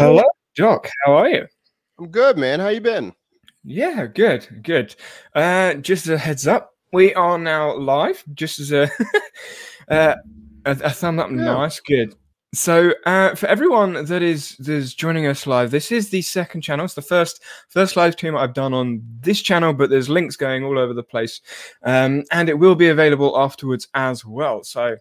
Hello, Doc. How are you? I'm good, man. How you been? Yeah, good, good. Uh, just a heads up, we are now live. Just as a uh, a, a thumb up, Yeah. nice, good. So, uh, for everyone that is that is joining us live, this is the second channel. It's the first first live stream I've done on this channel, but there's links going all over the place, um, and it will be available afterwards as well. So,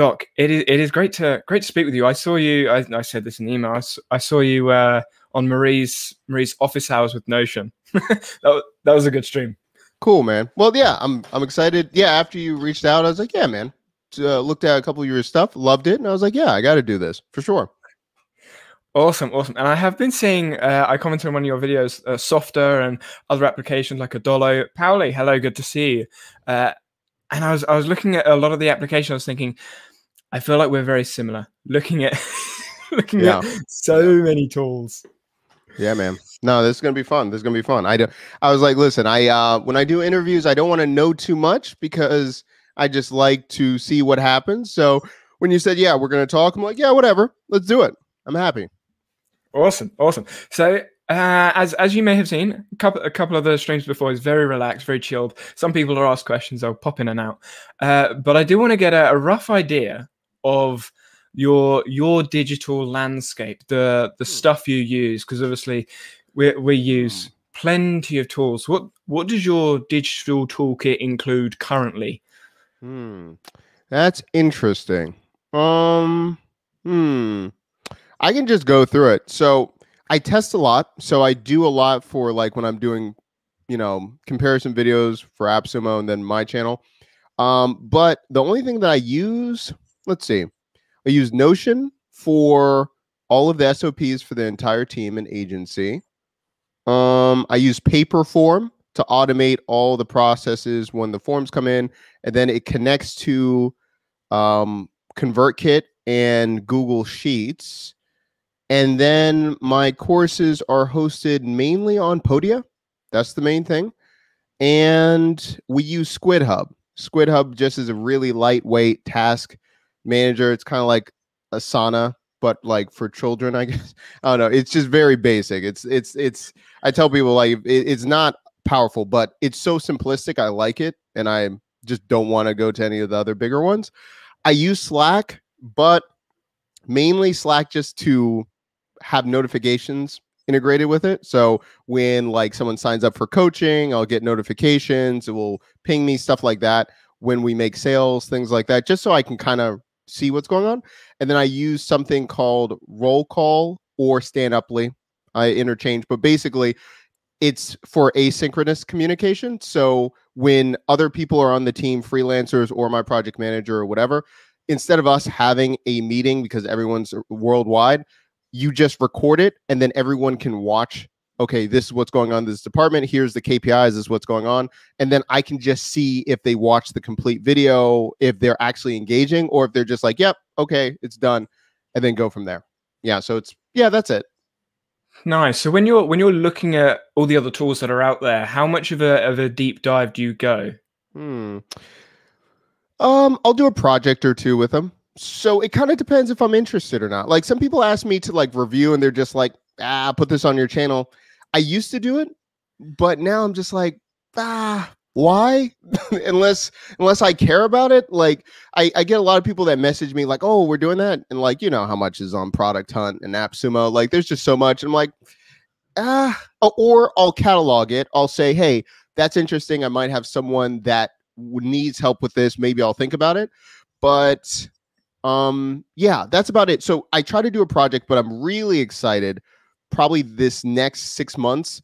Doc, it is it is great to great to speak with you. I saw you. I, I said this in the email. I saw you uh, on Marie's Marie's office hours with Notion. that was, that was a good stream. Cool, man. Well, yeah, I'm I'm excited. Yeah, after you reached out, I was like, yeah, man. Uh, looked at a couple of your stuff, loved it, and I was like, yeah, I got to do this for sure. Awesome, awesome. And I have been seeing. Uh, I commented on one of your videos, uh, Softr and other applications like Adalo. Pauli, hello, good to see you. Uh, and I was I was looking at a lot of the applications. I was thinking, I feel like we're very similar. Looking at looking Yeah. at so many tools. Yeah, man. No, this is gonna be fun. This is gonna be fun. I do. I was like, listen, I uh, when I do interviews, I don't want to know too much because I just like to see what happens. So when you said, yeah, we're gonna talk, I'm like, yeah, whatever. Let's do it. I'm happy. Awesome, awesome. So, uh, as as you may have seen, a couple a couple of the streams before is very relaxed, very chilled. Some people are asked questions; they'll pop in and out. Uh, but I do want to get a, a rough idea of your your digital landscape, the the Hmm. stuff you use, because obviously we we use plenty of tools. What what does your digital toolkit include currently? Hmm. That's interesting. Um, hmm. I can just go through it. So I test a lot. So I do a lot for like when I'm doing, you know, comparison videos for AppSumo and then my channel. Um, but the only thing that I use, let's see, I use Notion for all of the SOPs for the entire team and agency. Um, I use Paperform to automate all the processes when the forms come in, and then it connects to um, ConvertKit and Google Sheets. And then my courses are hosted mainly on Podia. That's the main thing. And we use Squid Hub. Squid Hub just is a really lightweight task manager. It's kind of like Asana, but like for children, I guess. I don't know. It's just very basic. It's it's it's. I tell people like it, it's not powerful, but it's so simplistic. I like it, and I just don't want to go to any of the other bigger ones. I use Slack, but mainly Slack just to have notifications integrated with it. So when like someone signs up for coaching, I'll get notifications. It will ping me stuff like that when we make sales, things like that, just so I can kind of see what's going on. And then I use something called Roll Call or Standuply. I interchange, but basically it's for asynchronous communication. So when other people are on the team, freelancers or my project manager or whatever, instead of us having a meeting because everyone's worldwide, you just record it and then everyone can watch. Okay, this is what's going on in this department. Here's the KPIs. This is what's going on. And then I can just see if they watch the complete video, if they're actually engaging, or if they're just like, yep, okay, it's done, and then go from there. Yeah. So it's, yeah, that's it. Nice. So when you're when you're looking at all the other tools that are out there, how much of a of a deep dive do you go? Hmm. Um, I'll do a project or two with them. So it kind of depends if I'm interested or not. Like some people ask me to like review and they're just like, ah, put this on your channel. I used to do it, but now I'm just like, ah, why? unless unless I care about it. Like I, I get a lot of people that message me like, oh, we're doing that. And like, you know how much is on Product Hunt and AppSumo. Like there's just so much. I'm like, ah, or I'll catalog it. I'll say, hey, that's interesting. I might have someone that needs help with this. Maybe I'll think about it. But um, yeah, that's about it. So I try to do a project, but I'm really excited. Probably this next six months,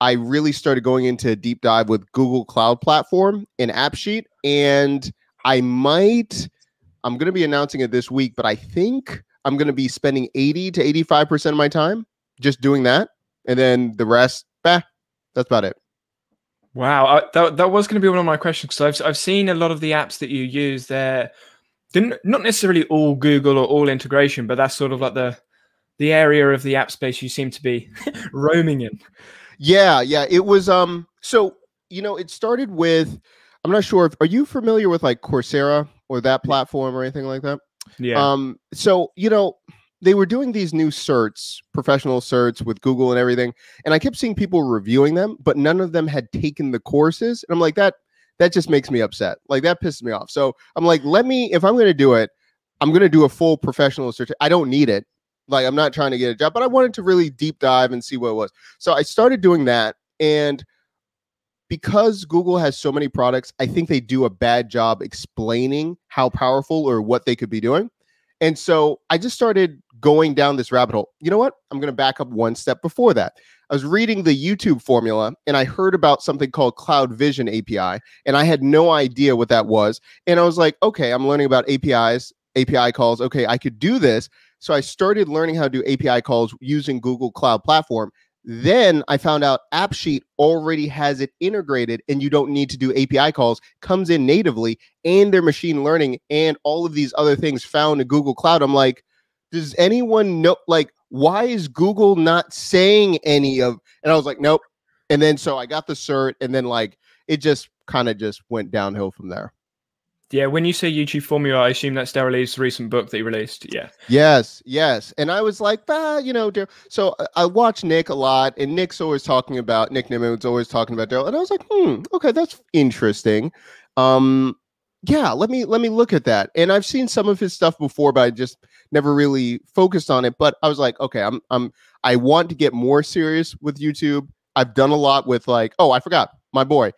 I really started going into a deep dive with Google Cloud Platform and AppSheet, and I might. I'm going to be announcing it this week, but I think I'm going to be spending 80 to 85 percent of my time just doing that, and then the rest, bah, that's about it. Wow, I, that that was going to be one of my questions because I've I've seen a lot of the apps that you use. They're not necessarily all Google or all integration, but that's sort of like the the area of the app space you seem to be roaming in. Yeah, yeah. It was um so you know, it started with I'm not sure if are you familiar with like Coursera or that platform or anything like that? Yeah, Um so you know, they were doing these new certs, professional certs with Google and everything, and I kept seeing people reviewing them, but none of them had taken the courses. And I'm like, that that just makes me upset. Like that pisses me off. So I'm like, let me if I'm going to do it, I'm going to do a full professional cert. I don't need it. Like I'm not trying to get a job, but I wanted to really deep dive and see what it was. So I started doing that and because Google has so many products, I think they do a bad job explaining how powerful or what they could be doing. And so I just started going down this rabbit hole. You know what? I'm going to back up one step before that. I was reading the YouTube formula and I heard about something called Cloud Vision API, and I had no idea what that was. And I was like, okay, I'm learning about APIs, API calls. Okay, I could do this. So I started learning how to do API calls using Google Cloud Platform. Then I found out AppSheet already has it integrated and you don't need to do API calls, comes in natively, and their machine learning and all of these other things found in Google Cloud. I'm like, does anyone know? Like, why is Google not saying any of? And I was like, nope. And then so I got the cert, and then like it just kind of just went downhill from there. Yeah, when you say YouTube formula, I assume that's Derral recent book that he released. Yeah. Yes, yes. And I was like, ah, you know, Dar-. so I watch Nick a lot, and Nick's always talking about Nick Nimmin's always talking about Derral, and I was like, hmm, okay, that's interesting. Um, yeah, let me let me look at that. And I've seen some of his stuff before, but I just never really focused on it. But I was like, okay, I'm I'm I want to get more serious with YouTube. I've done a lot with like, oh, I forgot my boy,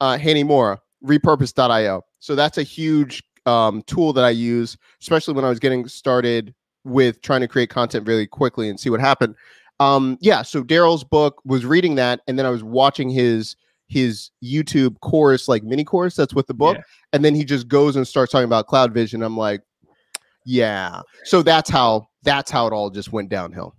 uh, Hani Mourra, repurpose.io. So that's a huge um, tool that I use, especially when I was getting started with trying to create content really quickly and see what happened. Um, yeah, so Derral's book was reading that, and then I was watching his his YouTube course, like mini course that's with the book, yeah. and then he just goes and starts talking about cloud vision. I'm like, yeah. So that's how that's how it all just went downhill.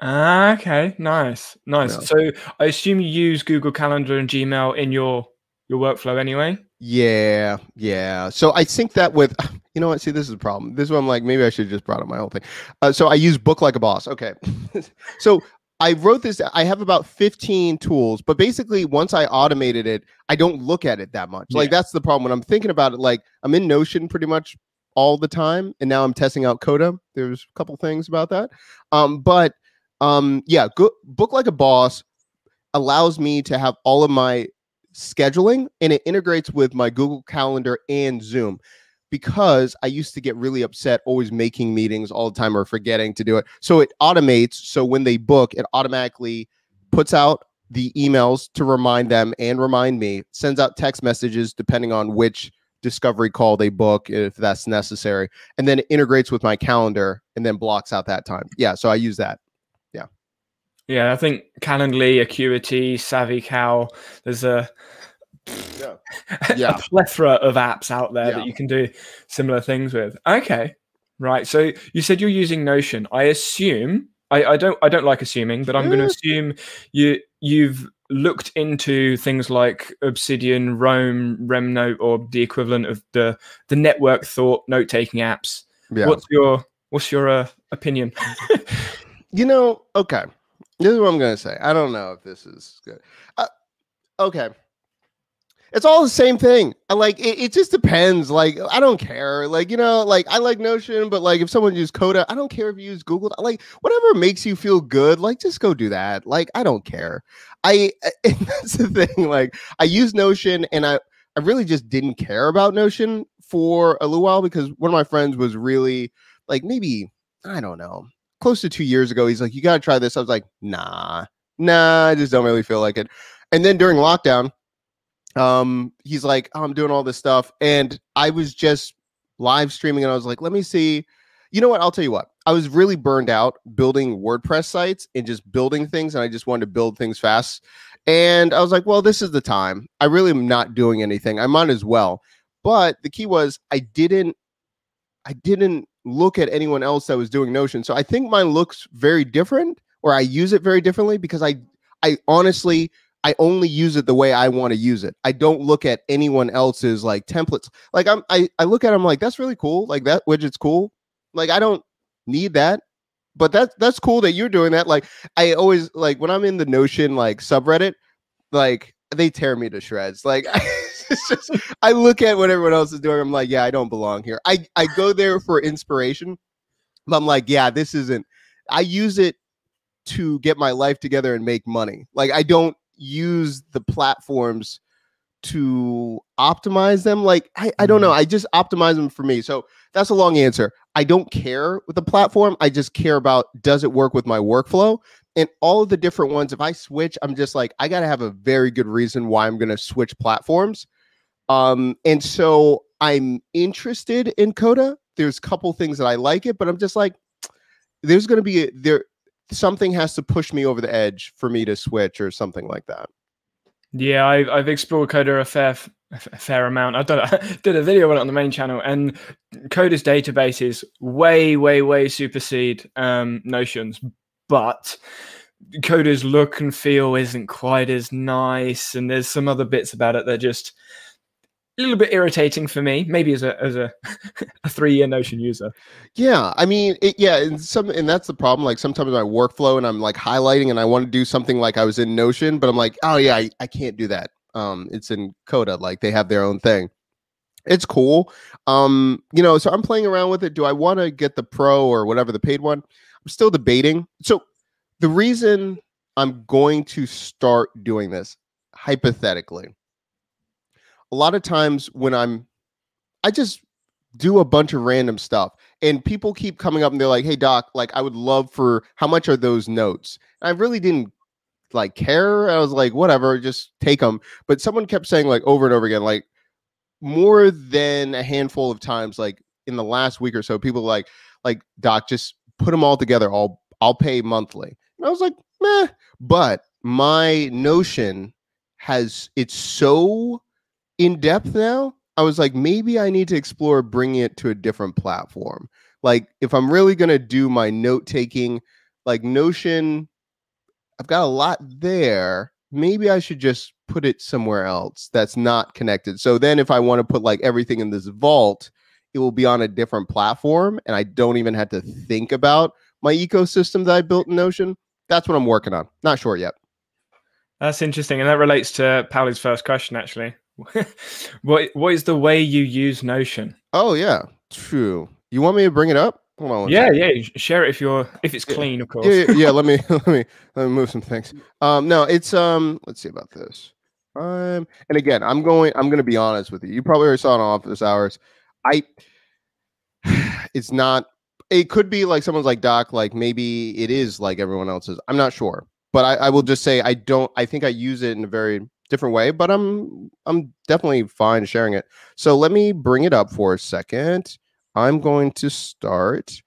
Ah, okay, nice, nice. Yeah. So I assume you use Google Calendar and Gmail in your your workflow anyway. Yeah, yeah. So I think that with you know what, see, this is a problem. This is what I'm like, maybe I should have just brought up my whole thing. Uh, so I use Book Like a Boss. Okay. so I wrote this. I have about 15 tools, but basically, once I automated it, I don't look at it that much. Yeah. Like that's the problem when I'm thinking about it. Like I'm in Notion pretty much all the time, and now I'm testing out Coda. There's a couple things about that, um, but um, yeah, go, Book Like a Boss allows me to have all of my scheduling and it integrates with my Google Calendar and Zoom because I used to get really upset always making meetings all the time or forgetting to do it. So it automates. So when they book, it automatically puts out the emails to remind them and remind me, sends out text messages depending on which discovery call they book if that's necessary, and then it integrates with my calendar and then blocks out that time. Yeah. So I use that. Yeah, I think Calendly, Acuity, SavvyCal. there's a, yeah. Yeah. a plethora of apps out there yeah. that you can do similar things with. Okay. Right. So you said you're using Notion. I assume I, I don't I don't like assuming, but I'm going to assume you you've looked into things like Obsidian, Roam, RemNote, or the equivalent of the the network thought note taking apps. Yeah. What's your what's your uh, opinion? you know, okay. This is what I'm gonna say. I don't know if this is good. Uh, okay. It's all the same thing. I like it, it just depends. Like, I don't care. Like, you know, like I like Notion, but like if someone uses Coda, I don't care if you use Google. Like, whatever makes you feel good, like just go do that. Like, I don't care. I that's the thing. Like, I use Notion and I I really just didn't care about Notion for a little while because one of my friends was really like maybe I don't know close to two years ago. He's like, you got to try this. I was like, nah, nah, I just don't really feel like it. And then during lockdown, um, he's like, oh, I'm doing all this stuff. And I was just live streaming and I was like, let me see. You know what? I'll tell you what. I was really burned out building WordPress sites and just building things. And I just wanted to build things fast. And I was like, well, this is the time. I really am not doing anything. I might as well. But the key was I didn't I didn't look at anyone else that was doing Notion. So I think mine looks very different or I use it very differently because I I honestly I only use it the way I want to use it. I don't look at anyone else's like templates. Like I'm I, I look at them like that's really cool. Like that widget's cool. Like I don't need that. But that's that's cool that you're doing that. Like I always like when I'm in the Notion like subreddit, like they tear me to shreds. Like just I look at what everyone else is doing. I'm like, yeah, I don't belong here. I I go there for inspiration, but I'm like, yeah, this isn't. I use it to get my life together and make money. Like I don't use the platforms to optimize them. Like I, I don't know. Mm-hmm. I just optimize them for me. So that's a long answer. I don't care with the platform. I just care about does it work with my workflow and all of the different ones. If I switch, I'm just like I got to have a very good reason why I'm going to switch platforms. Um, and so I'm interested in Coda. There's a couple things that I like it, but I'm just like, there's going to be a, there something has to push me over the edge for me to switch or something like that. Yeah, I've, I've explored Coda a fair a fair amount. I done did a video on it on the main channel, and Coda's databases way, way, way supersede um, Notion's, but Coda's look and feel isn't quite as nice, and there's some other bits about it that just a little bit irritating for me. Maybe as a as a, a three year Notion user. Yeah, I mean, it, yeah, and some, and that's the problem. Like sometimes my workflow, and I'm like highlighting, and I want to do something like I was in Notion, but I'm like, oh yeah, I, I can't do that. Um, it's in Coda, like they have their own thing. It's cool. Um, you know, so I'm playing around with it. Do I want to get the pro or whatever the paid one? I'm still debating. So the reason I'm going to start doing this, hypothetically, a lot of times when I'm, I just do a bunch of random stuff and people keep coming up and they're like, hey, doc, like I would love for how much are those notes? And I really didn't like care. I was like, whatever, just take them. But someone kept saying like over and over again, like more than a handful of times, like in the last week or so, people like, like, doc, just put them all together. I'll I'll pay monthly. And I was like, meh. But my notion has it's so in depth now. I was like, maybe I need to explore bringing it to a different platform. Like, if I'm really gonna do my note taking, like Notion, I've got a lot there. Maybe I should just put it somewhere else that's not connected. So then, if I want to put like everything in this vault, it will be on a different platform, and I don't even have to think about my ecosystem that I built in Notion. That's what I'm working on. Not sure yet. That's interesting, and that relates to Pauli's first question, actually. what what is the way you use Notion? Oh yeah, true. You want me to bring it up? Hold on. Yeah, second. yeah. Share it if you're if it's Yeah. clean, of course. yeah, yeah, yeah, Let me let me let me move some things. Um, no, it's um. Let's see about this. Um, and again, I'm going. I'm going to be honest with you. You probably already saw it on office hours. I. It's not. It could be like someone's like Doc. Like maybe it is like everyone else's. I'm not sure, but I, I will just say I don't. I think I use it in a very different way. But I'm I'm definitely fine sharing it. So let me bring it up for a second. I'm going to start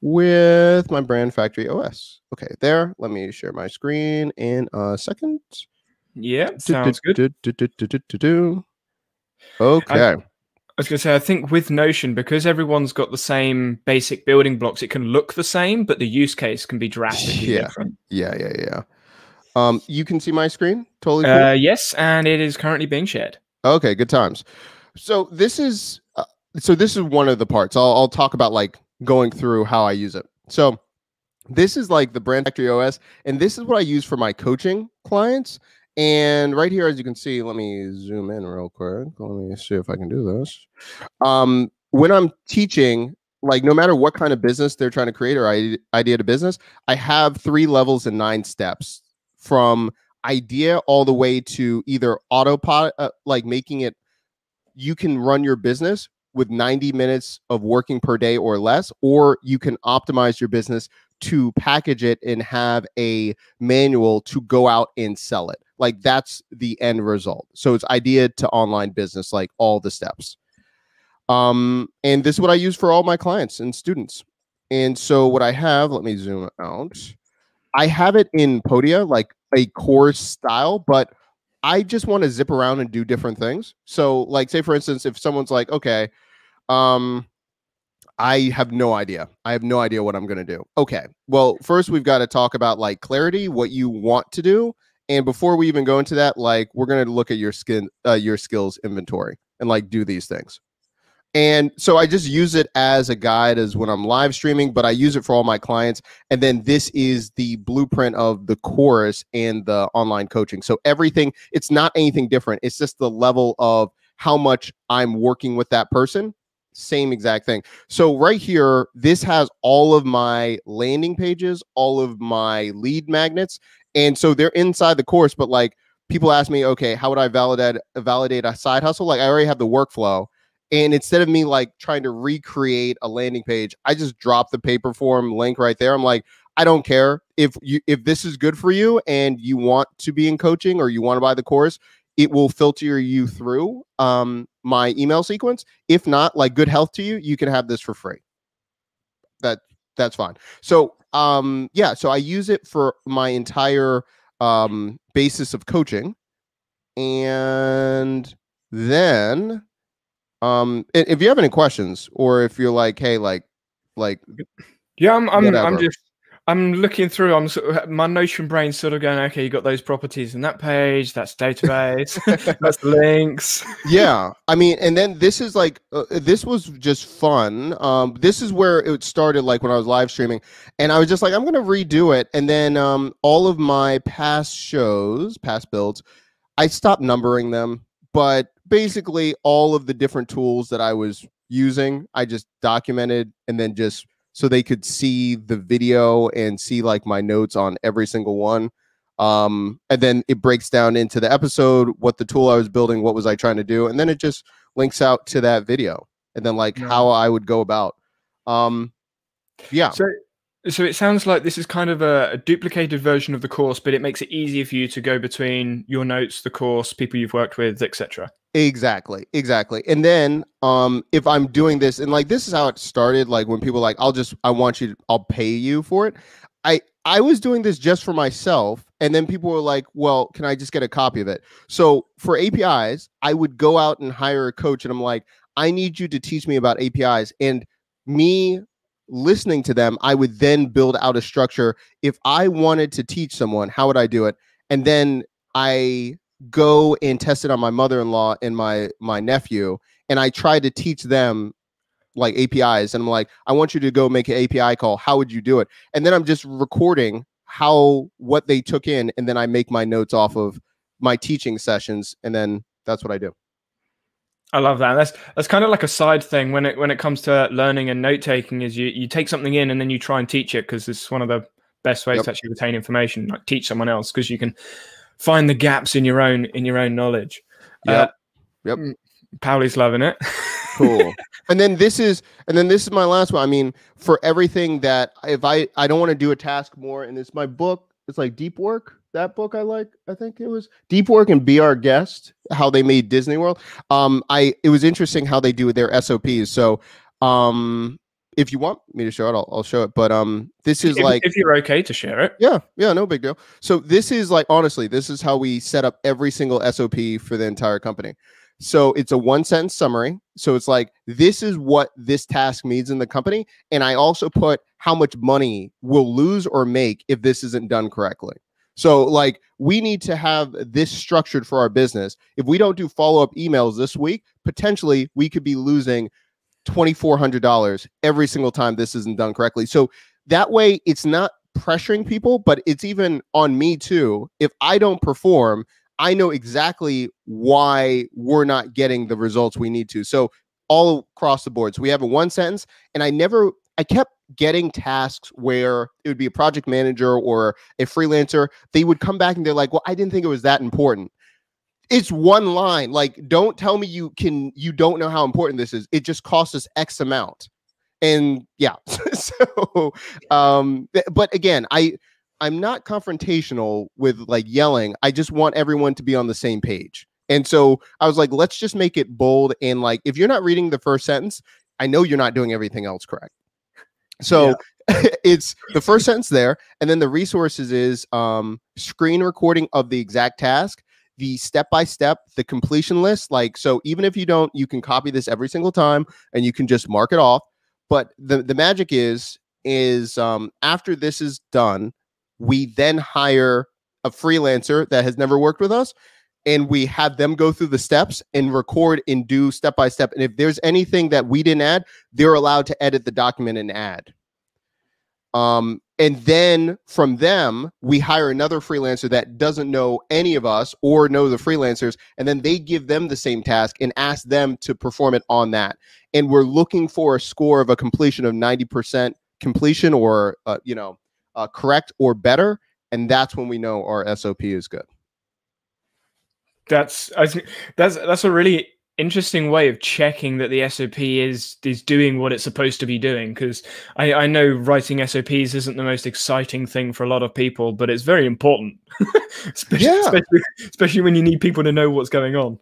with my brand factory OS. Okay, there. Let me share my screen in a second. Yeah, sounds good. Okay. I was going to say, I think with Notion, because everyone's got the same basic building blocks, it can look the same, but the use case can be drastically Yeah. different. Yeah, yeah, yeah. Um, you can see my screen. Totally cool. Uh, yes, and it is currently being shared. Okay, good times. So this is uh, so this is one of the parts. I'll I'll talk about like going through how I use it. So this is like the brand factory OS, and this is what I use for my coaching clients. And right here, as you can see, let me zoom in real quick. Let me see if I can do this. Um, when I'm teaching, like no matter what kind of business they're trying to create or ide- idea to business, I have three levels and nine steps from idea all the way to either autopilot, uh, like making it you can run your business with 90 minutes of working per day or less, or you can optimize your business to package it and have a manual to go out and sell it. Like that's the end result. So it's idea to online business, like all the steps. Um, and this is what I use for all my clients and students. And so what I have, let me zoom out. I have it in Podia, like a course style, but I just want to zip around and do different things. So, like, say for instance, if someone's like, okay, um, I have no idea. I have no idea what I'm gonna do. Okay. Well, first we've got to talk about like clarity, what you want to do. And before we even go into that, like we're gonna look at your skin uh, your skills inventory and like do these things. And so I just use it as a guide as when I'm live streaming, but I use it for all my clients. And then this is the blueprint of the course and the online coaching. So everything, it's not anything different. It's just the level of how much I'm working with that person. same exact thing. So right here, this has all of my landing pages, all of my lead magnets, and so they're inside the course. But like people ask me, okay, how would I validate validate a side hustle? Like I already have the workflow. And instead of me like trying to recreate a landing page, I just drop the Paperform link right there. I'm like, I don't care if you if this is good for you and you want to be in coaching or you want to buy the course, it will filter you through um, my email sequence. If not, like good health to you, you can have this for free. That that's fine. So um yeah, so I use it for my entire um basis of coaching. And then um if you have any questions or if you're like, hey, like like yeah, I'm I'm, I'm just I'm looking through. I'm sort of, my Notion brain sort of going, okay, you got those properties in that page. That's database. that's links. yeah, I mean, and then this is like uh, this was just fun. Um, this is where it started, like when I was live streaming, and I was just like, I'm gonna redo it, and then um, all of my past shows, past builds, I stopped numbering them, but basically all of the different tools that I was using, I just documented and then just so they could see the video and see like my notes on every single one. Um, and then it breaks down into the episode, what the tool I was building, what was I trying to do, and then it just links out to that video, and then like how I would go about. Um, yeah. So so it sounds like this is kind of a, a, duplicated version of the course, but it makes it easier for you to go between your notes, the course, people you've worked with, etc. Exactly, exactly. And then um if I'm doing this and like this is how it started, like when people like, I'll just I want you to, I'll pay you for it. I I was doing this just for myself, and then people were like, "Well, can I just get a copy of it?" So for APIs, I would go out and hire a coach, and I'm like, "I need you to teach me about APIs." And me listening to them, I would then build out a structure. If I wanted to teach someone, how would I do it? And then I go and test it on my mother-in-law and my my nephew, and I try to teach them like APIs. And I'm like, I want you to go make an API call. How would you do it? And then I'm just recording how what they took in, and then I make my notes off of my teaching sessions, and then that's what I do. I love that. That's that's kind of like a side thing when it when it comes to learning and note taking. Is you you take something in and then you try and teach it because it's one of the best ways yep. to actually retain information. Like teach someone else because you can find the gaps in your own in your own knowledge. Yep. Uh, yep. Mm, Pauli's loving it. cool. And then this is and then this is my last one. I mean, for everything that if I I don't want to do a task more, and it's my book. It's like deep work that book I like. I think it was Deep Work and Be Our Guest, how they made Disney World. Um, I it was interesting how they do their SOPs. So, um, if you want me to show it, I'll, I'll show it. But um, this is if, like if you're okay to share it. Yeah, yeah, no big deal. So this is like honestly, this is how we set up every single SOP for the entire company. So it's a one sentence summary. So it's like, this is what this task means in the company. And I also put how much money we'll lose or make if this isn't done correctly. So, like, we need to have this structured for our business. If we don't do follow up emails this week, potentially we could be losing $2,400 every single time this isn't done correctly. So, that way it's not pressuring people, but it's even on me too. If I don't perform, I know exactly why we're not getting the results we need to. So, all across the board. So, we have a one sentence, and I never, I kept getting tasks where it would be a project manager or a freelancer, they would come back and they're like, "Well, I didn't think it was that important." It's one line. Like, don't tell me you can you don't know how important this is. It just costs us X amount. And yeah. so um but again, I I'm not confrontational with like yelling. I just want everyone to be on the same page. And so I was like, let's just make it bold and like if you're not reading the first sentence, I know you're not doing everything else correct. So yeah. it's the first sentence there, and then the resources is um, screen recording of the exact task, the step by step, the completion list. Like so, even if you don't, you can copy this every single time, and you can just mark it off. But the the magic is is um, after this is done, we then hire a freelancer that has never worked with us and we have them go through the steps and record and do step by step. And if there's anything that we didn't add, they're allowed to edit the document and add. Um, and then from them, we hire another freelancer that doesn't know any of us or know the freelancers, and then they give them the same task and ask them to perform it on that. And we're looking for a score of a completion of 90% completion or, uh, you know, uh, correct or better. And that's when we know our SOP is good. That's that's that's a really interesting way of checking that the SOP is is doing what it's supposed to be doing. Because I, I know writing SOPs isn't the most exciting thing for a lot of people, but it's very important, especially, Yeah. especially especially when you need people to know what's going on.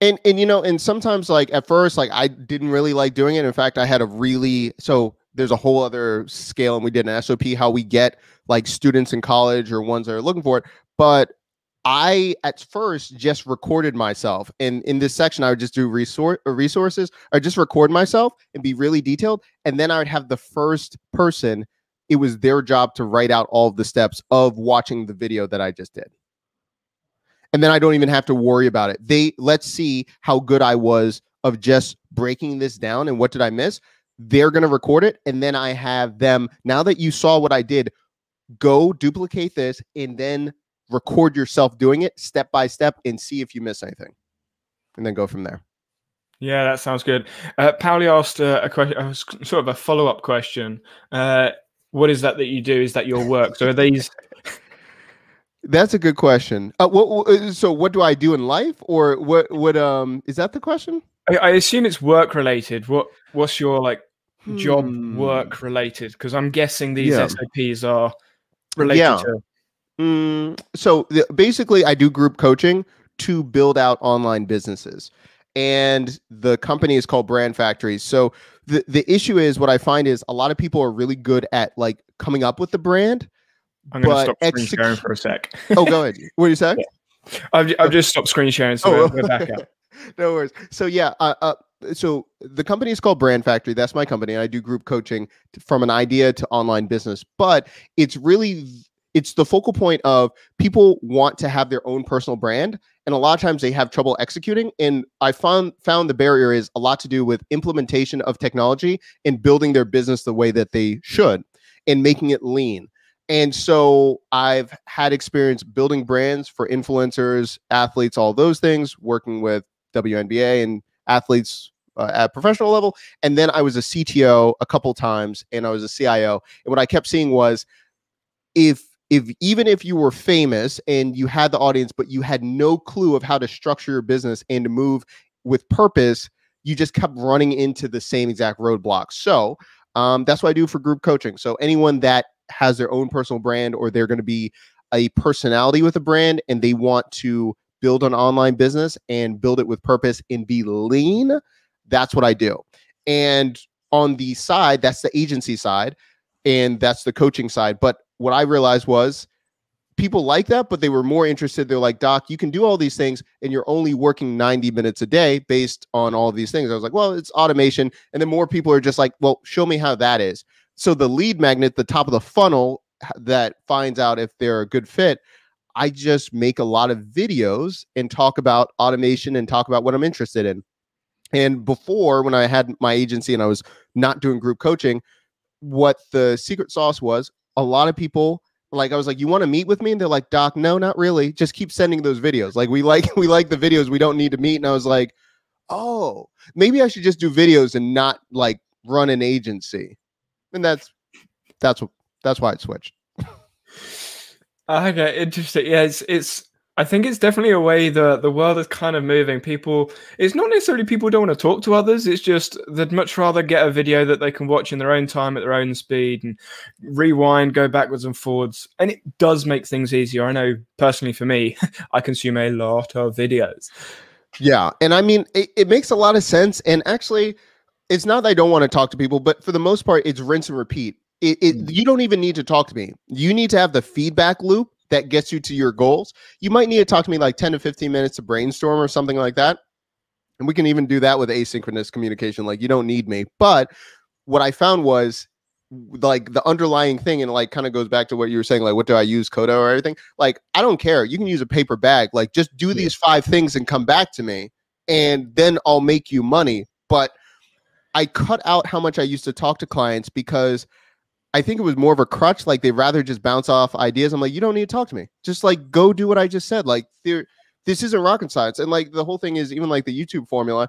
and and you know and sometimes like at first like i didn't really like doing it in fact i had a really so there's a whole other scale and we did an sop how we get like students in college or ones that are looking for it but i at first just recorded myself and in this section i would just do resource uh, resources or just record myself and be really detailed and then i would have the first person it was their job to write out all the steps of watching the video that i just did and then I don't even have to worry about it. They let's see how good I was of just breaking this down and what did I miss. They're going to record it and then I have them now that you saw what I did go duplicate this and then record yourself doing it step by step and see if you miss anything. And then go from there. Yeah, that sounds good. Uh, Pauli asked uh, a question, uh, sort of a follow up question. Uh, what is that that you do? Is that your work? So are these? That's a good question. Uh, what, what- uh, so what do I do in life or what what um is that the question? I, I assume it's work related. What What's your like job Hmm. work related? Because I'm guessing these Yeah. SOPs are related Yeah. to. Mm, so the, basically, I do group coaching to build out online businesses, and the company is called Brand Factories. So the the issue is what I find is a lot of people are really good at like coming up with the brand. I'm going to stop screen sharing for a sec. Oh, go ahead. What do you say? I've, I've just stopped screen sharing, so Oh, we're, back up. no worries. So yeah, uh, uh, so the company is called Brand Factory. That's my company. and I do group coaching t- from an idea to online business. But it's really it's the focal point of people want to have their own personal brand, and a lot of times they have trouble executing. And I found found the barrier is a lot to do with implementation of technology and building their business the way that they should, and making it lean. And so I've had experience building brands for influencers, athletes, all those things, working with WNBA and athletes uh, at professional level. And then I was a CTO a couple times and I was a CIO. And what I kept seeing was if if even if you were famous and you had the audience, but you had no clue of how to structure your business and to move with purpose, you just kept running into the same exact roadblocks. So um, that's what I do for group coaching. So anyone that has their own personal brand or they're going to be a personality with a brand and they want to build an online business and build it with purpose and be lean, that's what I do. And on the side, that's the agency side and that's the coaching side. But what I realized was people like that, but they were more interested. They're like, Doc, you can do all these things and you're only working 90 minutes a day based on all these things. I was like, well, it's automation. And then more people are just like, well, show me how that is. So the lead magnet, the top of the funnel that finds out if they're a good fit, I just make a lot of videos and talk about automation and talk about what I'm interested in. And before, when I had my agency and I was not doing group coaching, what the secret sauce was a lot of people like I was like, you want to meet with me? And they're like, Doc, no, not really. Just keep sending those videos. Like we like we like the videos. We don't need to meet. And I was like, oh, maybe I should just do videos and not like run an agency. And that's that's what that's why I switched. Ah, okay, interesting. Yeah, it's it's. I think it's definitely a way that the world is kind of moving. People, it's not necessarily people don't want to talk to others. It's just they'd much rather get a video that they can watch in their own time at their own speed and rewind, go backwards and forwards. And it does make things easier. I know personally for me, I consume a lot of videos. Yeah. And I mean, it, it makes a lot of sense. And actually, it's not that I don't want to talk to people, but for the most part, it's rinse and repeat. It, it, Mm. You don't even need to talk to me. You need to have the feedback loop that gets you to your goals. You might need to talk to me like 10 to 15 minutes to brainstorm or something like that. And we can even do that with asynchronous communication. Like, you don't need me. But what I found was like the underlying thing, and like kind of goes back to what you were saying, like, what do I use, Coda or everything? Like, I don't care. You can use a paper bag. Like, just do Yeah. these five things and come back to me, and then I'll make you money. But I cut out how much I used to talk to clients because I think it was more of a crutch. Like they'd rather just bounce off ideas. I'm like, you don't need to talk to me. Just like go do what I just said. Like there, this isn't rocket science. And like the whole thing is even like the YouTube formula.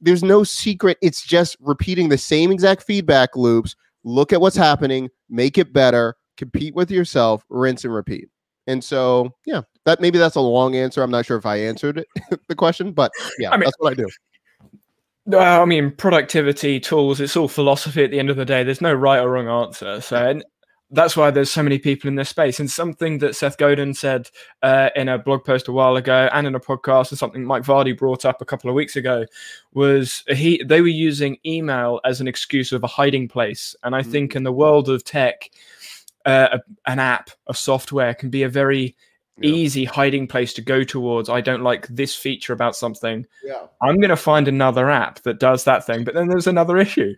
There's no secret. It's just repeating the same exact feedback loops. Look at what's happening, make it better, compete with yourself, rinse and repeat. And so, yeah, that maybe that's a long answer. I'm not sure if I answered the question, but yeah, I mean, that's what I do. Well, I mean, productivity tools, it's all philosophy at the end of the day. There's no right or wrong answer. So, and that's why there's so many people in this space. And something that Seth Godin said uh, in a blog post a while ago and in a podcast, and something Mike Vardy brought up a couple of weeks ago, was he they were using email as an excuse of a hiding place. And I mm-hmm. think in the world of tech, uh, an app, a software can be a very yeah. easy hiding place to go towards. I don't like this feature about something. Yeah. I'm going to find another app that does that thing, but then there's another issue.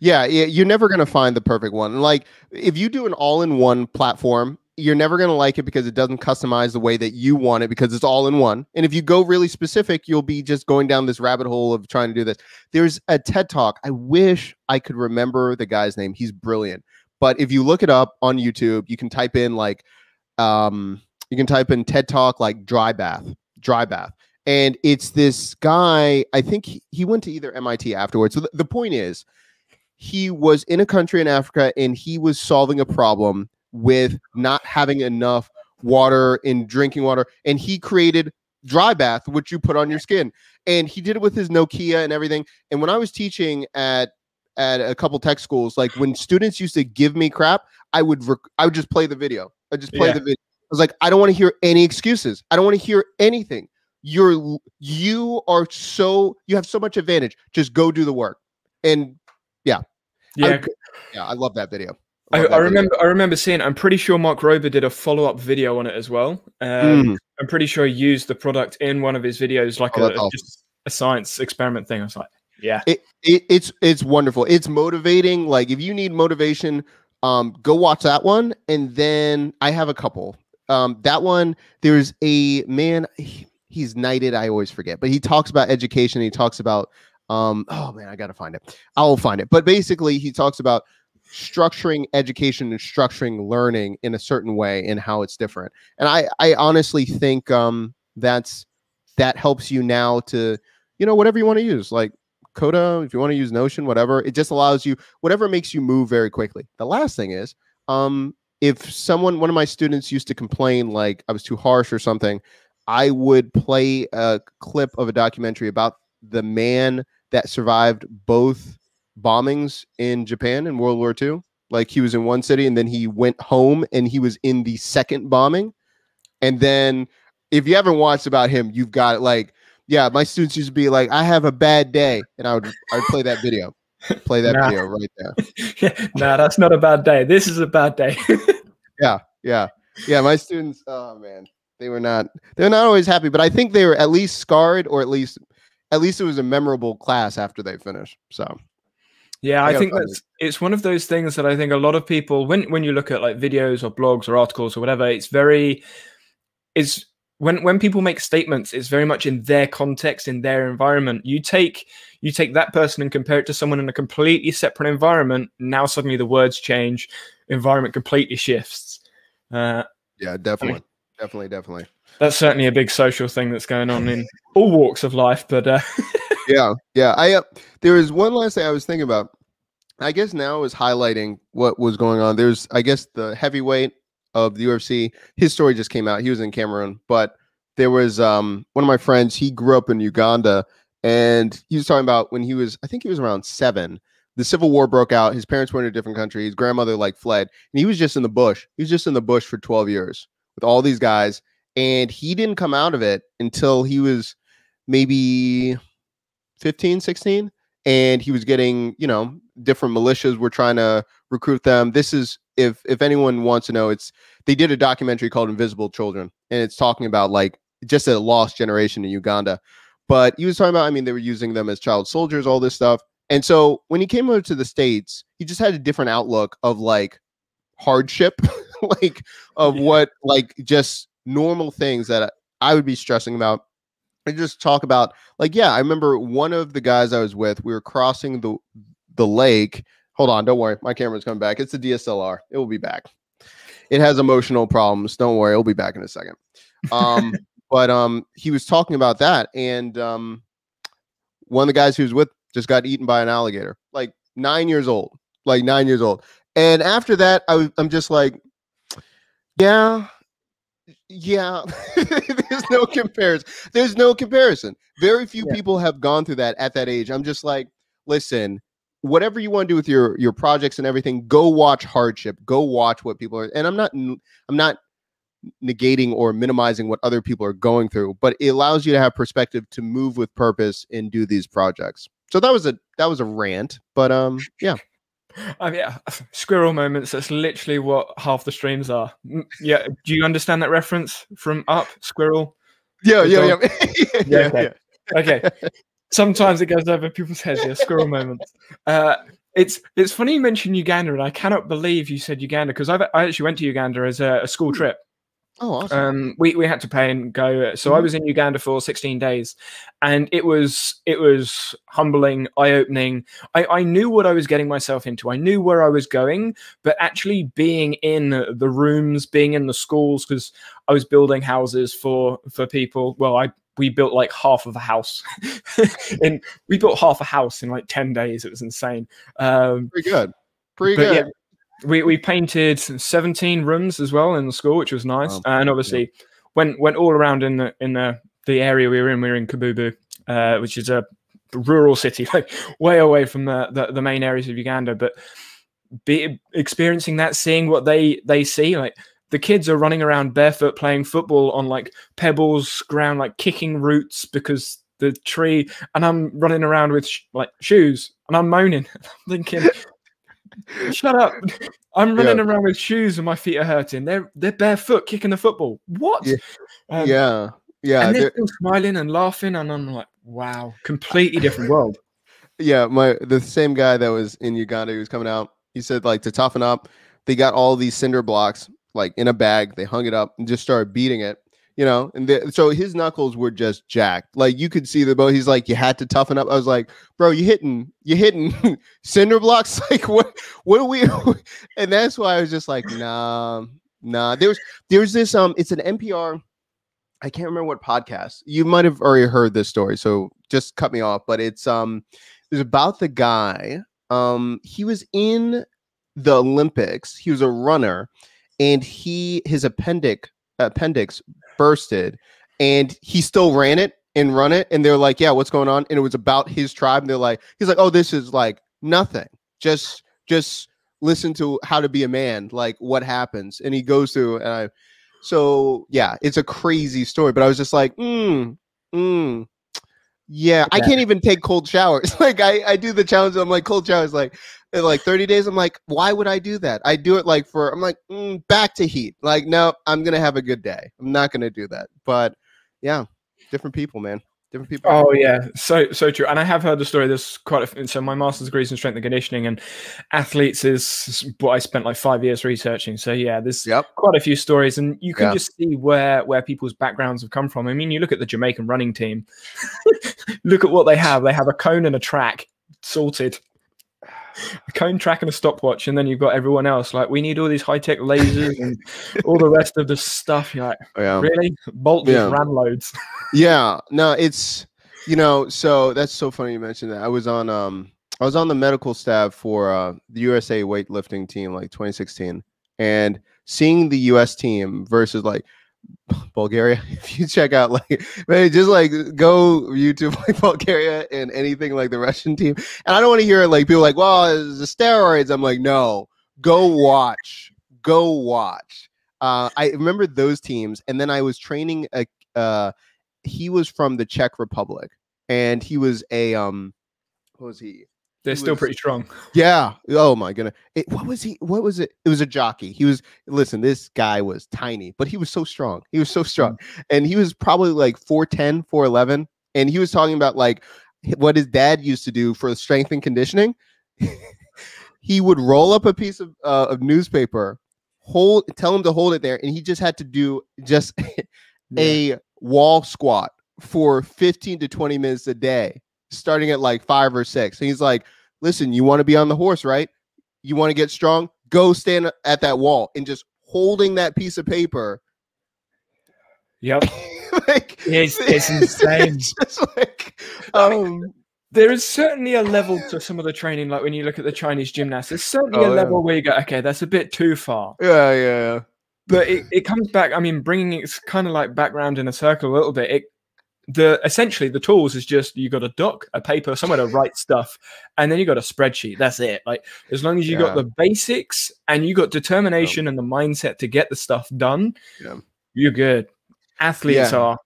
Yeah, you're never going to find the perfect one. Like if you do an all-in-one platform, you're never going to like it because it doesn't customize the way that you want it because it's all in one. And if you go really specific, you'll be just going down this rabbit hole of trying to do this. There's a TED Talk. I wish I could remember the guy's name. He's brilliant. But if you look it up on YouTube, you can type in like um you can type in TED Talk like dry bath, dry bath. And it's this guy, I think he, he went to either MIT afterwards. So th- the point is, he was in a country in Africa and he was solving a problem with not having enough water in drinking water. And he created dry bath, which you put on your skin. And he did it with his Nokia and everything. And when I was teaching at at a couple tech schools, like when students used to give me crap, I would rec- I would just play the video. I just play yeah. the video. I was like, I don't want to hear any excuses. I don't want to hear anything. You're you are so you have so much advantage. Just go do the work. And yeah, yeah, I, yeah, I love that video. I, I, remember. I remember seeing. I'm pretty sure Mark Rober did a follow up video on it as well. Um, mm. I'm pretty sure he used the product in one of his videos, like oh, a, awesome. just a science experiment thing. I was like, yeah, it, it, it's it's wonderful. It's motivating. Like if you need motivation, um, go watch that one. And then I have a couple. Um, that one, there's a man. He, he's knighted. I always forget, but he talks about education. He talks about um, oh man, I gotta find it. I'll find it. But basically, he talks about structuring education and structuring learning in a certain way and how it's different. And I, I honestly think um, that's that helps you now to, you know, whatever you want to use, like Coda, if you want to use Notion, whatever. It just allows you whatever makes you move very quickly. The last thing is, um, if someone, one of my students used to complain like I was too harsh or something, I would play a clip of a documentary about the man that survived both bombings in Japan in World War II. Like he was in one city and then he went home and he was in the second bombing. And then if you haven't watched about him, you've got like, yeah, my students used to be like, I have a bad day. And I would I would play that video. Play that nah. video right there. yeah, nah, that's not a bad day. This is a bad day. yeah, yeah. Yeah, my students, oh man, they were not they're not always happy, but I think they were at least scarred or at least at least it was a memorable class after they finished. So yeah, I, I think that's it. it's one of those things that I think a lot of people when when you look at like videos or blogs or articles or whatever, it's very is when when people make statements, it's very much in their context, in their environment. You take you take that person and compare it to someone in a completely separate environment. Now suddenly the words change, environment completely shifts. Uh, yeah, definitely, I mean, definitely, definitely that's certainly a big social thing that's going on in all walks of life. But uh... yeah, yeah. I uh, there was one last thing I was thinking about. I guess now is highlighting what was going on. There's, I guess, the heavyweight of the UFC. His story just came out. He was in Cameroon, but there was um, one of my friends. He grew up in Uganda, and he was talking about when he was, I think he was around seven. The civil war broke out. His parents were in a different country. His grandmother like fled, and he was just in the bush. He was just in the bush for twelve years with all these guys and he didn't come out of it until he was maybe 15 16 and he was getting you know different militias were trying to recruit them this is if if anyone wants to know it's they did a documentary called invisible children and it's talking about like just a lost generation in uganda but he was talking about i mean they were using them as child soldiers all this stuff and so when he came over to the states he just had a different outlook of like hardship like of yeah. what like just normal things that I would be stressing about. And just talk about like, yeah, I remember one of the guys I was with, we were crossing the the lake. Hold on, don't worry. My camera's coming back. It's the DSLR. It will be back. It has emotional problems. Don't worry, it'll be back in a second. Um, but um, he was talking about that, and um, one of the guys he was with just got eaten by an alligator, like nine years old, like nine years old. And after that, I was, I'm just like, yeah, yeah. There's no comparison. There's no comparison. Very few Yeah. people have gone through that at that age. I'm just like, listen, whatever you want to do with your your projects and everything, go watch hardship. Go watch what people are. And I'm not i'm not negating or minimizing what other people are going through, but it allows you to have perspective to move with purpose and do these projects. So that was a that was a rant, but um yeah. I mean, yeah, squirrel moments. That's literally what half the streams are. Mm, Yeah. Do you understand that reference from Up? Squirrel. Yeah, The yeah, dog- yeah. Yeah, okay. Okay. Sometimes it goes over people's heads. Yeah, squirrel moments. Uh, it's it's funny you mentioned Uganda, and I cannot believe you said Uganda because I actually went to Uganda as a, a school trip. Oh, awesome. um we, we had to pay and go so i Mhm. was in uganda for 16 days and it was it was humbling eye-opening I, I knew what i was getting myself into i knew where i was going but actually being in the rooms being in the schools because i was building houses for for people well i we built like half of a house and we built half a house in like 10 days it was insane um Pretty good. Pretty good. yeah, we, we painted 17 rooms as well in the school, which was nice. Wow. and obviously went went all around in the in the, the area we were in. We were in Kabubu, uh, which is a rural city, like way away from the, the, the main areas of Uganda. But be experiencing that, seeing what they they see, like the kids are running around barefoot playing football on like pebbles ground, like kicking roots because the tree, and I'm running around with sh- like shoes, and I'm moaning, I'm thinking. Shut up! I'm running around with shoes and my feet are hurting. They're they're barefoot kicking the football. What? Yeah. Um, yeah. Yeah. and they're still smiling and laughing, and I'm like, wow, completely different world. yeah. My the same guy that was in Uganda who was coming out, he said like to toughen up, they got all these cinder blocks like in a bag, they hung it up and just started beating it. You know, and the, so his knuckles were just jacked. Like you could see the bow. He's like, you had to toughen up. I was like, bro, you hitting, you hitting cinder blocks. Like what? What are we? and that's why I was just like, nah, nah. There's, there's this. Um, it's an NPR. I can't remember what podcast. You might have already heard this story, so just cut me off. But it's um, it's about the guy. Um, he was in the Olympics. He was a runner, and he his appendix appendix bursted, and he still ran it and run it. And they're like, "Yeah, what's going on?" And it was about his tribe. And they're like, "He's like, oh, this is like nothing. Just just listen to how to be a man. Like what happens." And he goes through, and I. So yeah, it's a crazy story, but I was just like, mm, mm, yeah, I can't even take cold showers. like I, I do the challenge. I'm like cold showers, like in like 30 days. I'm like, why would I do that? I do it like for. I'm like mm, back to heat. Like no, I'm gonna have a good day. I'm not gonna do that. But yeah, different people, man. Different people. Oh yeah, so so true. And I have heard the story. There's quite a few. So my master's degree is in strength and conditioning, and athletes is what I spent like five years researching. So yeah, there's Yep. quite a few stories, and you can Yeah. just see where where people's backgrounds have come from. I mean, you look at the Jamaican running team. look at what they have. They have a cone and a track sorted. A cone track and a stopwatch, and then you've got everyone else. Like, we need all these high tech lasers and all the rest of the stuff. You're like, Yeah. really? Bolt just Yeah. ran loads. yeah no it's you know so that's so funny you mentioned that i was on um i was on the medical staff for uh the usa weightlifting team like 2016 and seeing the us team versus like bulgaria. If you check out like just like go youtube like bulgaria and anything like the russian team. And i don't want to hear like people like well it's the steroids. I'm like no. Go watch. Go watch. Uh, I remember those teams, and then I was training a uh, he was from the Czech Republic, and he was a um, what was he? They're He still was- pretty strong. Yeah. Oh my goodness. It, what was he? What was it? It was a jockey. He was. Listen, this guy was tiny, but he was so strong. He was so strong, and he was probably like 4'10", 4'11", and he was talking about like what his dad used to do for strength and conditioning. he would roll up a piece of uh, of newspaper, hold, tell him to hold it there, and he just had to do just a wall squat for 15 to 20 minutes a day, starting at like five or six. And he's like, listen, you want to be on the horse, right? you want to get strong, go stand at that wall and just holding that piece of paper. Yep. like It's, it's insane. it's just like um there is certainly a level to some of the training, like when you look at the Chinese gymnasts, there's certainly Oh, a yeah. level where you go, okay, that's a bit too far. yeah, yeah, yeah. But it, it comes back, I mean, bringing it's kind of like background in a circle a little bit. It, the essentially the tools is just you got a doc, a paper, somewhere to write stuff, and then you got a spreadsheet. That's it. Like as long as you got the basics and you got determination and the mindset to get the stuff done, Yeah. you're good. Athletes Yeah. are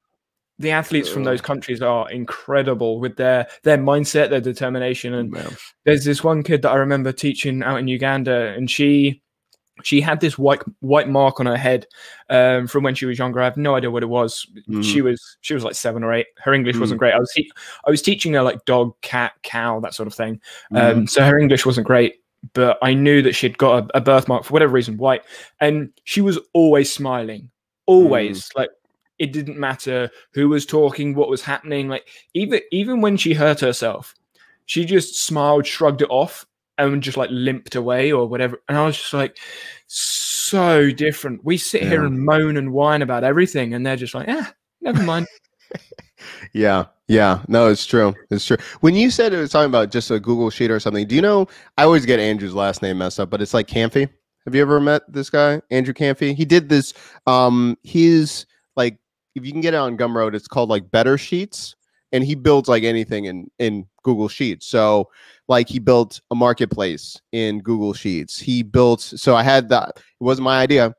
the athletes from those countries are incredible with their their mindset, their determination, and there's this one kid that I remember teaching out in Uganda, and she she had this white white mark on her head um, from when she was younger. I have no idea what it was. She was she was like seven or eight. Her English wasn't great. I was te- I was teaching her like dog, cat, cow, that sort of thing. Um, so her English wasn't great, but I knew that she'd got a, a birthmark for whatever reason, white, and she was always smiling, always like. It didn't matter who was talking, what was happening. Like even even when she hurt herself, she just smiled, shrugged it off, and just like limped away or whatever. And I was just like, so different. We sit here and moan and whine about everything, and they're just like, yeah, never mind. Yeah, yeah, no, it's true. It's true. When you said it was talking about just a Google sheet or something, do you know? I always get Andrew's last name messed up, but it's like Kamphey. Have you ever met this guy, Andrew Kamphey? He did this. Um, he's like, if you can get it on Gumroad, it's called like Better Sheets, and he builds like anything in in Google Sheets. So, like, he built a marketplace in Google Sheets. He built. So I had that. It wasn't my idea.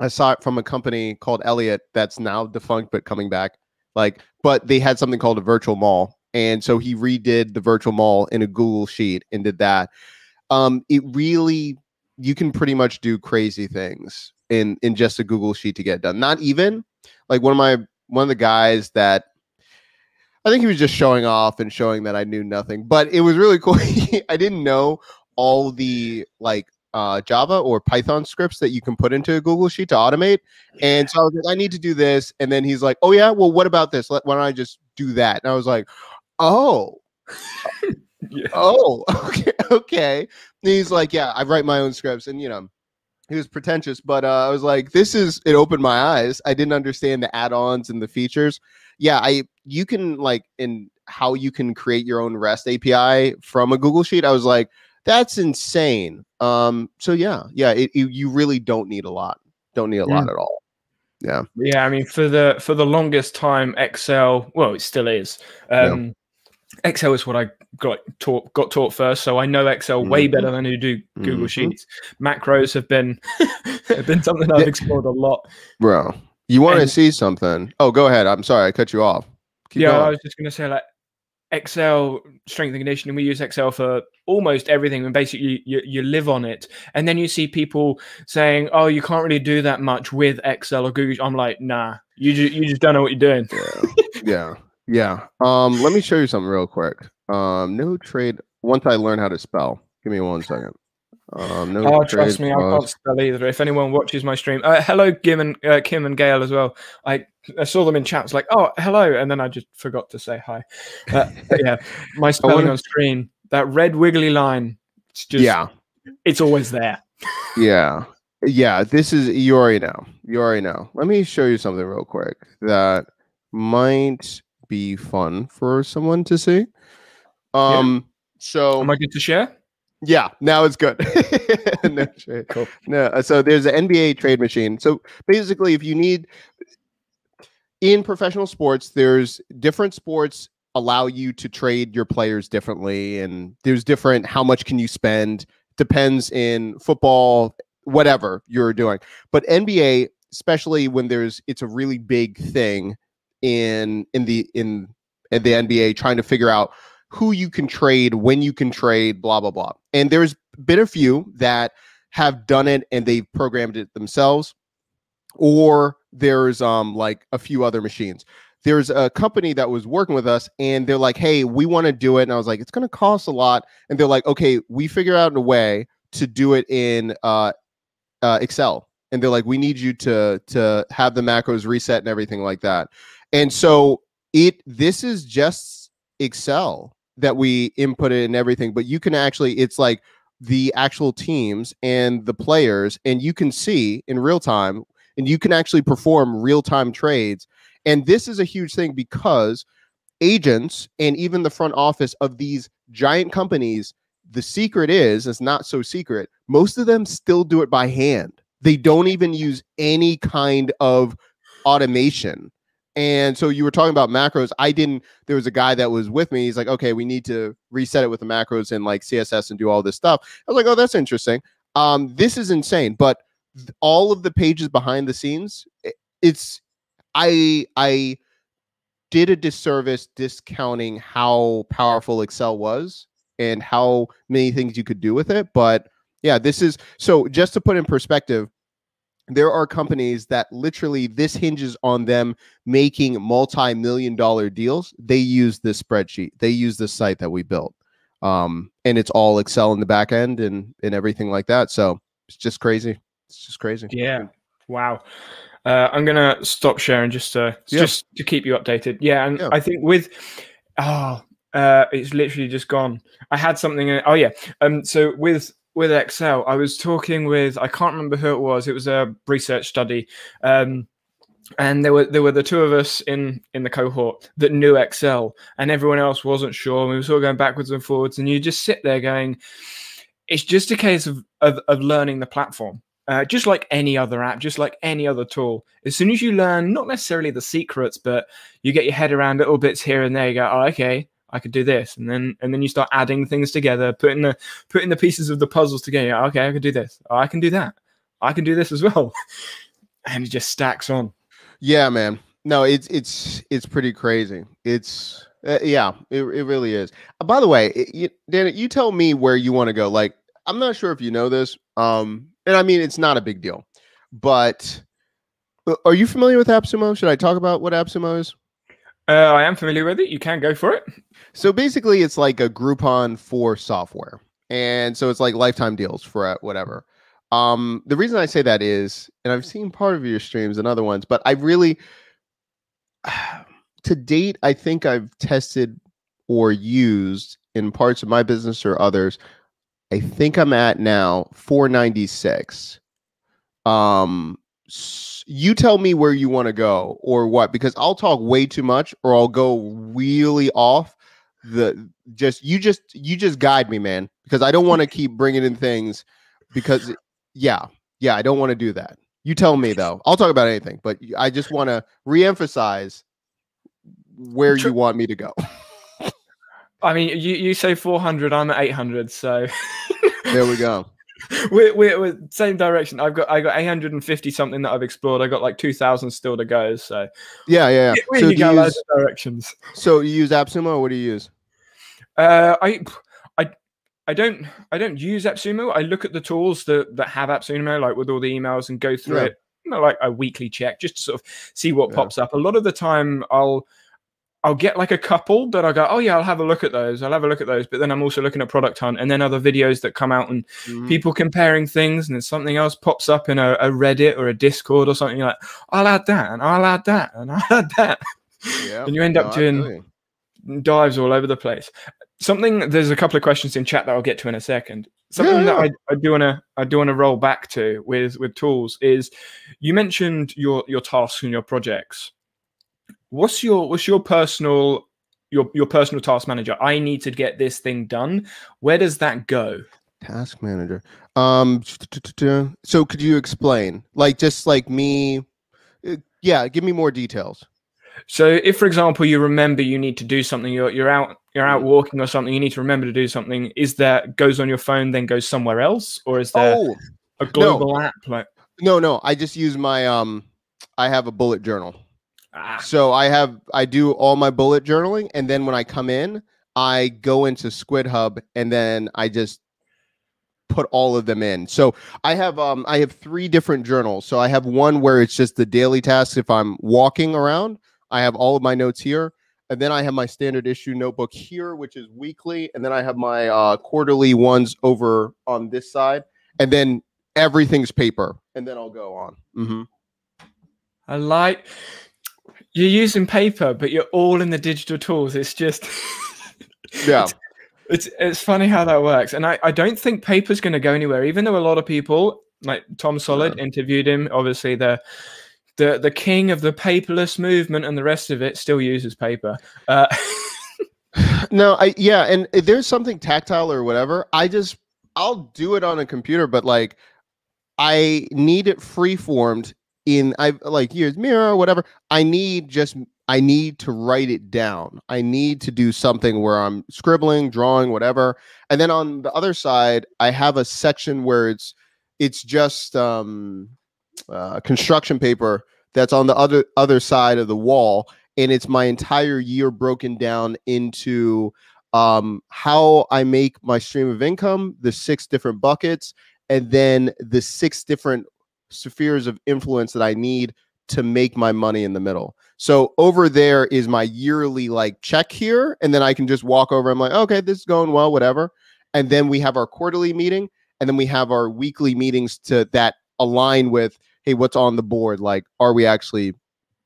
I saw it from a company called Elliot that's now defunct but coming back like but they had something called a virtual mall and so he redid the virtual mall in a google sheet and did that um it really you can pretty much do crazy things in in just a google sheet to get done not even like one of my one of the guys that i think he was just showing off and showing that i knew nothing but it was really cool i didn't know all the like uh, Java or Python scripts that you can put into a Google Sheet to automate. And so I was like, I need to do this. And then he's like, Oh yeah, well, what about this? Let, why don't I just do that? And I was like, Oh, Yeah. oh, okay, okay. And he's like, Yeah, I write my own scripts, and you know, he was pretentious, but uh, I was like, This is it opened my eyes. I didn't understand the add-ons and the features. Yeah, I you can like in how you can create your own REST API from a Google Sheet. I was like, that's insane. Um, so yeah, yeah, it, it- you really don't need a lot. Don't need a lot at all. Yeah. Yeah, I mean, for the for the longest time, Excel. Well, it still is. Um, Excel is what I got taught got taught first, so I know Excel way Mhm. better than I do Google Mhm. Sheets. Macros have been have been something I've explored a lot. Bro, you want to see something? Oh, go ahead. I'm sorry, I cut you off. Keep yeah, I was just going to say like Excel strength and conditioning. We use Excel for almost everything, and basically you, you live on it. And then you see people saying, "Oh, you can't really do that much with Excel or Google." I'm like, nah, you just you just don't know what you're doing. yeah, yeah. Um, let me show you something real quick. Um, no trade. Once I learn how to spell, give me one second. Um, no Oh, trust me, I can't spell either. If anyone watches my stream, uh, hello, Kim and uh, Kim and Gail as well. I, I saw them in chats like, oh, hello, and then I just forgot to say hi. Uh, yeah, my spelling wanna- on screen, that red wiggly line, it's just, yeah, it's always there. yeah, yeah. This is you already know. You already know. Let me show you something real quick that might be fun for someone to see. Um. So Am I good to share? Yeah, now it's good. no trade. Cool. No, uh, so there's an NBA trade machine. So basically, if you need in professional sports, there's different sports allow you to trade your players differently, and there's different how much can you spend depends in football, whatever you're doing. But NBA, especially when there's it's a really big thing in in the in, in the NBA trying to figure out who you can trade, when you can trade, blah blah blah. And there's been a few that have done it and they've programmed it themselves, or there's um like a few other machines. There's a company that was working with us and they're like, hey, we want to do it. And I was like, it's gonna cost a lot. And they're like, okay, we figure out a way to do it in uh, uh Excel. And they're like, we need you to to have the macros reset and everything like that. And so it this is just Excel that we input it and everything, but you can actually it's like the actual teams and the players, and you can see in real time, and you can actually perform real time trades. And this is a huge thing because agents and even the front office of these giant companies, the secret is, it's not so secret, most of them still do it by hand. They don't even use any kind of automation. And so you were talking about macros. I didn't, there was a guy that was with me. He's like, okay, we need to reset it with the macros and like CSS and do all this stuff. I was like, oh, that's interesting. Um, this is insane. But th- all of the pages behind the scenes, i- it's, I, I did a disservice discounting how powerful Excel was and how many things you could do with it. But yeah, this is so just to put in perspective, there are companies that literally this hinges on them making multi-million dollar deals. They use this spreadsheet. They use this site that we built. Um, and it's all Excel in the back end and and everything like that. So it's just crazy. It's just crazy. Yeah. Wow. Uh, I'm gonna stop sharing just to Yeah. just to keep you updated. Yeah, and Yeah. I think with oh, uh, it's literally just gone. I had something. In, oh yeah. Um. So with with Excel, I was talking with I can't remember who it was. It was a research study. Um. And there were there were the two of us in in the cohort that knew Excel, and everyone else wasn't sure. We were sort of going backwards and forwards, and you just sit there going, "It's just a case of of, of learning the platform." uh, just like any other app, just like any other tool. As soon as you learn, not necessarily the secrets, but you get your head around little bits here and there, you go, "Oh, okay, I could do this," and then and then you start adding things together, putting the putting the pieces of the puzzles together. Okay, I could do this. Oh, I can do that. I can do this as well, and it just stacks on. Yeah, man. No, it's it's it's pretty crazy. It's uh, yeah, it, it really is. Uh, by the way, it, you, Dan, you tell me where you want to go. Like, I'm not sure if you know this, um, and I mean it's not a big deal, but uh, are you familiar with AppSumo? Should I talk about what AppSumo is? Uh, I am familiar with it. You can go for it. So basically, it's like a Groupon for software, and so it's like lifetime deals for uh, whatever. Um, the reason I say that is, and I've seen part of your streams and other ones, but I really, to date, I think I've tested or used in parts of my business or others. I think I'm at now 496. Um, s- you tell me where you want to go or what, because I'll talk way too much or I'll go really off the just you just you just guide me man because i don't want to keep bringing in things because yeah yeah i don't want to do that. You tell me though. I'll talk about anything but i just want to reemphasize where you want me to go. I mean, you, you say 400, I'm at 800, so there we go we're, we're, we're same direction. I've got I got 850 something that I've explored. I got like 2,000 still to go. So yeah yeah, yeah. we so, go loads use, of directions. so you use appsumo or what do you use Uh, I, I, I don't, I don't use AppSumo. I look at the tools that that have AppSumo, like with all the emails, and go through Yeah. it, you know, like a weekly check, just to sort of see what Yeah. pops up. A lot of the time, I'll, I'll get like a couple that I go, oh yeah, I'll have a look at those. I'll have a look at those. But then I'm also looking at Product Hunt, and then other videos that come out and Mhm. people comparing things, and then something else pops up in a, a Reddit or a Discord or something. You're like, I'll add that, and I'll add that, and I'll add that. yeah and you end up No, I doing dives all over the place. Something there's a couple of questions in chat that I'll get to in a second. Something Yeah, that I, I do want to I do want to roll back to with with tools is you mentioned your your tasks and your projects. What's your what's your personal your your personal task manager? I need to get this thing done. Where does that go? task manager um so could you explain like just like me uh, yeah give me more details So if for example you remember you need to do something, you're you're out you're out walking or something, you need to remember to do something. Is that goes on your phone then goes somewhere else, or is there oh a global app like? no no i just use my um i have a bullet journal Ah, so i have i do all my bullet journaling and then when i come in i go into squid hub and then i just put all of them in. So i have um i have three different journals. So i have one where it's just the daily tasks. If i'm walking around i have all of my notes here and then i have my standard issue notebook here which is weekly and then i have my uh quarterly ones over on this side and then everything's paper and then i'll go on. Mm-hmm. I like you're using paper, but you're all in the digital tools. It's just yeah it's it's funny how that works, and I, I don't think paper's going to go anywhere. Even though a lot of people, like Tom Solid, Yeah. interviewed him. Obviously, the the the king of the paperless movement and the rest of it still uses paper. Uh, No, I yeah, and if there's something tactile or whatever, I just I'll do it on a computer, but like I need it free formed in I like here's Miro or whatever. I need just I need to write it down. I need to do something where I'm scribbling, drawing, whatever. And then on the other side, I have a section where it's it's just um uh, construction paper that's on the other other side of the wall and it's my entire year broken down into um, how I make my stream of income, the six different buckets, and then the six different spheres of influence that I need to make my money in the middle. So over there is my yearly like check here, and then I can just walk over. I'm like, okay, this is going well, whatever. And then we have our quarterly meeting, and then we have our weekly meetings to that align with, hey, what's on the board? Like, are we actually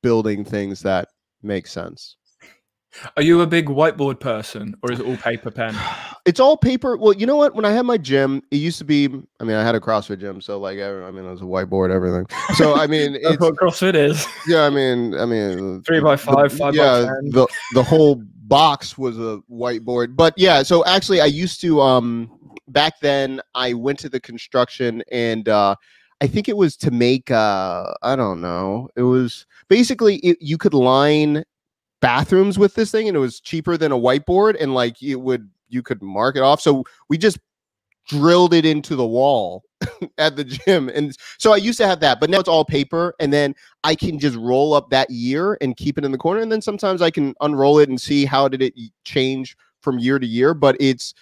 building things that make sense? are you a big whiteboard person, or is it all paper pen? It's all paper. Well, you know what? When I had my gym, it used to be. I mean, I had a CrossFit gym, so like, I, I mean, it was a whiteboard, everything. So I mean, it's what CrossFit is. yeah. I mean, I mean, Three by the- five, five by yeah, 10. the the whole box was a whiteboard. But yeah, so actually, I used to. Um, back then, I went to the construction, and uh, I think it was to make. Uh, I don't know. It was basically it, you could line bathrooms with this thing and it was cheaper than a whiteboard and like it would you could mark it off. So we just drilled it into the wall at the gym and so i used to have that but now it's all paper and then i can just roll up that year and keep it in the corner and then sometimes i can unroll it and see how did it change from year to year but it's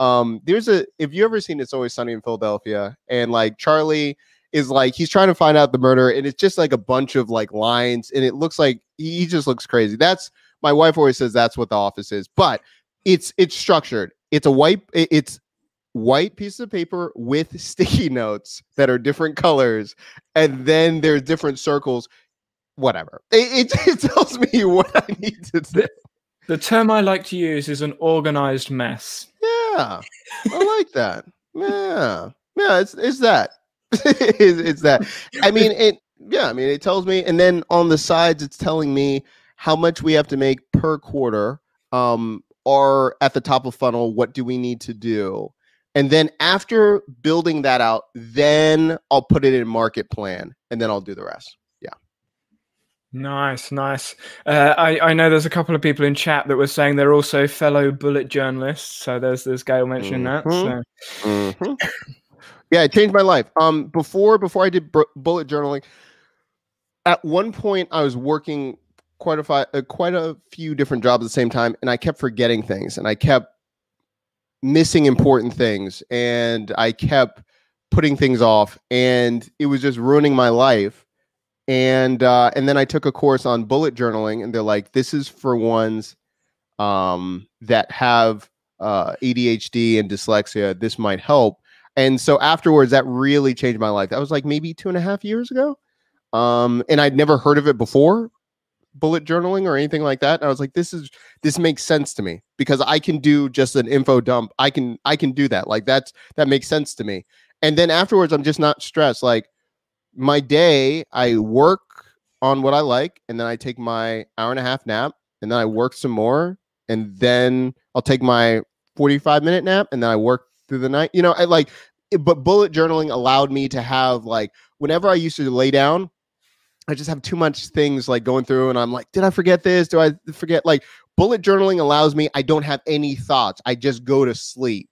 um there's a if you ever seen it's always sunny in philadelphia and like charlie is like he's trying to find out the murder and it's just like a bunch of like lines and it looks like he just looks crazy. That's my wife always says that's what the office is but it's it's structured. It's a white it's white piece of paper with sticky notes that are different colors and then there's different circles. Whatever. It, it, it tells me what i need to do. The term I like to use is an organized mess. yeah. I like that. Yeah. Yeah it's it's that. It's, it's that. I mean it yeah i mean it tells me and then on the sides it's telling me how much we have to make per quarter um or at the top of funnel what do we need to do and then after building that out then i'll put it in market plan and then i'll do the rest Yeah. Nice, nice. Uh, I, I know there's a couple of people in chat that were saying they're also fellow bullet journalists. So there's there's Gail mentioning that. Mhm. So. Mhm. yeah, it changed my life. Um, before before I did bullet journaling, at one point I was working quite a fi- uh, quite a few different jobs at the same time, and I kept forgetting things, and I kept missing important things, and I kept putting things off, and it was just ruining my life. And uh, and then I took a course on bullet journaling, and they're like, "This is for ones um, that have uh, ADHD and dyslexia. This might help." And so afterwards, that really changed my life. That was like maybe two and a half years ago. Um, and I'd never heard of it before, bullet journaling or anything like that. And I was like, this is this makes sense to me because I can do just an info dump. I can I can do that. Like that's that makes sense to me. And then afterwards, I'm just not stressed. Like my day, I work on what I like, and then I take my hour and a half nap, and then I work some more, and then I'll take my 45 minute nap, and then I work through the night. You know, I like but bullet journaling allowed me to have like whenever I used to lay down, I just have too much things like going through, and I'm like, did I forget this? Do I forget? Like bullet journaling allows me, I don't have any thoughts. I just go to sleep.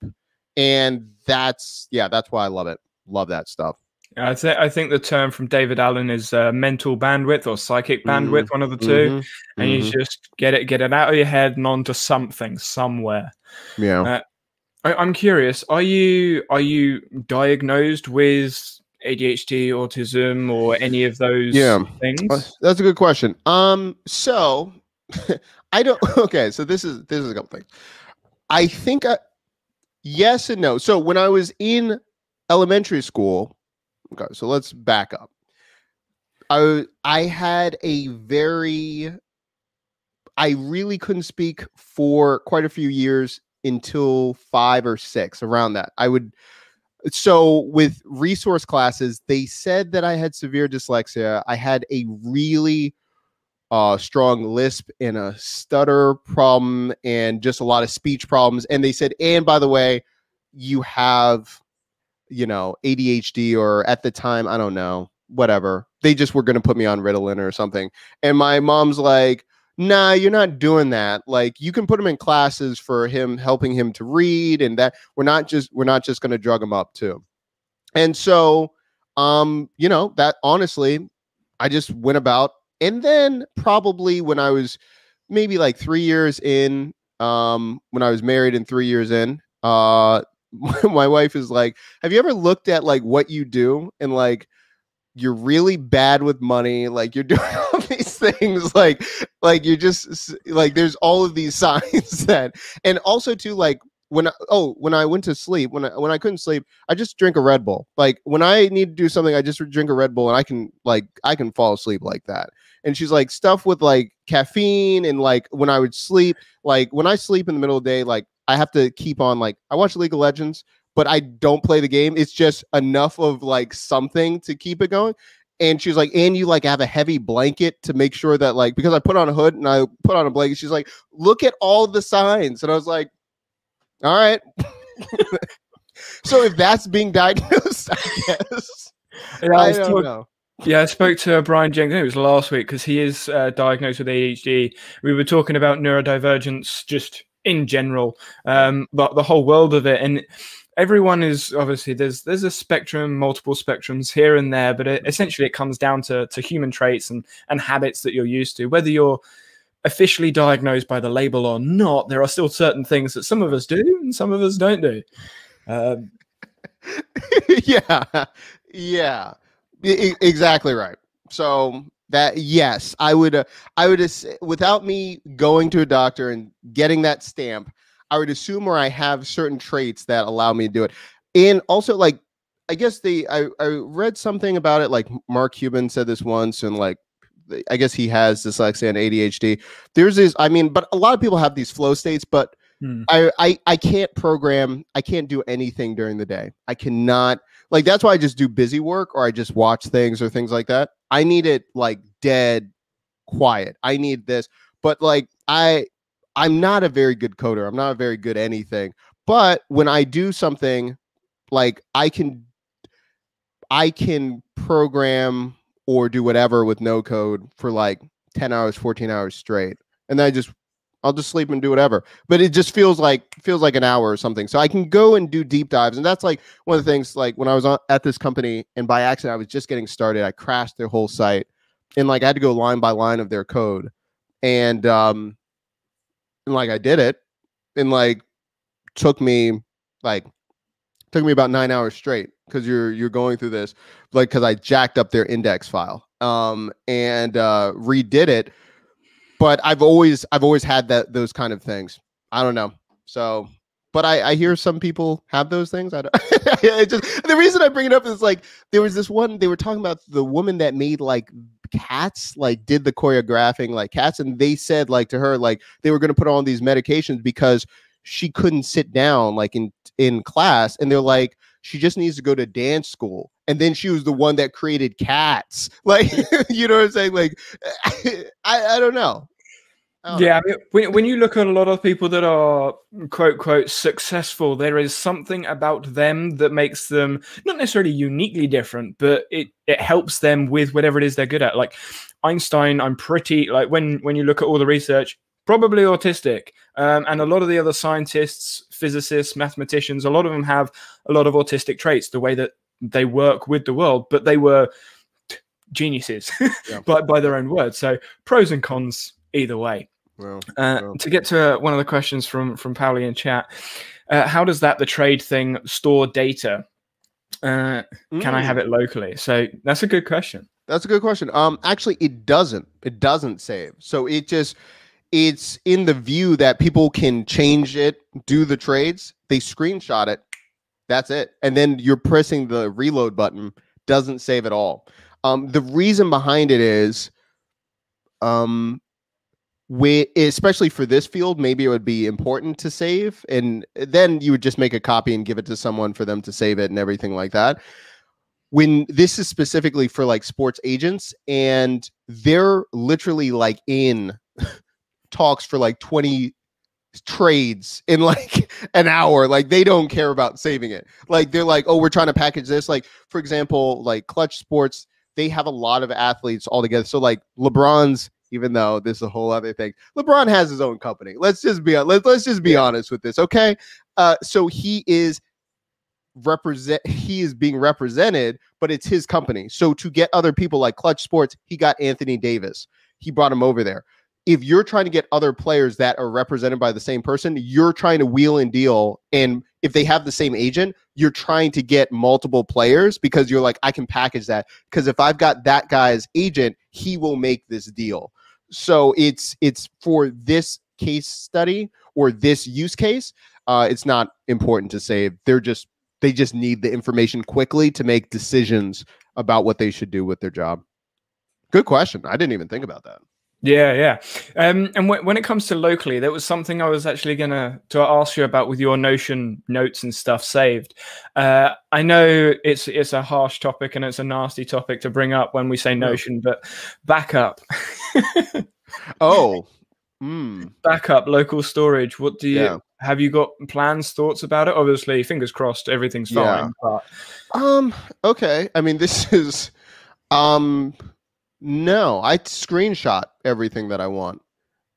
And that's yeah, that's why I love it. Love that stuff. I, th- I think the term from David Allen is uh, mental bandwidth or psychic bandwidth, one of the 2 Mhm, and you mhm. just get it get it out of your head and onto something somewhere. yeah. uh, I, I'm curious. Are you are you diagnosed with ADHD, autism, or any of those Yeah. things? Uh, That's a good question. Um, so I don't. Okay, so this is this is a couple things. I think I, yes and no. So when I was in elementary school, okay, so let's back up. I I had a very I really couldn't speak for quite a few years until five or six around that. I would so with resource classes, they said that I had severe dyslexia. I had a really uh, strong lisp and a stutter problem and just a lot of speech problems. And they said, and by the way, you have, you know, ADHD or at the time, I don't know, whatever. They just were going to put me on Ritalin or something. And my mom's like, nah, you're not doing that. Like you can put him in classes for him helping him to read and that we're not just we're not just going to drug him up too. And so um, you know, that honestly, I just went about and then probably when I was maybe like 3 years in um when I was married and 3 years in, uh my wife is like, "Have you ever looked at like what you do and like you're really bad with money like you're doing all these things like like you're just like there's all of these signs that and also too like when I, oh when I went to sleep when I when I couldn't sleep I just drink a Red Bull like when I need to do something I just drink a Red Bull and I can like I can fall asleep like that and she's like stuff with like caffeine and like when I would sleep like when I sleep in the middle of the day like I have to keep on like I watch League of Legends but I don't play the game. It's just enough of like something to keep it going. And she's like, and you like have a heavy blanket to make sure that like because I put on a hood and I put on a blanket. She's like, look at all the signs, and I was like, all right. so if that's being diagnosed, I guess. Yeah, I, I don't talk- know. Yeah, I spoke to Brian Jenkins. It was last week because he is uh, diagnosed with ADHD. We were talking about neurodivergence just in general, um, but the whole world of it. And everyone is obviously there's there's a spectrum, multiple spectrums here and there, but it, essentially it comes down to to human traits and and habits that you're used to. Whether you're officially diagnosed by the label or not, there are still certain things that some of us do and some of us don't do. Um, yeah, yeah, I- exactly right. So that yes, I would, uh, I would, uh, without me going to a doctor and getting that stamp, I would assume where I have certain traits that allow me to do it. And also like I guess the I, I read something about it like Mark Cuban said this once and like I guess he has dyslexia and ADHD. There's this I mean but a lot of people have these flow states but hmm. I, I I can't program I can't do anything during the day. I cannot like that's why I just do busy work or I just watch things or things like that. I need it like dead quiet. I need this but like I I'm not a very good coder. I'm not a very good anything. But when I do something like I can I can program or do whatever with no code for like 10 hours, 14 hours straight. And then I just I'll just sleep and do whatever. But it just feels like feels like an hour or something. So I can go and do deep dives. And that's like one of the things like when I was on, at this company and by accident I was just getting started, I crashed their whole site and like I had to go line by line of their code. And um and like I did it and like took me like took me about nine hours straight because you're you're going through this like because I jacked up their index file um and uh redid it but I've always I've always had that those kind of things I don't know so but I, I hear some people have those things. I don't. just the reason I bring it up is like there was this one they were talking about the woman that made like cats like did the choreographing like cats and they said like to her like they were going to put on these medications because she couldn't sit down like in in class and they're like she just needs to go to dance school. And then she was the one that created cats. Like you know what i'm saying? Like i i don't know yeah, I mean, when, when you look at a lot of people that are quote quote successful, there is something about them that makes them not necessarily uniquely different, but it it helps them with whatever it is they're good at. Like Einstein, I'm pretty like when when you look at all the research, probably autistic, um, and a lot of the other scientists, physicists, mathematicians, a lot of them have a lot of autistic traits. The way that they work with the world, but they were geniuses yeah. by by their own words. So pros and cons either way. Well, uh, well. To get to uh, one of the questions from from Pauli in chat, uh, how does that the trade thing store data? Mm. Can I have mm. it locally? So that's a good question. That's a good question. Um, actually, it doesn't. It doesn't save. So it just it's in the view that people can change it, do the trades. They screenshot it. That's it, and then you're pressing the reload button. Doesn't save at all. Um, the reason behind it is, um, we, especially for this field, maybe it would be important to save, and then you would just make a copy and give it to someone for them to save it and everything like that. When this is specifically for like sports agents, and they're literally like in talks for like 20 trades in like an hour like they don't care about saving it. Like they're like oh we're trying to package this. Like for example like Klutch Sports they have a lot of athletes all together. So like lebron's even though this is a whole other thing. Lebron has his own company. Let's just be let's, let's just be honest with this okay? Uh so he is represent he is being represented but it's his company. So to get other people like Klutch Sports he got anthony davis. He brought him over there. If you're trying to get other players that are represented by the same person, you're trying to wheel and deal. And if they have the same agent, you're trying to get multiple players because you're like, I can package that. Because if I've got that guy's agent, he will make this deal. So it's it's for this case study or this use case. Uh, it's not important to say. They're just they just need the information quickly to make decisions about what they should do with their job. Good question. I didn't even think about that. Yeah, yeah. Um, and w- when it comes to locally, there was something I was actually gonna to ask you about with your Notion notes and stuff saved. Uh, I know it's it's a harsh topic and it's a nasty topic to bring up when we say Notion, but backup. oh, mm. backup local storage. What do you yeah. have? You got plans, thoughts about it? Obviously, fingers crossed, everything's fine. Yeah. But... Um. Okay. I mean, this is um no, I screenshot everything that I want.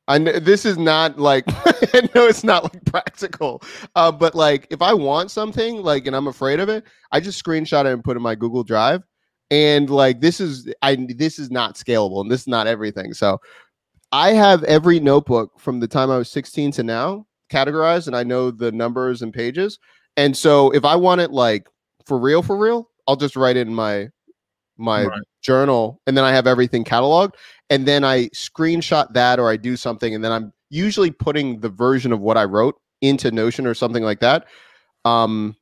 I know this is not like I know it's not like practical, uh, but like if I want something like and I'm afraid of it, I just screenshot it and put it in my Google Drive. And like this is I this is not scalable and this is not everything. So I have every notebook from the time I was 16 to now categorized, and I know the numbers and pages. And so if I want it like for real, for real, I'll just write it in my my right. journal and then I have everything cataloged and then I screenshot that or I do something and then I'm usually putting the version of what I wrote into Notion or something like that. Um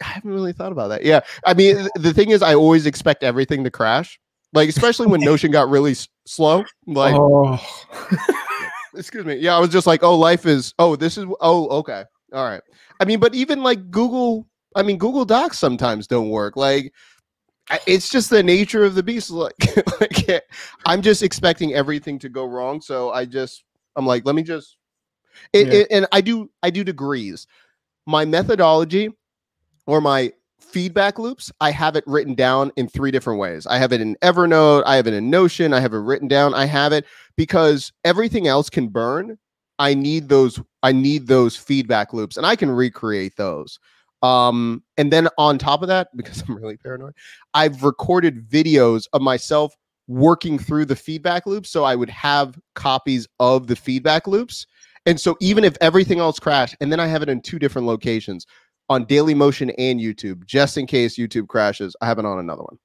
I haven't really thought about that. Yeah. I mean the thing is I always expect everything to crash. Like especially when Notion got really s- slow like oh. Excuse me. Yeah, I was just like, "Oh, life is oh, this is oh, okay. All right." I mean, but even like Google I mean, Google Docs sometimes don't work. Like it's just the nature of the beast. Like, like I'm just expecting everything to go wrong. So I just, I'm like, let me just, it, yeah. it, and I do, I do degrees. My methodology or my feedback loops, I have it written down in three different ways. I have it in Evernote, I have it in Notion, I have it written down. I have it because everything else can burn. I need those, I need those feedback loops and I can recreate those. Um, and then on top of that, because I'm really paranoid, I've recorded videos of myself working through the feedback loops. So I would have copies of the feedback loops. And so even if everything else crashed, and then I have it in two different locations on Daily Motion and YouTube, just in case YouTube crashes, I have it on another one.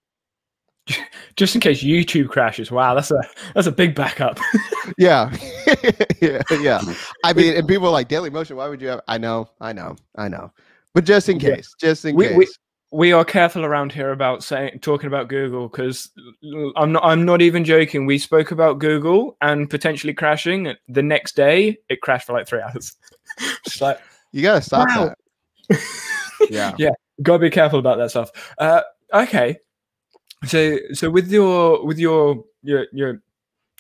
Just in case YouTube crashes. Wow, that's a that's a big backup. yeah. yeah, yeah. I mean, and people are like Daily Motion, why would you have I know, I know, I know. But just in case, yeah. just in we, case. We, we are careful around here about saying talking about Google because I'm not I'm not even joking. We spoke about Google and potentially crashing. The next day, it crashed for like three hours. Just like you gotta stop wow. that. yeah, yeah, gotta be careful about that stuff. Uh, okay, so so with your with your your your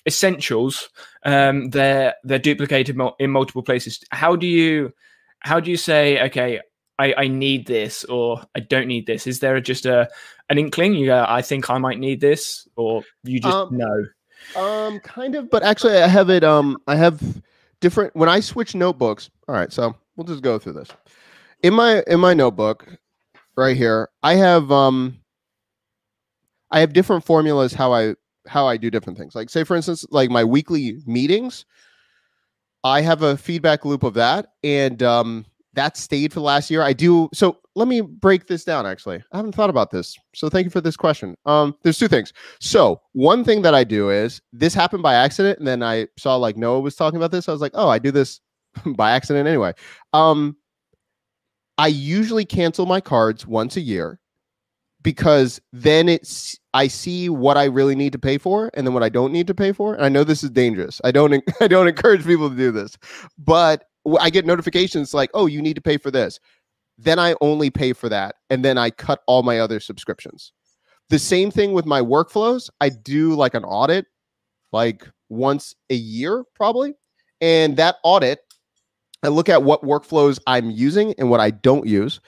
essentials, um, they're they're duplicated in multiple places. How do you how do you say okay? I, I need this or I don't need this? Is there just a an inkling? You go, I think I might need this, or you just um, know? Um, kind of, but actually, I have it. Um, I have different when I switch notebooks. All right, so we'll just go through this. In my in my notebook, right here, I have um, I have different formulas how I how I do different things. Like say for instance, like my weekly meetings, I have a feedback loop of that, and um, that stayed for the last year. I do. So let me break this down. Actually, I haven't thought about this. So thank you for this question. Um, there's two things. So one thing that I do is this happened by accident, and then I saw like Noah was talking about this. I was like, oh, I do this by accident anyway. Um, I usually cancel my cards once a year because then it's I see what I really need to pay for and then what I don't need to pay for. And I know this is dangerous. I don't I don't encourage people to do this. But I get notifications like, "Oh, you need to pay for this." Then I only pay for that and then I cut all my other subscriptions. The same thing with my workflows. I do like an audit like once a year probably. And that audit I look at what workflows I'm using and what I don't use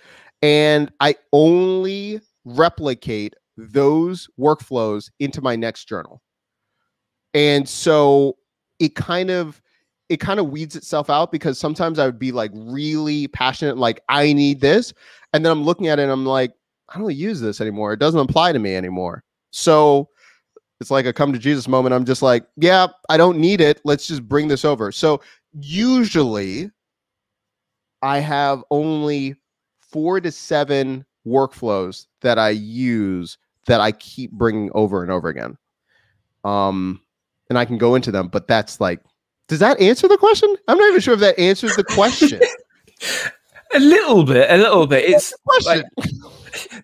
and I only replicate those workflows into my next journal. And so it kind of it kind of weeds itself out because sometimes I would be like really passionate, like I need this, and then I'm looking at it and I'm like, I don't use this anymore. It doesn't apply to me anymore. So it's like a come to Jesus moment. I'm just like, yeah, I don't need it. Let's just bring this over. So usually I have only four to seven workflows that I use that I keep bringing over and over again. Um, and I can go into them, but that's like, does that answer the question? I'm not even sure if that answers the question. a little bit, a little bit. It's like,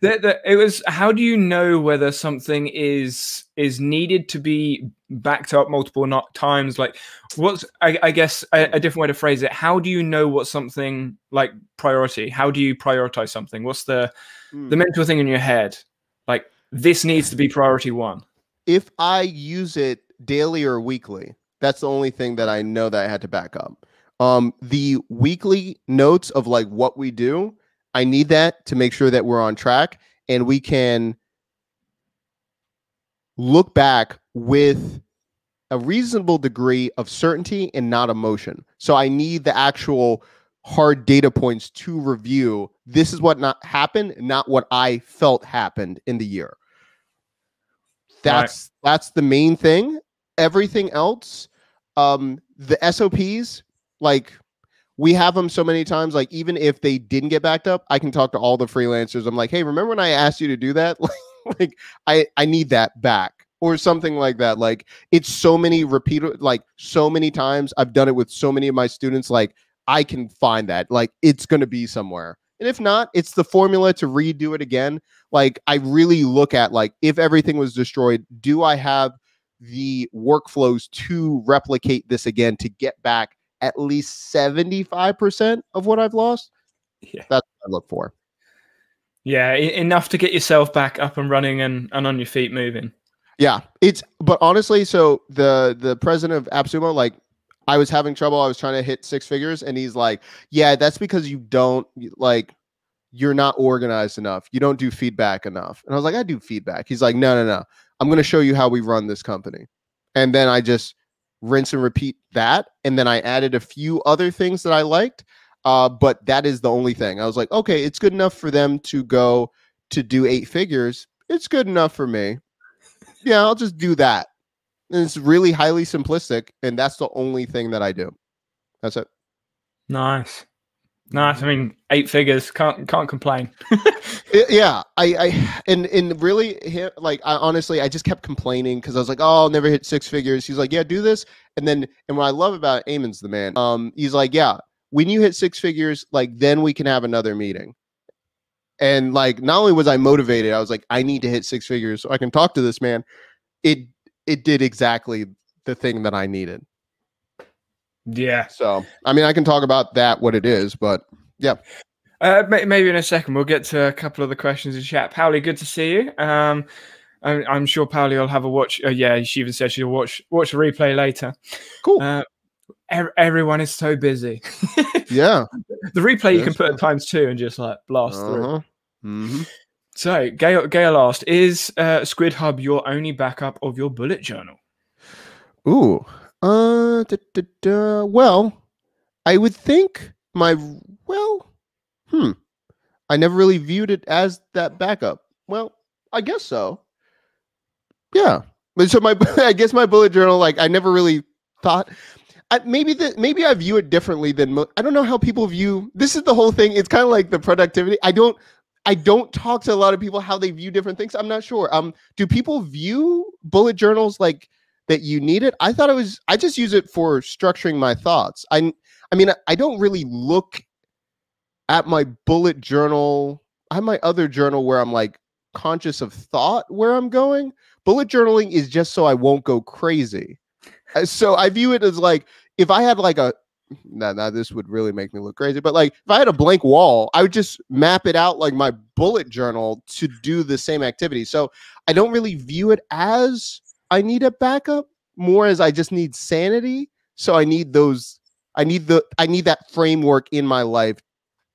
the, the, it was. How do you know whether something is is needed to be backed up multiple not times? Like, what's I, I guess a, a, different way to phrase it? How do you know what something like priority? How do you prioritize something? What's the mm. the mental thing in your head? Like, this needs to be priority one. If I use it daily or weekly, that's the only thing that I know that I had to back up. Um, the weekly notes of like what we do, I need that to make sure that we're on track and we can look back with a reasonable degree of certainty and not emotion. So I need the actual hard data points to review. This is what not happened, not what I felt happened in the year. That's right. that's the main thing. Everything else, um, the SOPs, like we have them so many times. Like even if they didn't get backed up, I can talk to all the freelancers. I'm like, hey, remember when I asked you to do that? like I I need that back or something like that. Like it's so many repeat like so many times I've done it with so many of my students. Like I can find that. Like it's gonna be somewhere. And if not, it's the formula to redo it again. Like I really look at like if everything was destroyed, do I have the workflows to replicate this again to get back at least 75% of what I've lost? Yeah. That's what I look for. Yeah, enough to get yourself back up and running and, and on your feet moving. Yeah, it's but honestly, so the the president of AppSumo, like I was having trouble. I was trying to hit six figures, and he's like, "Yeah, that's because you don't like you're not organized enough. You don't do feedback enough." And I was like, "I do feedback." He's like, "No, no, no. I'm going to show you how we run this company." And then I just rinse and repeat that, and then I added a few other things that I liked. Uh, but that is the only thing. I was like, okay, it's good enough for them to go to do eight figures. It's good enough for me. Yeah, I'll just do that. And it's really highly simplistic, and that's the only thing that I do. That's it. Nice. Nice. I mean, eight figures. Can't can't complain. yeah, I, I and and really, like, I honestly, I just kept complaining because I was like, oh, I'll never hit six figures. He's like, yeah, do this, and then, and what I love about Eamon's the man. Um, he's like, yeah, when you hit six figures, like, then we can have another meeting. And like, not only was I motivated, I was like, I need to hit six figures so I can talk to this man. It it did exactly the thing that I needed. Yeah. So, I mean, I can talk about that, what it is, but yeah. Uh, maybe in a second we'll get to a couple of the questions in chat. Pauli, good to see you. Um, I'm, I'm sure Pauli will have a watch. Uh, yeah, she even said she'll watch watch a replay later. Cool. Uh, er- everyone is so busy. yeah. The replay you can put at times two and just like blast uh-huh. through. Mm-hmm. So, Gail, Gail asked, "Is uh, Squid Hub your only backup of your bullet journal?" Ooh, uh, da, da, da. well, I would think my well, hmm, I never really viewed it as that backup. Well, I guess so. Yeah, but so my I guess my bullet journal, like I never really thought. I, maybe the maybe I view it differently than mo- I don't know how people view. This is the whole thing. It's kind of like the productivity. I don't I don't talk to a lot of people how they view different things. I'm not sure. Um, do people view bullet journals like that you need it? I thought it was. I just use it for structuring my thoughts. I, I mean, I don't really look at my bullet journal. I have my other journal where I'm like conscious of thought where I'm going. Bullet journaling is just so I won't go crazy. Uh, So I view it as like if I had like a now, now this would really make me look crazy, but like if I had a blank wall, I would just map it out like my bullet journal to do the same activity. So I don't really view it as I need a backup, more as I just need sanity. So I need those I need the I need that framework in my life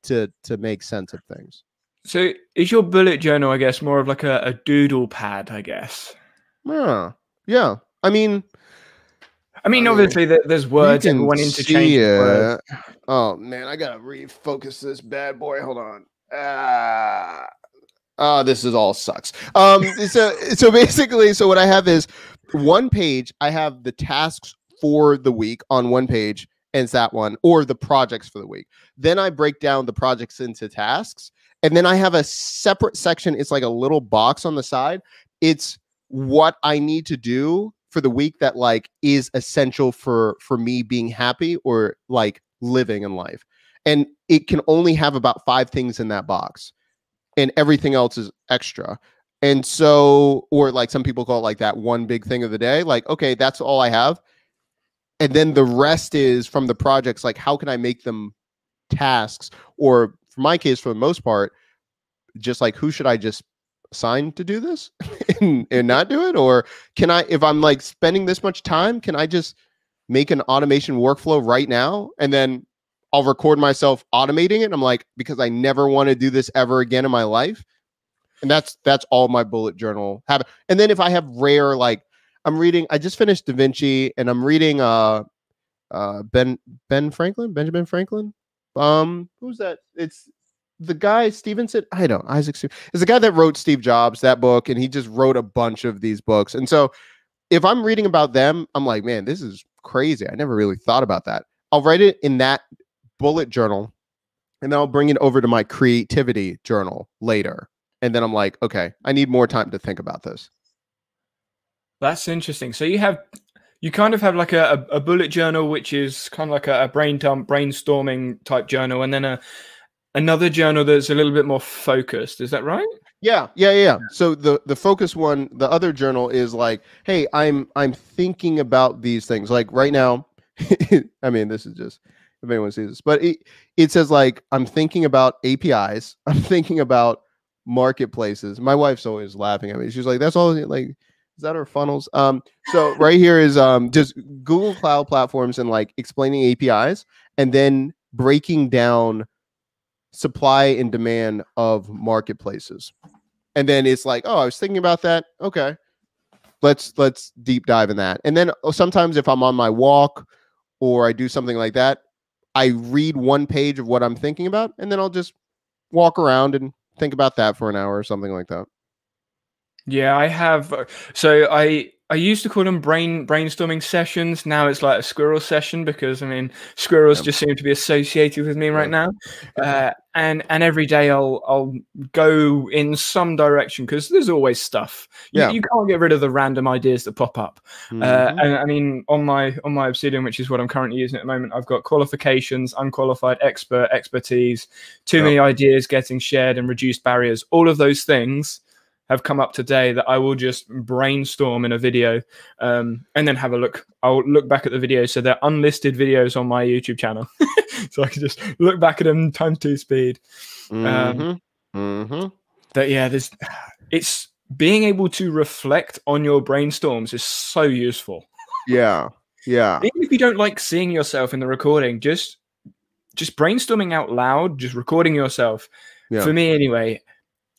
to to make sense of things. So is your bullet journal, I guess, more of like a, a doodle pad, I guess? Yeah. Yeah. I mean, I mean, I mean, obviously, there, there's words, everyone see interchanges words. Oh man, I gotta refocus this bad boy. Hold on. Ah, oh, this is all sucks. Um, so so basically, so what I have is one page. I have the tasks for the week on one page, and it's that one, or the projects for the week. Then I break down the projects into tasks, and then I have a separate section. It's like a little box on the side. It's what I need to do for the week that like is essential for for me being happy or like living in life and it can only have about five things in that box and everything else is extra. And so or like some people call it like that one big thing of the day like okay that's all i have. And then the rest is from the projects like how can i make them tasks? Or for my case for the most part just like who should i just assign to do this and, and not do it? Or can i if i'm like spending this much time can i just make an automation workflow right now? And then i'll record myself automating it i'm like because i never want to do this ever again in my life and that's that's all my bullet journal habit and then if i have rare like i'm reading i just finished da vinci and i'm reading uh uh ben ben franklin benjamin franklin um who's that it's the guy Stevenson, I don't Isaac is the guy that wrote Steve Jobs that book, and he just wrote a bunch of these books. And so, if I'm reading about them, I'm like, man, this is crazy. I never really thought about that. I'll write it in that bullet journal, and then I'll bring it over to my creativity journal later. And then I'm like, okay, I need more time to think about this. That's interesting. So you have, you kind of have like a, a, bullet journal, which is kind of like a, a brain dump, brainstorming type journal, and then a another journal that's a little bit more focused. Is that right? Yeah, yeah, yeah. So the the focus one, the other journal is like, hey, I'm I'm thinking about these things. Like right now, I mean, this is just if anyone sees this, but it it says like I'm thinking about APIs. I'm thinking about marketplaces. My wife's always laughing at me. She's like, "That's all." Like, is that our funnels? Um. So right here is um just Google Cloud platforms and like explaining APIs, and then breaking down supply and demand of marketplaces and then it's like oh i was thinking about that okay let's let's deep dive in that and then uh, sometimes if i'm on my walk or i do something like that i read one page of what i'm thinking about and then i'll just walk around and think about that for an hour or something like that Yeah, I have. uh, So I I used to call them brain brainstorming sessions. Now it's like a squirrel session because I mean squirrels Yep. just seem to be associated with me right now. Uh, and and every day I'll I'll go in some direction because there's always stuff. You, Yeah. you can't get rid of the random ideas that pop up. Uh, Mhm. and I mean, on my on my Obsidian, which is what I'm currently using at the moment, I've got qualifications, unqualified, expert, expertise, too Yep. many ideas getting shared, and reduced barriers. All of those things have come up today that I will just brainstorm in a video, um, and then have a look. I'll look back at the videos, so they're unlisted videos on my YouTube channel, so I can just look back at them time two speed. Mhm. Mhm. That yeah, there's it's being able to reflect on your brainstorms is so useful. yeah yeah even if you don't like seeing yourself in the recording just just brainstorming out loud just recording yourself Yeah. for me anyway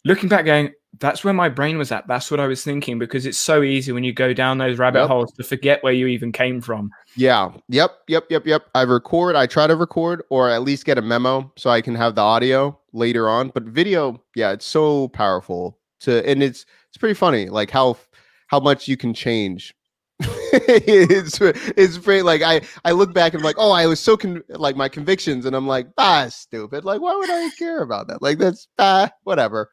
looking back going that's where my brain was at that's what i was thinking because it's so easy when you go down those rabbit Yep. holes to forget where you even came from Yeah. Yep. Yep. Yep. Yep. I record. I try to record or at least get a memo so I can have the audio later on. But video, yeah, it's so powerful to, and it's it's pretty funny, like how how much you can change. it's it's pretty like I I look back and I'm like, oh, I was so con- like my convictions, and I'm like, ah, stupid. Like, why would I care about that? Like, that's ah, whatever.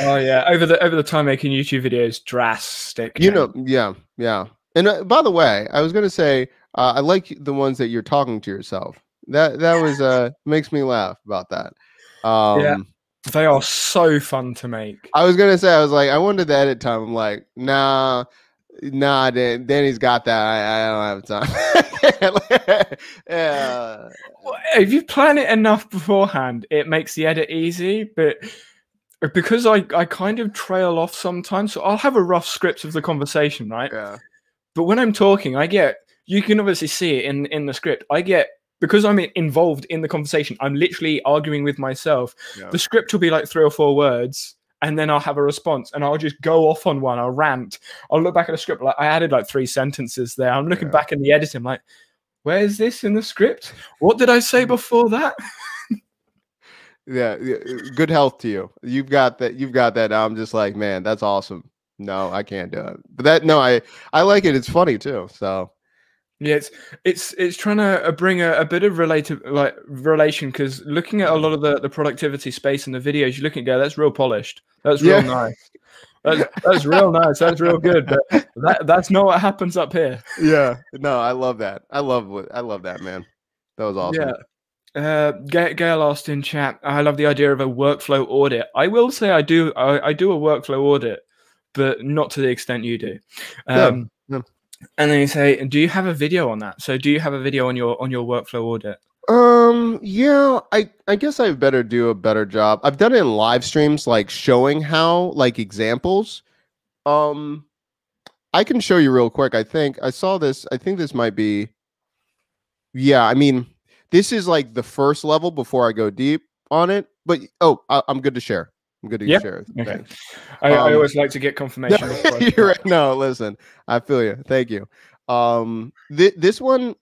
Oh yeah over the over the time making youtube videos drastic You know, yeah, yeah. And uh, by the way, I was gonna say uh, I like the ones that you're talking to yourself. That that was uh makes me laugh about that. Um, Yeah. They are so fun to make. I was gonna say, I was like, I wanted the edit time. I'm like, nah, nah. Dan, Danny's got that. I, I don't have time. yeah. Well, If you plan it enough beforehand, it makes the edit easy. But because I, I kind of trail off sometimes, so I'll have a rough script of the conversation, right? Yeah. But when I'm talking, I get you can obviously see it in in the script. I get because I'm involved in the conversation. I'm literally arguing with myself. Yeah. The script will be like three or four words, and then I'll have a response, and I'll just go off on one. I'll rant. I'll look back at the script. Like I added like three sentences there. I'm looking Yeah. back in the editing, like, where's this in the script? What did I say mm. before that? yeah, yeah, Good health to you. You've got that. You've got that. I'm just like, man, that's awesome. No, I can't do it. But that no, I I like it. It's funny too. So Yeah, it's it's it's trying to uh, bring a, a bit of relative like relation because looking at a lot of the, the productivity space in the videos, you look and go, that's real polished. That's real Yeah. nice. That's, that's real nice. That's real good. But that that's not what happens up here. yeah, no, I love that. I love what I love that man. That was awesome. Yeah. Uh, Ga- Gail asked in chat. I love the idea of a workflow audit. I will say I do. I, I do a workflow audit, but not to the extent you do. Um, yeah. And then you say, do you have a video on that? So do you have a video on your on your workflow audit? Um, yeah, I I guess I better do a better job. I've done it in live streams, like showing how, like examples. Um, I can show you real quick. I think I saw this. I think this might be. Yeah, I mean, this is like the first level before I go deep on it. But oh, I, I'm good to share. I'm good to Yeah? share. Okay. Thanks. I, I Um, always like to get confirmation. You're right. No, listen, I feel you. Thank you. Um, th- this one,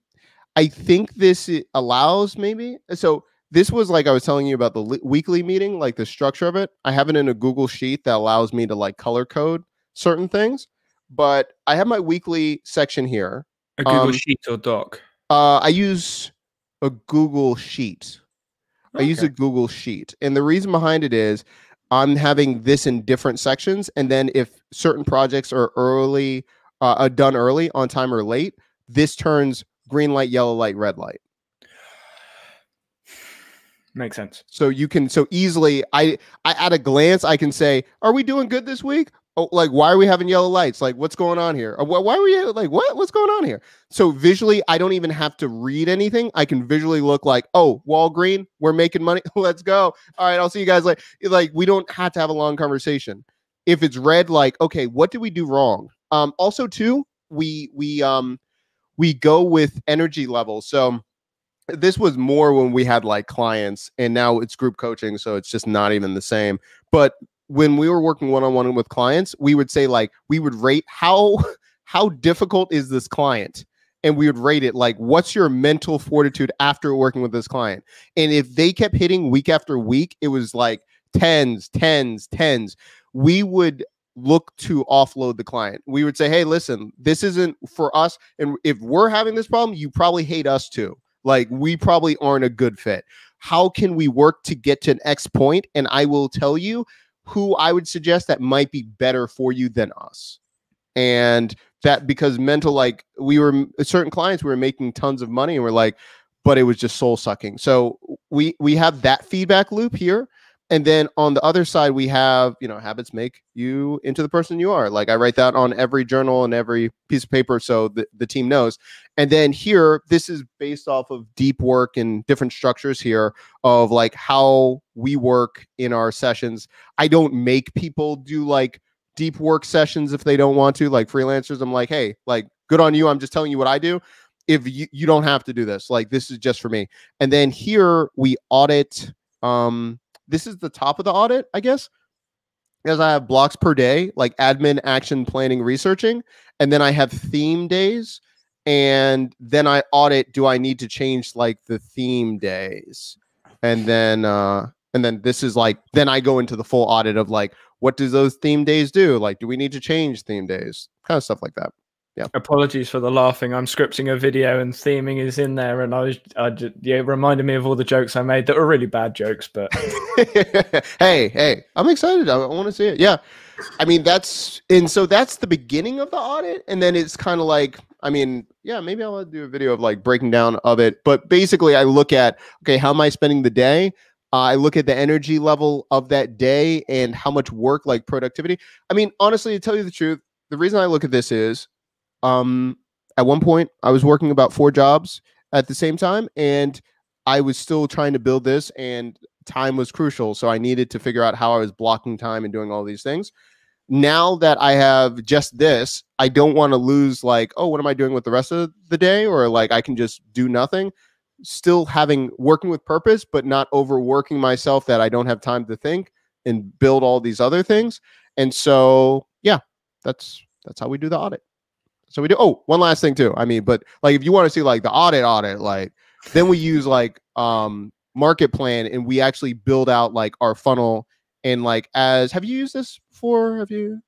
I think this allows maybe. So this was like I was telling you about the li- weekly meeting, like the structure of it. I have it in a Google sheet that allows me to like color code certain things. But I have my weekly section here. A Google um, Sheet or Doc. Uh, I use a Google sheet. I use a Google Sheet. And the reason behind it is I'm having this in different sections. And then if certain projects are early, uh, are done early, on time or late, this turns green light, yellow light, red light. Makes sense. So you can so easily I, I at a glance I can say, are we doing good this week? Oh, like why are we having yellow lights? Like what's going on here? Or, why are we like what? What's going on here? So visually, I don't even have to read anything. I can visually look like, oh, wall green, we're making money. Let's go. All right, I'll see you guys like like we don't have to have a long conversation. If it's red, like, okay, what did we do wrong? Um, also too, we we um we go with energy levels. So this was more when we had like clients and now it's group coaching so it's just not even the same but when we were working one-on-one with clients we would say like we would rate how how difficult is this client? And we would rate it like what's your mental fortitude after working with this client? And if they kept hitting week after week it was like tens tens tens. We would look to offload the client. We would say hey listen this isn't for us and if we're having this problem you probably hate us too. Like we probably aren't a good fit. How can we work to get to an X point? And I will tell you who I would suggest that might be better for you than us. And that because mental, like we were certain clients, we were making tons of money and we're like, but it was just soul sucking. So we we have that feedback loop here. And then on the other side, we have, you know, habits make you into the person you are. Like I write that on every journal and every piece of paper so the, the team knows. And then here, this is based off of deep work and different structures here of like how we work in our sessions. I don't make people do like deep work sessions if they don't want to, like freelancers. I'm like, hey, like good on you. I'm just telling you what I do. If you, you don't have to do this, like this is just for me. And then here we audit. Um, this is the top of the audit, I guess. Because I have blocks per day, like admin, action, planning, researching. And then I have theme days and then I audit do I need to change like the theme days and then uh and then this is like then I go into the full audit of like what does those theme days do like do we need to change theme days kind of stuff like that Apologies for the laughing. I'm scripting a video and theming is in there, and I was, I just, yeah, it reminded me of all the jokes I made that were really bad jokes, but hey hey I'm excited. I, I want to see it. Yeah. I mean that's and so that's the beginning of the audit and then it's kind of like I mean yeah maybe I'll do a video of like breaking down of it but basically I look at okay how am I spending the day? Uh, I look at the energy level of that day and how much work, like productivity. I mean, honestly, to tell you the truth, the reason I look at this is um, at one point I was working about four jobs at the same time, and I was still trying to build this, and time was crucial. So I needed to figure out how I was blocking time and doing all these things. Now that I have just this, I don't want to lose, like, oh, what am I doing with the rest of the day? Or like, I can just do nothing. Still having working with purpose, but not overworking myself that I don't have time to think and build all these other things. And so, yeah, that's that's how we do the audit. So we do. Oh, one last thing too. I mean, but like if you want to see like the audit audit, like then we use like um market plan and we actually build out like our funnel and like as have you used this before? Have you?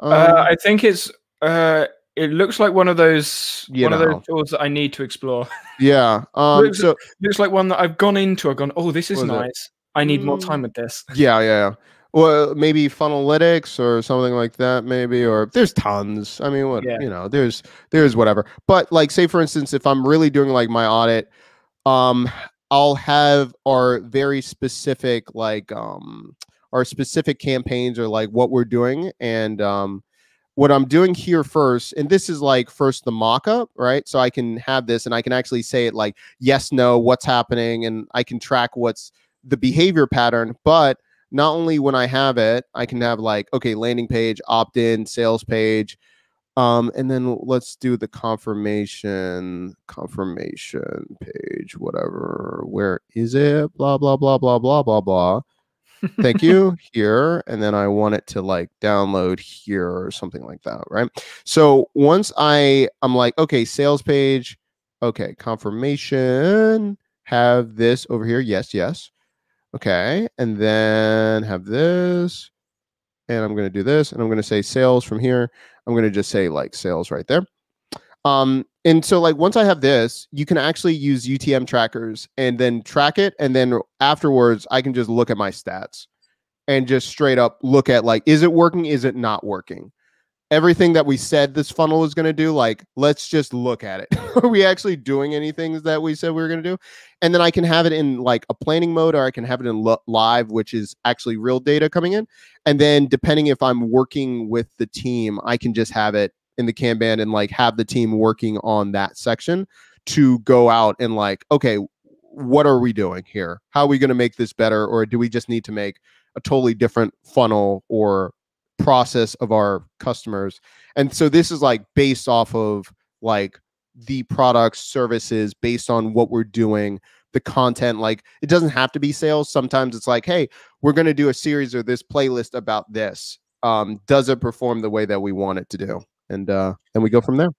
Um, uh, I think it's uh it looks like one of those one know. of those tools that I need to explore. Yeah. Um looks, so looks like one that I've gone into. I've gone, oh, this is nice. It? I need more time mm. with this. Yeah, yeah. Well, maybe Funnelytics or something like that, maybe. Or there's tons. I mean, what yeah. you know, there's there's whatever. But like, say for instance, if I'm really doing like my audit, um, I'll have our very specific like um our specific campaigns or like what we're doing and um what I'm doing here first, and this is like first the mock-up, right? So I can have this and I can actually say it like yes, no, what's happening, and I can track what's the behavior pattern, but not only when I have it, I can have like, okay, landing page, opt in, sales page. Um, and then let's do the confirmation, confirmation page, whatever. Where is it? Blah, blah, blah, blah, blah, blah, blah. Thank you. Here. And then I want it to like download here or something like that. Right. So once I I'm like, okay, sales page, okay, confirmation, have this over here. Yes, yes. Okay. And then have this. And I'm going to do this. And I'm going to say sales from here. I'm going to just say like sales right there. Um, and so like once I have this, you can actually use UTM trackers and then track it. And then afterwards, I can just look at my stats and just straight up look at like, is it working? Is it not working? Everything that we said this funnel was going to do like let's just look at it. Are we actually doing anything that we said we were going to do? And then i can have it in like a planning mode or i can have it in lo- live which is actually real data coming in. And then depending if i'm working with the team i can just have it in the kanban and like have the team working on that section to go out and like okay what are we doing here? How are we going to make this better? Or do we just need to make a totally different funnel or process of our customers. And so this is like based off of like the products, services, based on what we're doing, the content. Like it doesn't have to be sales. Sometimes it's like, hey, we're going to do a series or this playlist about this. Um, does it perform the way that we want it to do? And uh, and we go from there.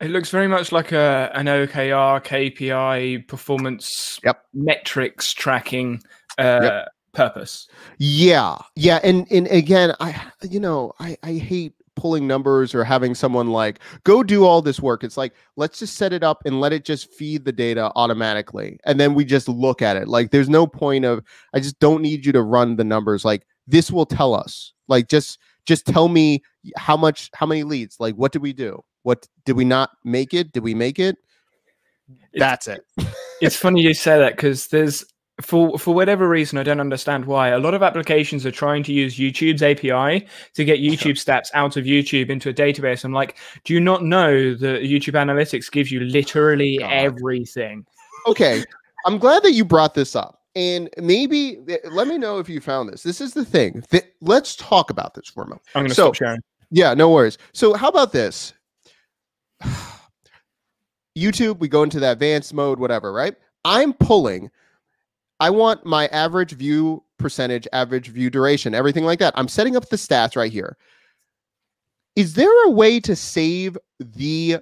It looks very much like a an OKR KPI performance yep. metrics tracking uh, yep purpose. Yeah. Yeah. And and again, I you know, I, I hate pulling numbers or having someone like go do all this work. It's like let's just set it up and let it just feed the data automatically. And then we just look at it. Like there's no point of I just don't need you to run the numbers. Like this will tell us. Like just just tell me how much how many leads. Like what did we do? What did we not make it? Did we make it? That's it. it's funny you say that because there's for for whatever reason, I don't understand why. A lot of applications are trying to use YouTube's API to get YouTube stats out of YouTube into a database. I'm like, do you not know that YouTube Analytics gives you literally God. everything? Okay, I'm glad that you brought this up. And maybe eh, let me know if you found this. This is the thing. let's talk about this for a moment. I'm going to so, stop sharing. Yeah, no worries. So, how about this? YouTube, we go into the advanced mode, whatever, right? I'm pulling I want my average view percentage, average view duration, everything like that. I'm setting up the stats right here. Is there a way to save the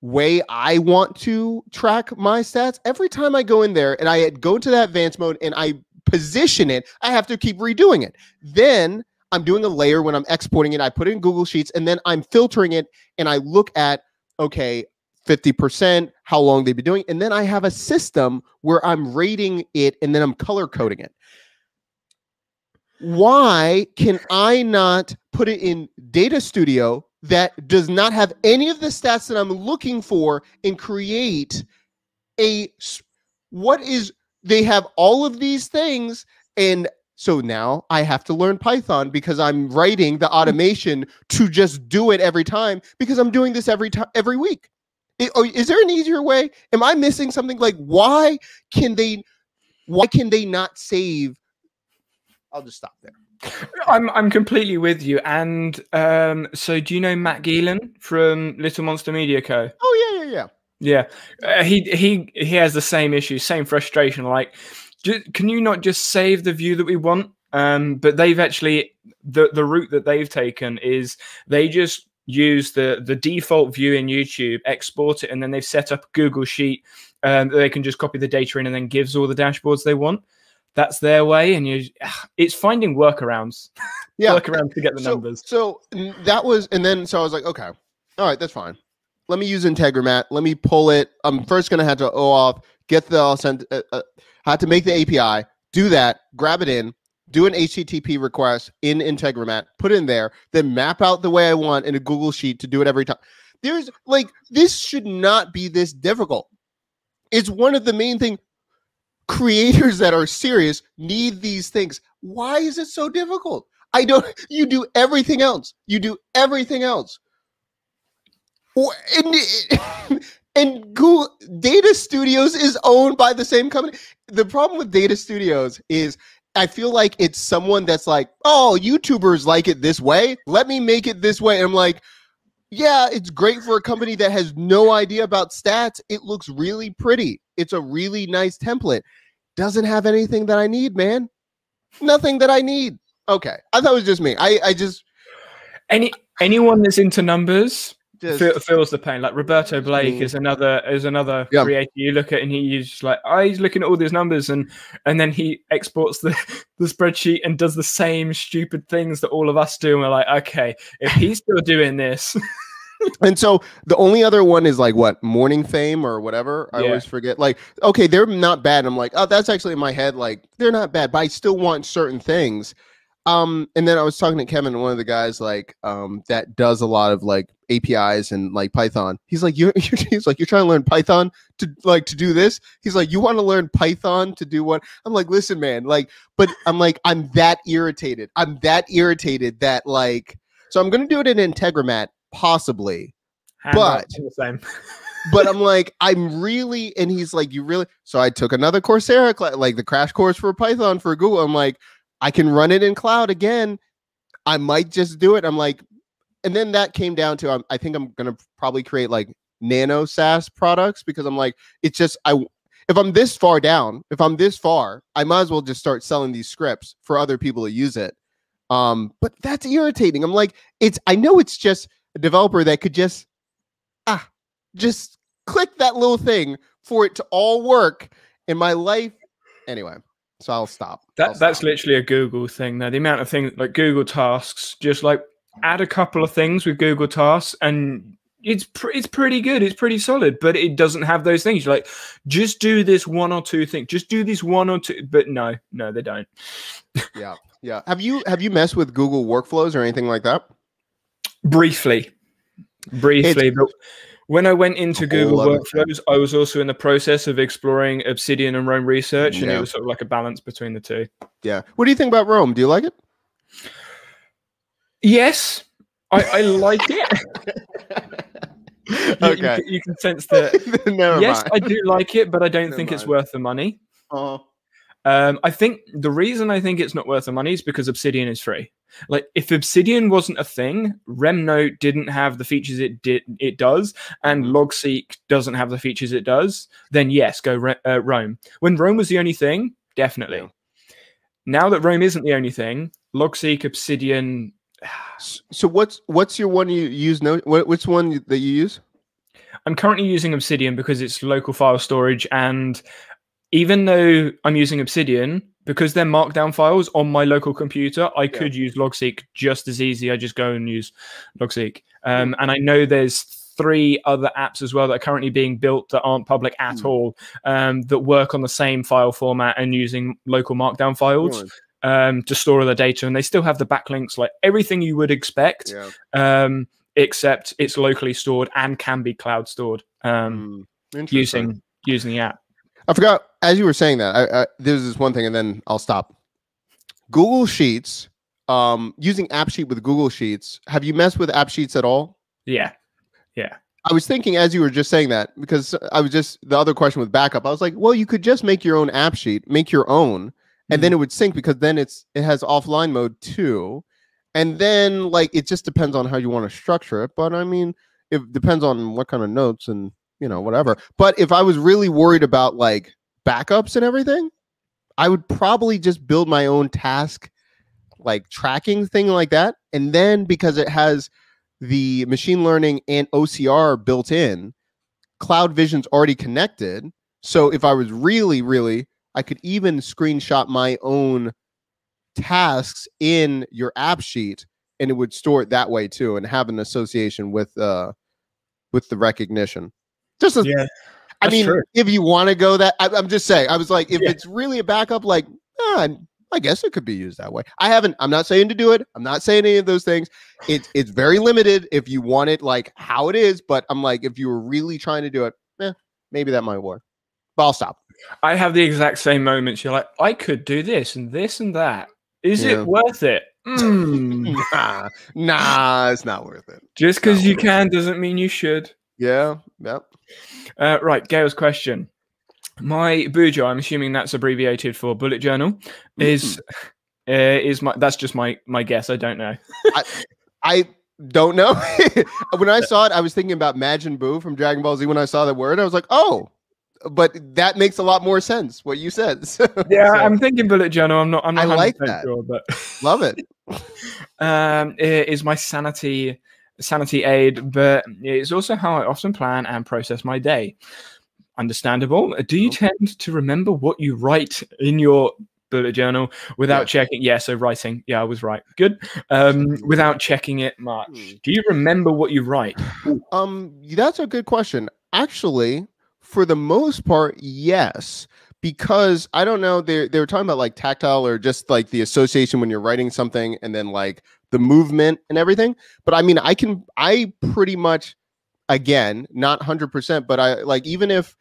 way I want to track my stats? Every time I go in there and I go into that advanced mode and I position it, I have to keep redoing it. Then I'm doing a layer when I'm exporting it. I put it in Google Sheets and then I'm filtering it and I look at, okay, 50%, how long they've been doing. And then I have a system where I'm rating it and then I'm color coding it. Why can I not put it in Data Studio that does not have any of the stats that I'm looking for and create a what is they have all of these things and so now I have to learn Python because I'm writing the mm. automation to just do it every time because I'm doing this every time every week. Oh, is there an easier way? Am I missing something? Like why can they why can they not save? I'll just stop there. I'm I'm completely with you. And um, so, do you know Matt Gielen from Little Monster Media Co? Oh yeah, yeah, yeah. Yeah, uh, he he he has the same issue, same frustration. Like, just, can you not just save the view that we want? Um, but they've actually the the route that they've taken is they just use the the default view in YouTube, export it, and then they've set up Google Sheet. Um, they can just copy the data in and then gives all the dashboards they want. That's their way and you it's finding workarounds. Yeah. Workarounds to get the so, numbers. so that was and then so i was like okay all right that's fine. Let me use integromat let me pull it. I'm first going to have to oauth get the i'll send uh, uh, had to make the api do that grab it in do an http request in integromat put in there then map out the way i want in a google sheet to do it every time there's like this should not be this difficult it's one of the main things creators that are serious need these things. Why is it so difficult? I don't. You do everything else. You do everything else. And, and Google Data Studios is owned by the same company. The problem with Data Studios is I feel like it's someone that's like, oh, YouTubers like it this way. Let me make it this way. And I'm like, yeah, it's great for a company that has no idea about stats. It looks really pretty. It's a really nice template. Doesn't have anything that I need, man. Nothing that I need. Okay. I thought it was just me. I, I just any anyone that's into numbers just, feels the pain. Like Roberto mm. Blake is another is another yeah. creator. You look at and he's just like, oh, he's looking at all these numbers and and then he exports the the spreadsheet and does the same stupid things that all of us do. And we're like, okay, if he's still doing this. and so the only other one is like what Morningfame or whatever i yeah. always forget like okay they're not bad i'm like oh that's actually in my head like they're not bad but i still want certain things um and then i was talking to kevin one of the guys like um that does a lot of like apis and like python he's like you're, he's like you're trying to learn python to like to do this he's like you want to learn python to do what i'm like listen man like but i'm like i'm that irritated i'm that irritated that like so i'm gonna do it in integromat possibly. Hand but but I'm like, I'm really, and he's like, you really. So I took another Coursera, class, like the crash course for Python for Google. I'm like, I can run it in cloud again. I might just do it. I'm like, and then that came down to um, I think I'm gonna probably create like nano SaaS products because I'm like, it's just I. If I'm this far down, if I'm this far, I might as well just start selling these scripts for other people to use it. Um, but that's irritating. I'm like, it's I know it's just a developer that could just ah just click that little thing for it to all work in my life anyway so i'll stop. That I'll that's literally a google thing Now the amount of things like google tasks just like add a couple of things with google tasks and it's pr- it's pretty good it's pretty solid but it doesn't have those things You're like just do this one or two things just do this one or two but no no they don't. Yeah yeah. Have you have you messed with google workflows or anything like that? Briefly, briefly, it's, but when I went into Google Workflows, I was also in the process of exploring Obsidian and Roam Research, and it was sort of like a balance between the two. Yeah. What do you think about Roam? Do you like it? Yes, I, I like it. you, okay. You, you, can sense that. yes, mind. I do like it, but I don't Never think mind. it's worth the money. Oh. Um, I think the reason I think it's not worth the money is because Obsidian is free. Like if Obsidian wasn't a thing, RemNote didn't have the features it did it does, and mm-hmm. Logseq doesn't have the features it does, then yes, go re- uh, Roam. When Roam was the only thing, definitely. Yeah. Now that Roam isn't the only thing, Logseq, Obsidian. so what's what's your one you use? No, what, which one that you use? I'm currently using Obsidian because it's local file storage and even though I'm using Obsidian, because they're markdown files on my local computer, I yeah. could use Logseq just as easy. I just go and use Logseq. Um, and I know there's three other apps as well that are currently being built that aren't public at mm. all um, that work on the same file format and using local markdown files. Um, to store all the data, and they still have the backlinks, like everything you would expect, yeah. um, except it's locally stored and can be cloud stored um, mm. using using the app. I forgot as you were saying that, I, I, there's this one thing, and then I'll stop. Google Sheets, um, using AppSheet with Google Sheets. Have you messed with AppSheets at all? Yeah, yeah. I was thinking as you were just saying that because I was just the other question with backup. I was like, well, you could just make your own app sheet, make your own, and then Mhm. it would sync because then it's it has offline mode too. And then like it just depends on how you want to structure it. But I mean, it depends on what kind of notes and you know whatever. But if I was really worried about like backups and everything, I would probably just build my own task like tracking thing like that. And then because it has the machine learning and OCR built in, Cloud Vision's already connected. So if I was really, really, I could even screenshot my own tasks in your app sheet and it would store it that way too and have an association with uh with the recognition. Just as, Yeah, I that's mean, true. if you want to go that, I, I'm just saying. I was like, if Yeah. it's really a backup, like, ah, I guess it could be used that way. I haven't. I'm not saying to do it. I'm not saying any of those things. It's it's very limited if you want it like how it is. But I'm like, if you were really trying to do it, eh, maybe that might work. But I'll stop. I have the exact same moments. You're like, I could do this and this and that. Is Yeah. it worth it? Mm. Nah, nah, it's not worth it. Just because you can doesn't mean you should. Yeah, yep. Uh, right, Gail's question. My Bujo, I'm assuming that's abbreviated for bullet journal, is uh, is my that's just my my guess. I don't know. I don't know. when I saw it, I was thinking about Majin Buu from Dragon Ball Z. When I saw the word, I was like, oh, but that makes a lot more sense. What you said. Yeah, So, I'm thinking bullet journal. I'm not. I'm not I like that. sure, but love it. um, it is my sanity sanity aid, but it's also how I often plan and process my day. Understandable. Do you tend to remember what you write in your bullet journal without Yes. checking? Yeah, so writing. Yeah, I was right. Good. Um, without checking it much. Hmm. Do you remember what you write? Um, that's a good question. Actually, for the most part, yes. Because I don't know, they they were talking about like tactile or just like the association when you're writing something and then like the movement and everything. But I mean, I can I pretty much again, not 100%, but I like even if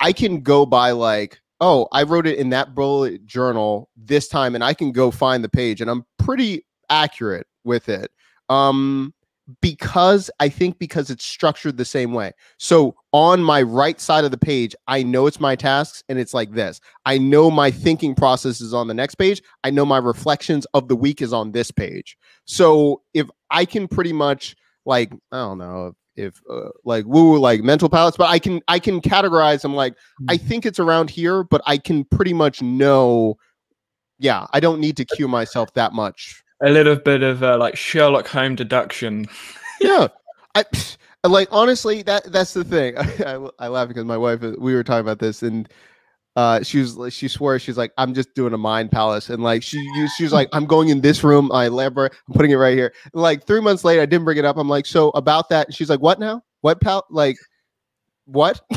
I can go by like, oh, I wrote it in that bullet journal this time and I can go find the page and I'm pretty accurate with it. Um because I think because it's structured the same way. So on my right side of the page, I know it's my tasks and it's like this. I know my thinking process is on the next page. I know my reflections of the week is on this page. So if I can pretty much like I don't know if uh, like woo like mental palettes, but I can I can categorize them like I think it's around here, but I can pretty much know. Yeah, I don't need to cue myself that much A little bit of uh, like Sherlock Holmes deduction. yeah i like honestly that that's the thing. I, I laugh because my wife we were talking about this and uh she was she swore she's like i'm just doing a mind palace. And like she used she was like i'm going in this room i elaborate i'm putting it right here. And like three months later i didn't bring it up. I'm like so about that and she's like what now? What pal like what?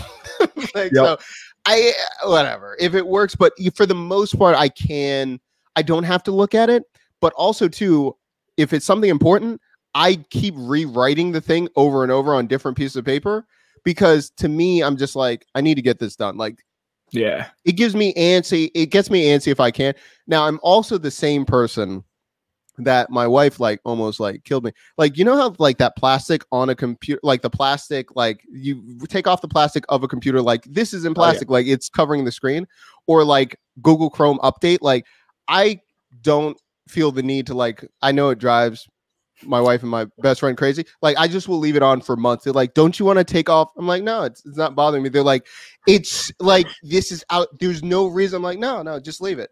Like so i whatever. If it works but for the most part i can i don't have to look at it. But also too if it's something important I keep rewriting the thing over and over on different pieces of paper because to me, I'm just like, I need to get this done. Like, Yeah. it gives me antsy. It gets me antsy if I can. Now, I'm also the same person that my wife like almost like killed me. Like, you know how like that plastic on a computer, like the plastic, like you take off the plastic of a computer, like this is in Oh, yeah. plastic, like it's covering the screen, or like Google Chrome update. Like, I don't feel the need to like, I know it drives my wife and my best friend crazy. Like, I just will leave it on for months. They're like, "Don't you want to take off?" I'm like, "No, it's, it's not bothering me." They're like, "It's like this is out. There's no reason." I'm like, "No, no, just leave it."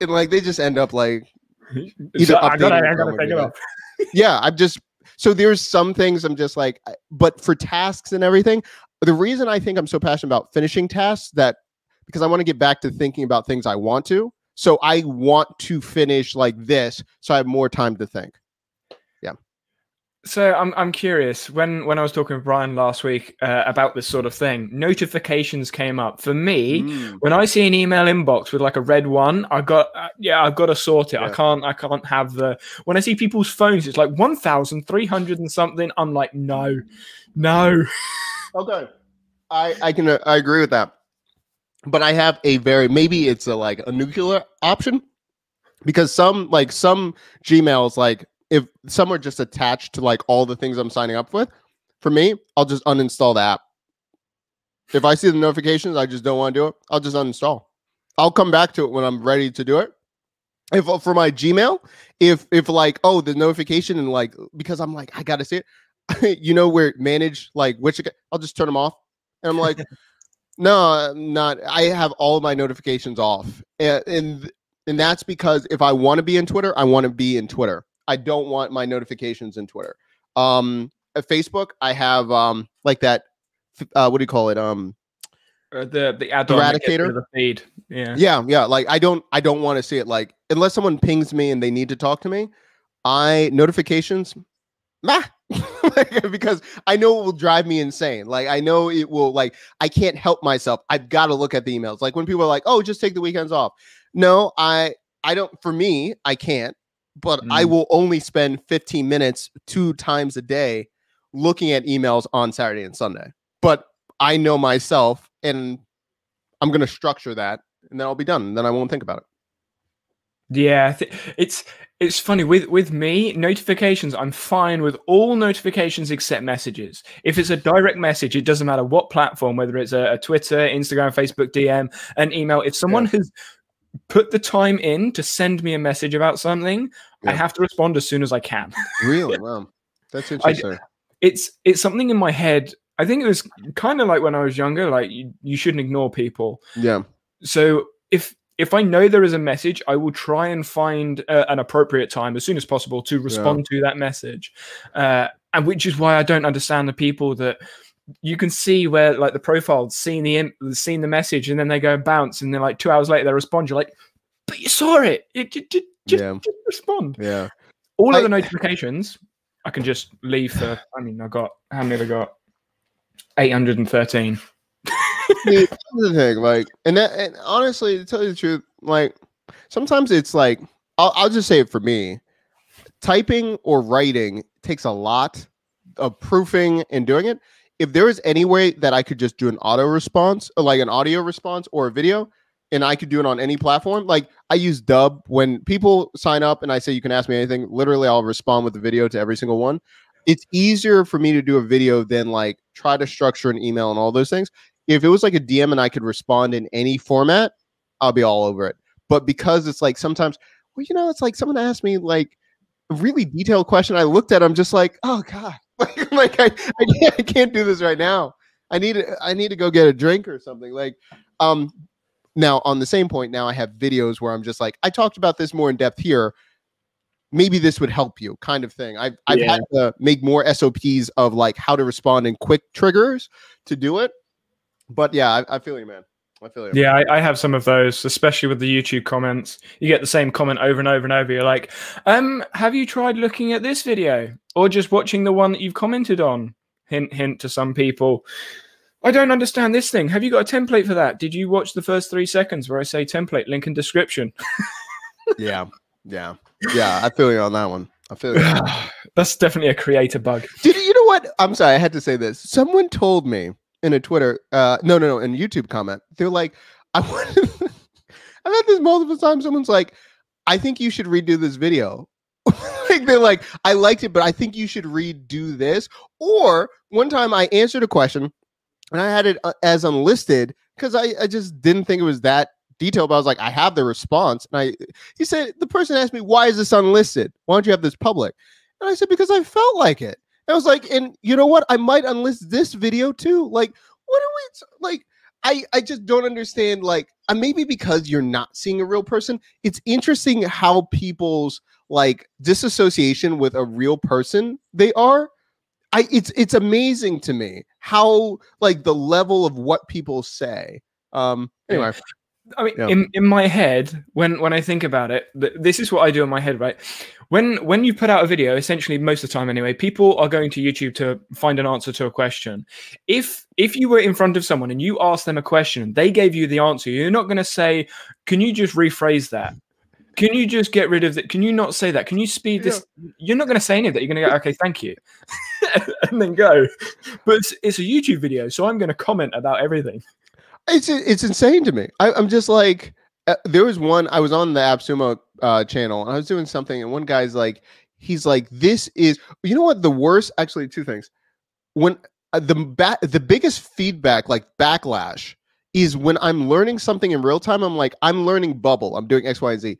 And like they just end up like, Either So I gotta, I gotta take it off. yeah, I'm just so there's some things I'm just like, but for tasks and everything, the reason I think I'm so passionate about finishing tasks that because I want to get back to thinking about things I want to. So I want to finish like this, so I have more time to think. So I'm I'm curious. When when I was talking with Brian last week uh, about this sort of thing, notifications came up for me. Mm. When I see an email inbox with like a red one, I got uh, yeah, I've got to sort it. I can't I can't have the when I see people's phones, it's like one thousand three hundred and something. I'm like no, no. Okay, I I can uh, I agree with that. but I have a very maybe it's a like a nuclear option because some like some Gmails like if some are just attached to like all the things I'm signing up with. For me, I'll just uninstall the app. If I see the notifications, I just don't want to do it. I'll just uninstall. I'll come back to it when I'm ready to do it. If uh, for my Gmail, if if like oh the notification and like because I'm like I gotta see it, you know where manage like which I'll just turn them off, and I'm like no, I'm not. I have all my notifications off, and and, and that's because if I want to be in Twitter, I want to be in Twitter. I don't want my notifications in Twitter. Um, at Facebook, I have um like that. Uh, what do you call it? Um, uh, the the eradicator the feed. Yeah, yeah, yeah. Like I don't, I don't want to see it. Like unless someone pings me and they need to talk to me, I notifications. Meh. because I know it will drive me insane. Like I know it will like I can't help myself. I've got to look at the emails. Like when people are like, "Oh, just take the weekends off." No, I I don't for me, I can't, but mm. I will only spend 15 minutes two times a day looking at emails on Saturday and Sunday. But I know myself and I'm going to structure that and then I'll be done. And then I won't think about it. Yeah, it's it's funny with with me notifications. I'm fine with all notifications except messages. If it's a direct message, it doesn't matter what platform, whether it's a, a Twitter, Instagram, Facebook DM, an email. If someone yeah. has put the time in to send me a message about something, yeah. I have to respond as soon as I can. really? Wow, that's interesting. I, it's it's something in my head. I think it was kind of like when I was younger. Like you, you shouldn't ignore people. Yeah. So if if I know there is a message, I will try and find uh, an appropriate time as soon as possible to respond yeah. to that message. Uh, and which is why I don't understand the people that you can see where like the profile seeing the seeing the message and then they go and bounce and then like two hours later they respond. You're like, but you saw it. It, just, yeah. just respond. Yeah. All I, of the notifications I can just leave for. I mean, I got how many? I got eight hundred and thirteen the thing, like, and that, and honestly, to tell you the truth, like, sometimes it's like, I'll, I'll just say it for me, typing or writing takes a lot of proofing and doing it. If there is any way that I could just do an auto response, uh, like an audio response or a video, and I could do it on any platform, like I use Dubb when people sign up and I say you can ask me anything. Literally, I'll respond with the video to every single one. It's easier for me to do a video than like try to structure an email and all those things if it was like a DM and I could respond in any format, I'll be all over it. But because it's like sometimes, well, you know, it's like someone asked me like a really detailed question. I looked at them just like, oh god, like, I, I can't, I can't do this right now. I need to, I need to go get a drink or something. Like, um, now on the same point, now I have videos where I'm just like, I talked about this more in depth here. Maybe this would help you, kind of thing. I've I've yeah. had to make more SOPs of like how to respond in quick triggers to do it but yeah, I, I feel you, man. I feel you. Yeah, I, I, have some of those, especially with the YouTube comments. You get the same comment over and over and over. You're like, um, have you tried looking at this video or just watching the one that you've commented on? Hint, hint to some people. I don't understand this thing. Have you got a template for that? Did you watch the first three seconds where I say template, link in description? yeah, yeah, yeah. I feel you on that one. I feel you. That's definitely a creator bug. Did you know what? I'm sorry, I had to say this. Someone told me in a Twitter, uh, no, no, no, in YouTube comment. They're like, I want. I've had this multiple times. Someone's like, I think you should redo this video. like they're like, I liked it, but I think you should redo this. Or one time I answered a question and I had it uh, as unlisted because I, I just didn't think it was that detailed. But I was like, I have the response. And I he said, the person asked me, why is this unlisted? Why don't you have this public? And I said, because I felt like it. I was like, and you know what? I might unlist this video too. Like, what are we like? I I just don't understand. Like, uh, maybe because you're not seeing a real person, it's interesting how people's like disassociation with a real person they are. I it's it's amazing to me how like the level of what people say. Um. Anyway. I mean, yeah. in, in my head, when when I think about it, this is what I do in my head, right? When when you put out a video, essentially most of the time anyway, people are going to YouTube to find an answer to a question. If if you were in front of someone and you asked them a question, they gave you the answer. You're not going to say, "Can you just rephrase that?" Can you just get rid of that? Can you not say that? Can you speed this? Yeah. You're not going to say any of that. You're going to go, okay, thank you, and then go. But it's, it's a YouTube video, so I'm going to comment about everything. It's it's insane to me. I, I'm just like, uh, there was one. I was on the AppSumo uh, channel and I was doing something, and one guy's like, he's like, this is, you know what? The worst, actually, two things. When uh, the ba- the biggest feedback, like backlash, is when I'm learning something in real time. I'm like, I'm learning Bubble. I'm doing X, Y, and Z.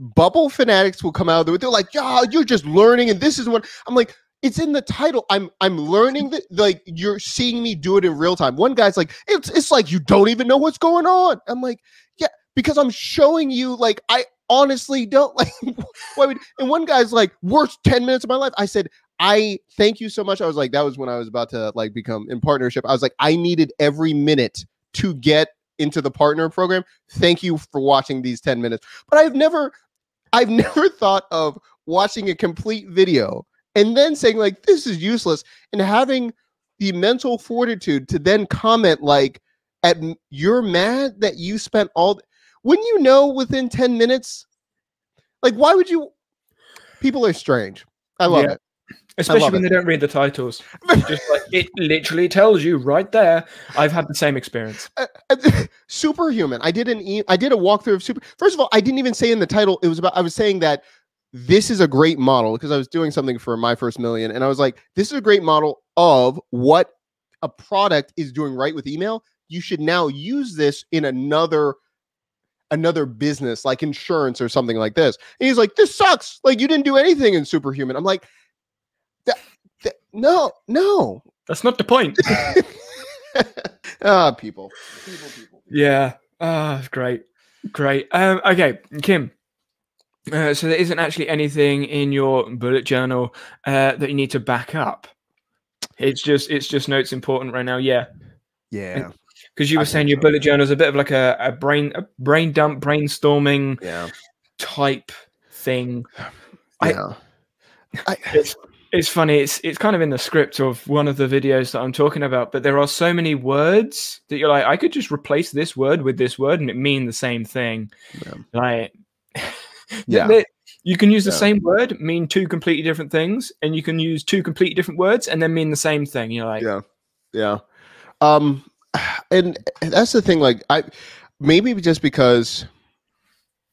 Bubble fanatics will come out of it. They're like, yeah, you're just learning, and this is what I'm like. It's in the title. I'm I'm learning that like you're seeing me do it in real time. One guy's like, it's it's like you don't even know what's going on. I'm like, yeah, because I'm showing you like I honestly don't like why would and one guy's like worst 10 minutes of my life. I said, I thank you so much. I was like, that was when I was about to like become in partnership. I was like, I needed every minute to get into the partner program. Thank you for watching these 10 minutes. But I've never I've never thought of watching a complete video and then saying like this is useless and having the mental fortitude to then comment like at you're mad that you spent all when you know within 10 minutes? Like why would you people are strange. I love yeah. it. Especially when it. they don't read the titles. Just like it literally tells you right there i've had the same experience. Uh, uh, superhuman. I did an e- i did a walkthrough of super first of all i didn't even say in the title it was about i was saying that this is a great model because i was doing something for my first million and i was like this is a great model of what a product is doing right with email you should now use this in another another business like insurance or something like this. And he's like, this sucks. Like you didn't do anything in Superhuman. I'm like, no, no. That's not the point. ah, people. People, people. Yeah. Ah, oh, great. Great. Um, okay, Kim. Uh, so there isn't actually anything in your bullet journal uh, that you need to back up. It's just it's just notes important right now. Yeah. Yeah because you were I saying your bullet journal is a bit of like a, a brain a brain dump brainstorming yeah. type thing. Yeah. I, it's, it's funny. It's it's kind of in the script of one of the videos that I'm talking about, but there are so many words that you're like, I could just replace this word with this word and it mean the same thing. Yeah. Like, yeah. you can use the yeah. same word, mean two completely different things, and you can use two completely different words and then mean the same thing. You're like, yeah, yeah. Um, and that's the thing. Like, I maybe just because,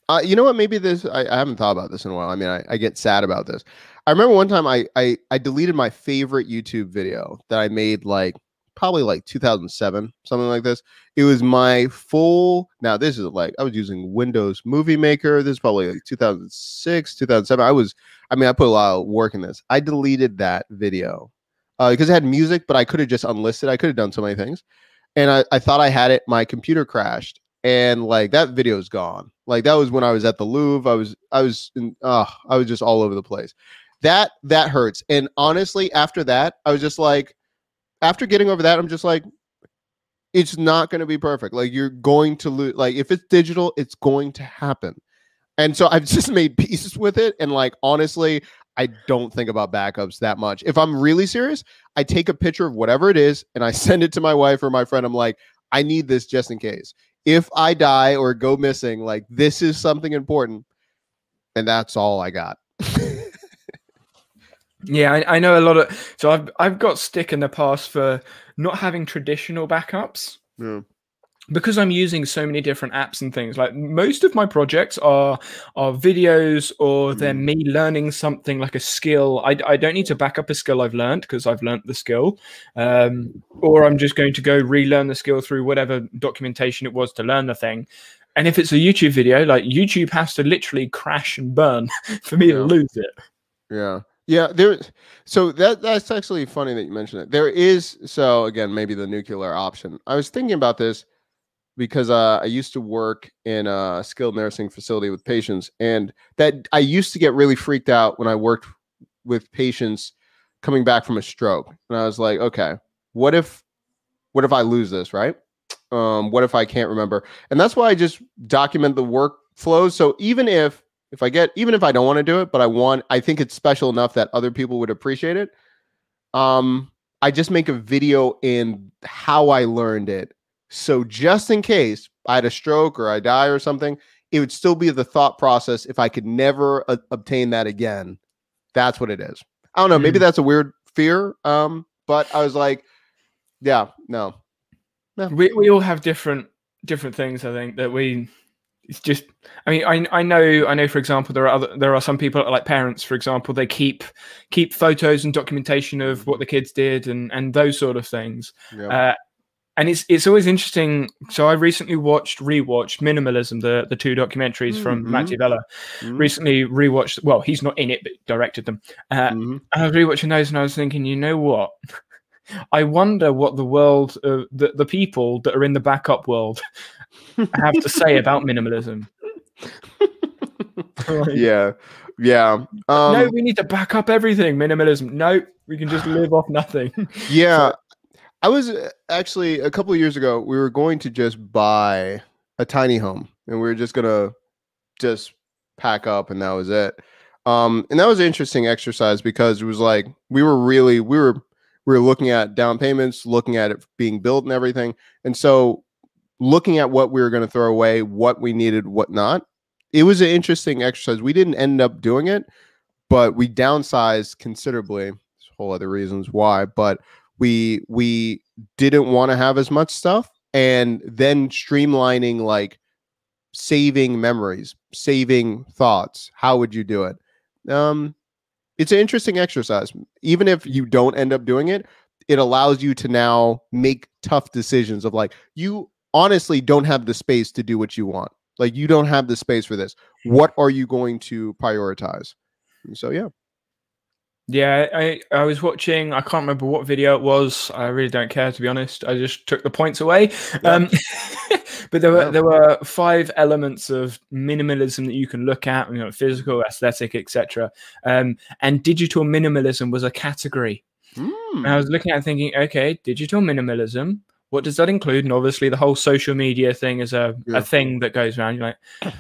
uh, you know what? Maybe this. I, I, haven't thought about this in a while. I mean, I, I get sad about this. I remember one time I, I I deleted my favorite YouTube video that I made like probably like 2007, something like this. It was my full. Now this is like I was using Windows Movie Maker. This is probably like 2006, 2007. I was. I mean, I put a lot of work in this. I deleted that video because uh, it had music, but I could have just unlisted. I could have done so many things and I, I thought I had it. My computer crashed, and like that video is gone. Like that was when I was at the Louvre. I was I was in, uh, I was just all over the place. That that hurts. And honestly, after that, I was just like, after getting over that, I'm just like, it's not going to be perfect. Like you're going to lose. Like if it's digital, it's going to happen. And so I've just made peace with it. And like honestly, I don't think about backups that much. If I'm really serious, I take a picture of whatever it is and I send it to my wife or my friend. I'm like, I need this just in case. If I die or go missing, like this is something important. And that's all I got. Yeah, I, I, know a lot of so I've I've got stick in the past for not having traditional backups. Yeah because I'm using so many different apps and things, like most of my projects are are videos or they're mm. me learning something like a skill. I, I don't need to back up a skill I've learned because I've learned the skill, um, or I'm just going to go relearn the skill through whatever documentation it was to learn the thing. And if it's a YouTube video, like YouTube has to literally crash and burn for me yeah. to lose it. Yeah. Yeah, there. So that that's actually funny that you mentioned it. There is so again maybe the nuclear option. I was thinking about this because uh, I used to work in a skilled nursing facility with patients, and that I used to get really freaked out when I worked with patients coming back from a stroke, and I was like, okay, what if, what if I lose this, right? Um, what if I can't remember? And that's why I just document the workflows. So even if if I get, even if I don't want to do it, but I want, I think it's special enough that other people would appreciate it. Um, I just make a video in how I learned it so just in case I had a stroke or I die or something, it would still be the thought process if I could never obtain that again. That's what it is. I don't know. Maybe mm. that's a weird fear. Um, but I was like, yeah, no. Yeah. We we all have different different things. I think that we. It's just. I mean, I I know I know. For example, there are other there are some people like parents, for example, they keep keep photos and documentation of what the kids did and and those sort of things. Yeah. Uh, and it's it's always interesting. So I recently watched rewatched Minimalism, the the two documentaries from Mhm. Matt D'Avella. Mhm. Recently rewatched. Well, he's not in it, but directed them. Uh, Mhm. I was rewatching those, and I was thinking, you know what? I wonder what the world, uh, the the people that are in the backup world, have to say about minimalism. Like, yeah. Yeah. Um, no, we need to back up everything. Minimalism. No, we can just live off nothing. Yeah. I was uh, actually a couple of years ago, we were going to just buy a tiny home and we were just going to just pack up and that was it. Um, and that was an interesting exercise because it was like we were really we were we were looking at down payments, looking at it being built and everything. And so looking at what we were going to throw away, what we needed, what not. It was an interesting exercise. We didn't end up doing it, but we downsized considerably. There's whole other reasons why, but we we didn't want to have as much stuff and then streamlining like saving memories saving thoughts how would you do it um it's an interesting exercise even if you don't end up doing it it allows you to now make tough decisions of like you honestly don't have the space to do what you want like you don't have the space for this what are you going to prioritize And so yeah Yeah, I, I was watching. I can't remember what video it was. I really don't care to be honest. I just took the points away. Um, but there were Yeah. there were five elements of minimalism that you can look at. You know, physical, aesthetic, etc. Um, and digital minimalism was a category. Hmm. And I was looking at it thinking, okay, digital minimalism. What does that include? And obviously, the whole social media thing is a, Yeah. a thing that goes around. You're like,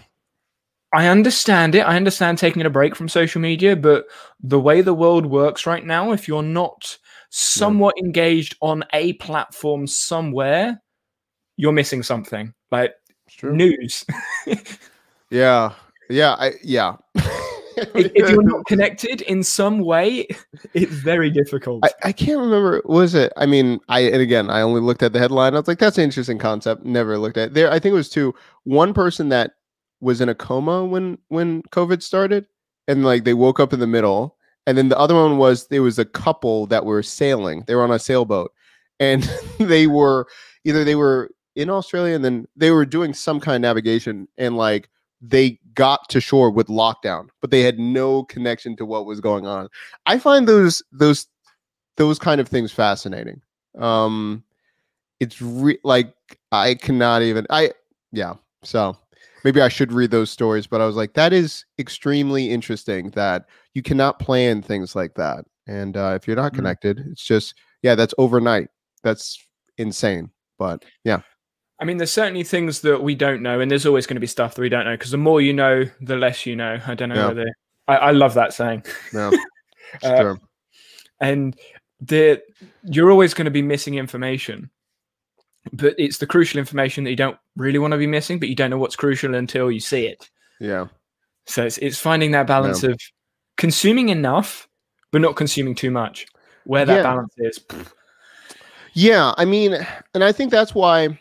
I understand it. I understand taking a break from social media, but the way the world works right now, if you're not somewhat engaged on a platform somewhere, you're missing something. Like news. Yeah. Yeah. I yeah. if, if you're not connected in some way, it's very difficult. I, I can't remember. Was it? I mean, I and again, I only looked at the headline. I was like, "That's an interesting concept." Never looked at it. there. I think it was two. One person that was in a coma when when COVID started, and like they woke up in the middle, and then the other one was there was a couple that were sailing. They were on a sailboat, and they were either they were in Australia, and then they were doing some kind of navigation, and like they got to shore with lockdown, but they had no connection to what was going on. I find those those those kind of things fascinating. Um it's re- like I cannot even I yeah. So maybe I should read those stories, but I was like that is extremely interesting that you cannot plan things like that. And uh if you're not Mm. connected, it's just yeah, that's overnight. That's insane. But yeah. I mean, there's certainly things that we don't know, and there's always going to be stuff that we don't know because the more you know, the less you know. I don't know Yeah. whether I, I love that saying. No. Uh, and the you're always going to be missing information but it's the crucial information that you don't really want to be missing but you don't know what's crucial until you see it Yeah. so it's, it's finding that balance of consuming enough but not consuming too much where that Yeah. balance is Yeah, I mean, and I think that's why,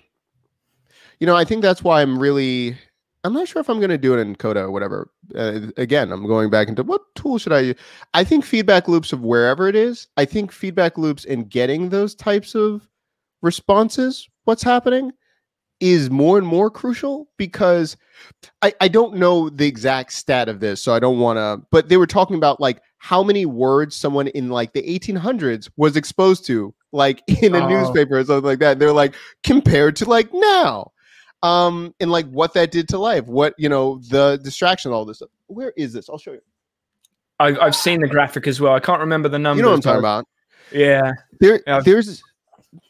you know, I think that's why I'm really, I'm not sure if I'm going to do it in Coda or whatever. Uh, again, I'm going back into what tool should I use? I think feedback loops of wherever it is. I think feedback loops and getting those types of responses, what's happening, is more and more crucial because I, I don't know the exact stat of this, so I don't want to, but they were talking about like how many words someone in like the 1800s was exposed to, like in a Oh. newspaper or something like that. They're like compared to like now, um, and like what that did to life, what you know, the distraction, all this stuff. Where is this? I'll show you. I, i've seen the graphic as well i can't remember the number. You know what I'm talking about. yeah There, Yeah. there's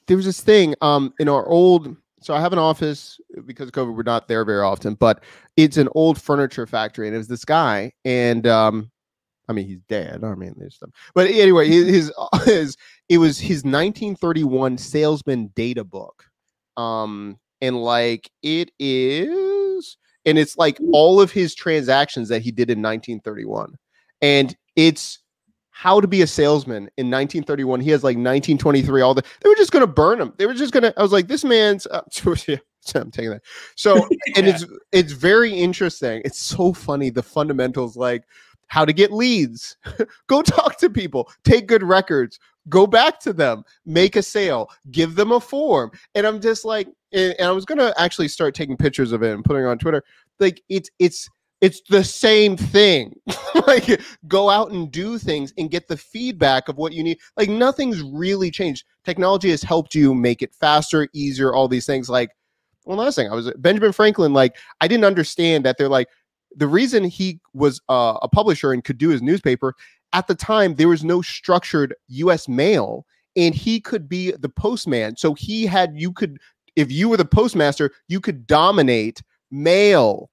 there was this thing um in our old. So I have an office because of COVID. We're not there very often, but it's an old furniture factory, and it was this guy, and um, I mean he's dead. I mean there's stuff, but anyway, his his, his it was his 1931 salesman data book, um, and like it is, and it's like all of his transactions that he did in 1931, and it's how to be a salesman in 1931. He has like 1923. All the they were just gonna burn him. They were just gonna. I was like, this man's. Uh, I'm taking that. So and it's it's very interesting. It's so funny. The fundamentals like how to get leads, go talk to people, take good records, go back to them, make a sale, give them a form. And I'm just like, and, I was gonna actually start taking pictures of it and putting it on Twitter. Like it's it's it's the same thing. like go out and do things and get the feedback of what you need. Like nothing's really changed. Technology has helped you make it faster, easier, all these things. Like one last thing, I was Benjamin Franklin. Like I didn't understand that they're like the reason he was uh, a publisher and could do his newspaper at the time there was no structured U.S. mail, and he could be the postman. So he had you could if you were the postmaster, you could dominate mail.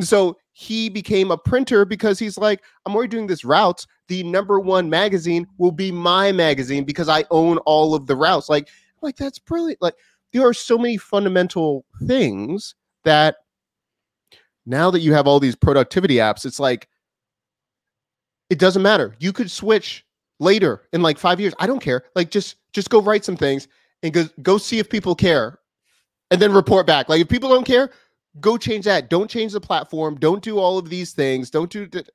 So he became a printer because he's like, I'm already doing this routes. The number one magazine will be my magazine because I own all of the routes. Like, like that's brilliant. Like, there are so many fundamental things that now that you have all these productivity apps, it's like it doesn't matter. You could switch later in like five years. I don't care. Like just just go write some things and go go see if people care and then report back. Like if people don't care, go change that. Don't change the platform. Don't do all of these things. Don't do th-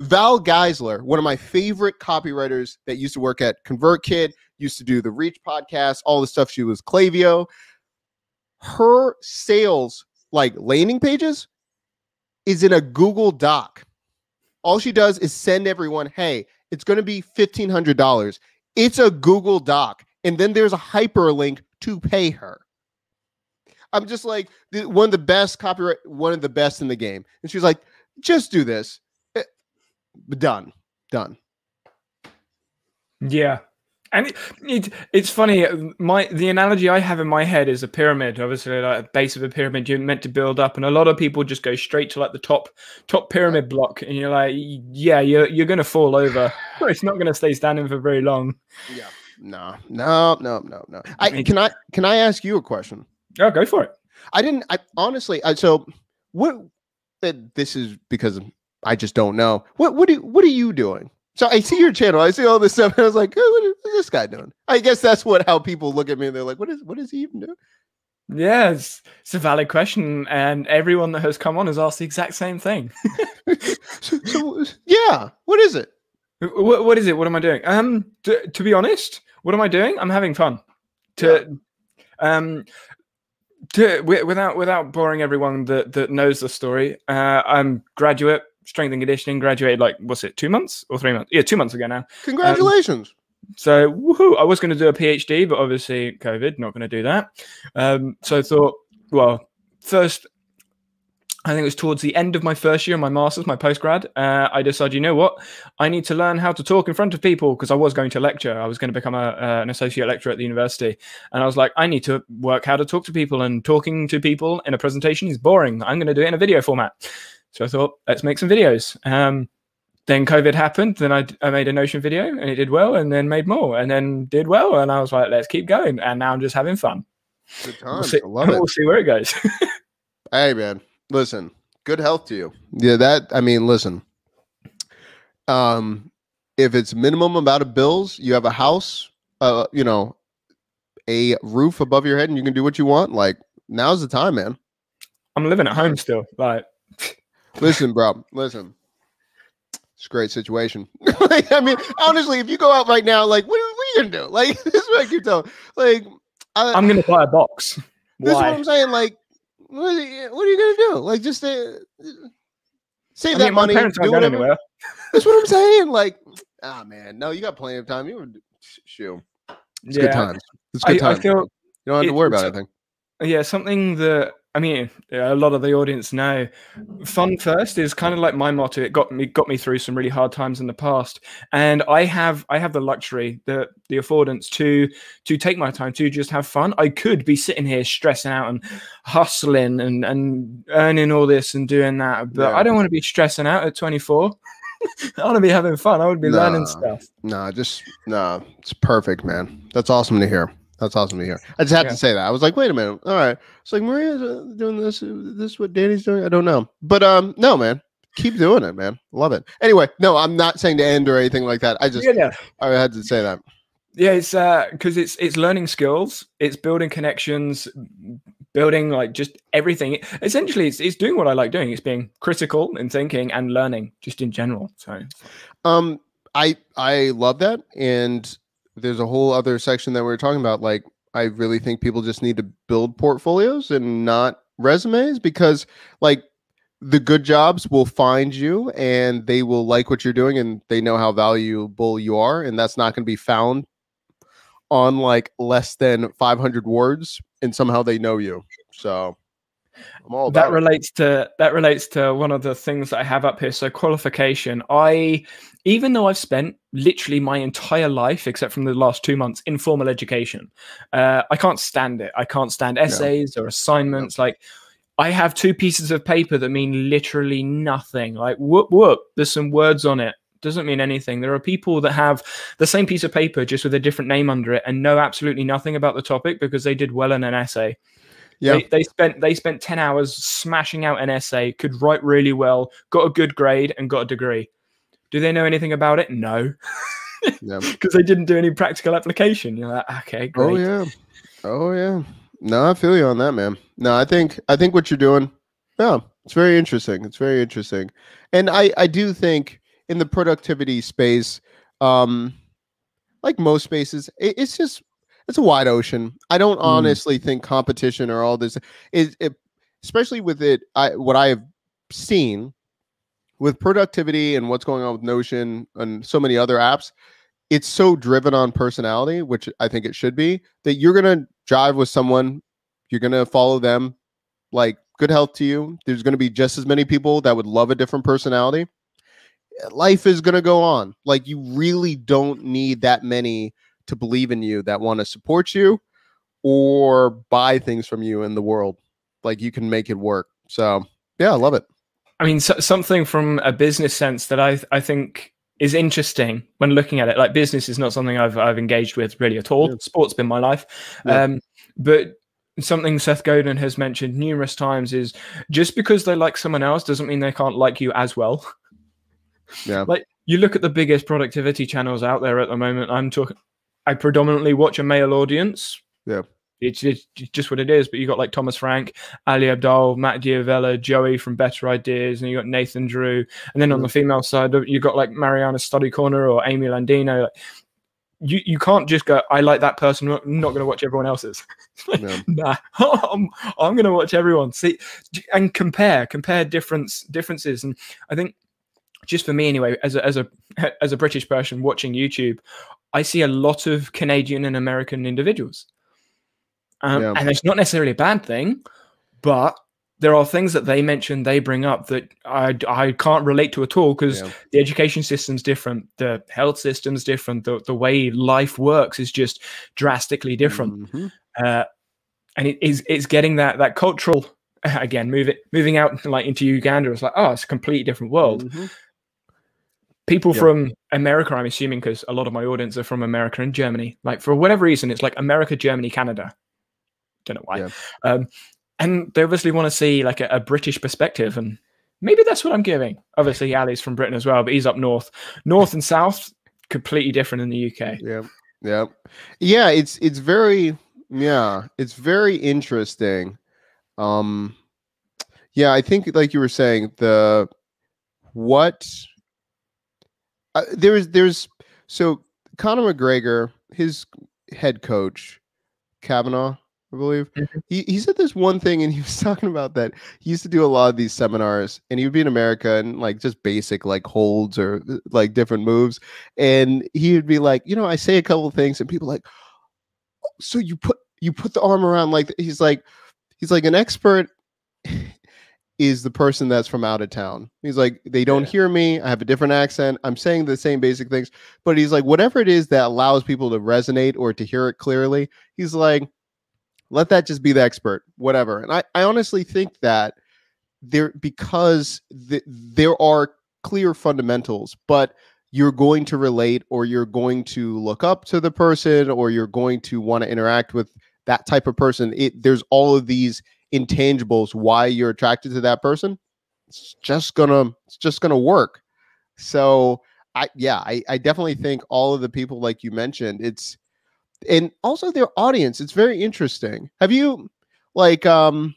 Val Geisler, one of my favorite copywriters that used to work at ConvertKit, used to do the Reach podcast, all the stuff. She was Klaviyo. Her sales like landing pages is in a Google Doc. All she does is send everyone, hey, it's going to be $1,500. It's a Google Doc. And then there's a hyperlink to pay her. I'm just like one of the best copyright, one of the best in the game. And she's like, just do this. Eh, done. Done. Yeah. And it, it, it's funny. My the analogy I have in my head is a pyramid. Obviously, like a base of a pyramid, you're meant to build up, and a lot of people just go straight to like the top top pyramid block, and you're like, yeah, you're you're gonna fall over. it's not gonna stay standing for very long. Yeah. No. No. No. No. No. I can I can I ask you a question? Oh, go for it. I didn't. I honestly. I, so what? This is because I just don't know. What what do what are you doing? So I see your channel. I see all this stuff, and I was like, oh, what is this guy doing? I guess that's what how people look at me. and They're like, what is what is he even doing? Yeah, it's, it's a valid question, and everyone that has come on has asked the exact same thing. so, so, yeah, what is it? What, what is it? What am I doing? Um, to, to be honest, what am I doing? I'm having fun. To yeah. um, to, without without boring everyone that that knows the story, uh, I'm graduate strength and conditioning. Graduated like what's it, two months or three months? Yeah, two months ago now. Congratulations. Um, so woohoo! I was going to do a PhD, but obviously COVID, not going to do that. Um, so I thought, well, first I think it was towards the end of my first year, of my master's, my postgrad. Uh, I decided, you know what, I need to learn how to talk in front of people because I was going to lecture. I was going to become a, uh, an associate lecturer at the university, and I was like, I need to work how to talk to people. And talking to people in a presentation is boring. I'm going to do it in a video format. So I thought, let's make some videos. Um, then COVID happened. Then I, I made a Notion video, and it did well. And then made more, and then did well. And I was like, let's keep going. And now I'm just having fun. Good times. We'll see, I love it. We'll see where it goes. hey, man listen, good health to you. Yeah, that I mean, listen. Um, if it's minimum amount of bills, you have a house, uh, you know, a roof above your head, and you can do what you want. Like now's the time, man. I'm living at home still. Like, listen, bro, listen. It's a great situation. like, I mean, honestly, if you go out right now, like, what, what are you gonna do? Like, this is what I keep telling. Like, I, I'm gonna buy a box. This Why? is what I'm saying. Like, what are you, what are you gonna do? Like just uh, save I that mean, money. do whatever. Anywhere. That's what I'm saying. Like, ah, oh, man, no, you got plenty of time. You would shoot. It's yeah. good times. It's good times. I feel you don't have to worry about anything. Yeah, something that I mean, a lot of the audience know. Fun first is kind of like my motto. It got me got me through some really hard times in the past, and I have I have the luxury, the the affordance to to take my time to just have fun. I could be sitting here stressing out and hustling and and earning all this and doing that, but yeah. I don't want to be stressing out at 24. I want to be having fun. I would be nah, learning stuff. No, nah, just no. Nah, it's perfect, man. That's awesome to hear. That's awesome to hear. I just had yeah. to say that. I was like, wait a minute. All right. It's like Maria's uh, doing this. Uh, this is what Danny's doing. I don't know, but um, no, man. keep doing it, man. Love it. Anyway, no, I'm not saying to end or anything like that. I just Yeah, yeah. I had to say that. Yeah, it's uh because it's it's learning skills, it's building connections, building like just everything. Essentially, it's it's doing what I like doing. It's being critical and thinking and learning just in general. So Um, I I love that, and there's a whole other section that we are talking about. Like, I really think people just need to build portfolios and not resumes because, like, the good jobs will find you and they will like what you're doing and they know how valuable you are, and that's not going to be found on like less than 500 words, and somehow they know you. So. I'm all about that it. relates to that relates to one of the things that I have up here. So qualification. I even though I've spent literally my entire life, except from the last two months, in formal education, uh, I can't stand it. I can't stand essays or assignments. Like I have two pieces of paper that mean literally nothing. Like whoop whoop. There's some words on it. Doesn't mean anything. There are people that have the same piece of paper just with a different name under it and know absolutely nothing about the topic because they did well in an essay. Yeah. They, they spent they spent 10 hours smashing out an essay, could write really well, got a good grade, and got a degree. Do they know anything about it? No. Yeah. Because they didn't do any practical application. You're like, okay, great. Oh yeah. Oh yeah. No, I feel you on that, man. No, I think I think what you're doing, yeah, it's very interesting. It's very interesting. And I I do think in the productivity space, um, like most spaces, it, it's just it's a wide ocean. I don't Mm. honestly think competition or all this is it, especially with it. I what I have seen with productivity and what's going on with Notion and so many other apps, it's so driven on personality, which I think it should be, that you're gonna drive with someone, you're gonna follow them, like good health to you. There's gonna be just as many people that would love a different personality. Life is gonna go on. Like you really don't need that many to believe in you that want to support you or buy things from you in the world. Like you can make it work. So yeah, I love it. I mean, so, something from a business sense that I I think is interesting when looking at it. Like business is not something I've I've engaged with really at all. Yeah. Sport's been my life, Yeah. um, but something Seth Godin has mentioned numerous times is just because they like someone else doesn't mean they can't like you as well. Yeah. Like you look at the biggest productivity channels out there at the moment. I'm talking. I predominantly watch a male audience. Yeah. It's, it's just what it is. But you got like Thomas Frank, Ali Abdaal, Matt D'Avella, Joey from Better Ideas, and you got Nathan Drew. And then on the female side, uh, you got like Mariana Study Corner or Amy Landino. Like, you you can't just go. I like that person. I'm not going to watch everyone else's. Nah, I'm, I'm going to watch everyone. See and compare compare difference differences. And I think just for me anyway, as a as a as a British person watching YouTube, I see a lot of Canadian and American individuals. Um, Yeah. And it's not necessarily a bad thing, but there are things that they mention, they bring up that I, I can't relate to at all because Yeah. the education system's different, the health system's different, the, the way life works is just drastically different. Mhm. Uh, and it is it's getting that that cultural again, move it moving out like into Uganda. It's like, oh, it's a completely different world Mhm. People Yeah. from America, I'm assuming, because a lot of my audience are from America and Germany. Like for whatever reason, it's like America, Germany, Canada. Don't know why. Yeah. Um, and they obviously want to see like a, a British perspective, and maybe that's what I'm giving. Obviously, Ali's from Britain as well, but he's up north, north and south, completely different in the UK. Yeah. Yeah. Yeah, it's it's very yeah, it's very interesting. Um yeah, I think like you were saying the what uh, there's there's so Conor McGregor, his head coach, Kavanagh, I believe, Mhm. he, he said this one thing and he was talking about that he used to do a lot of these seminars and he would be in America and like just basic like holds or uh, like different moves. And he would be like, you know, I say a couple of things and people like, "Oh, so you put you put the arm around like he's like he's like an expert is the person that's from out of town. He's like, they don't Yeah. hear me. I have a different accent. I'm saying the same basic things, but he's like, whatever it is that allows people to resonate or to hear it clearly, he's like, let that just be the expert, whatever. And I, I honestly think that there because th- there are clear fundamentals, but you're going to relate or you're going to look up to the person or you're going to want to interact with that type of person. It there's all of these intangibles why you're attracted to that person. it's just gonna it's just gonna work. So I yeah, I, I definitely think all of the people like you mentioned, it's and also their audience, it's very interesting. Have you like um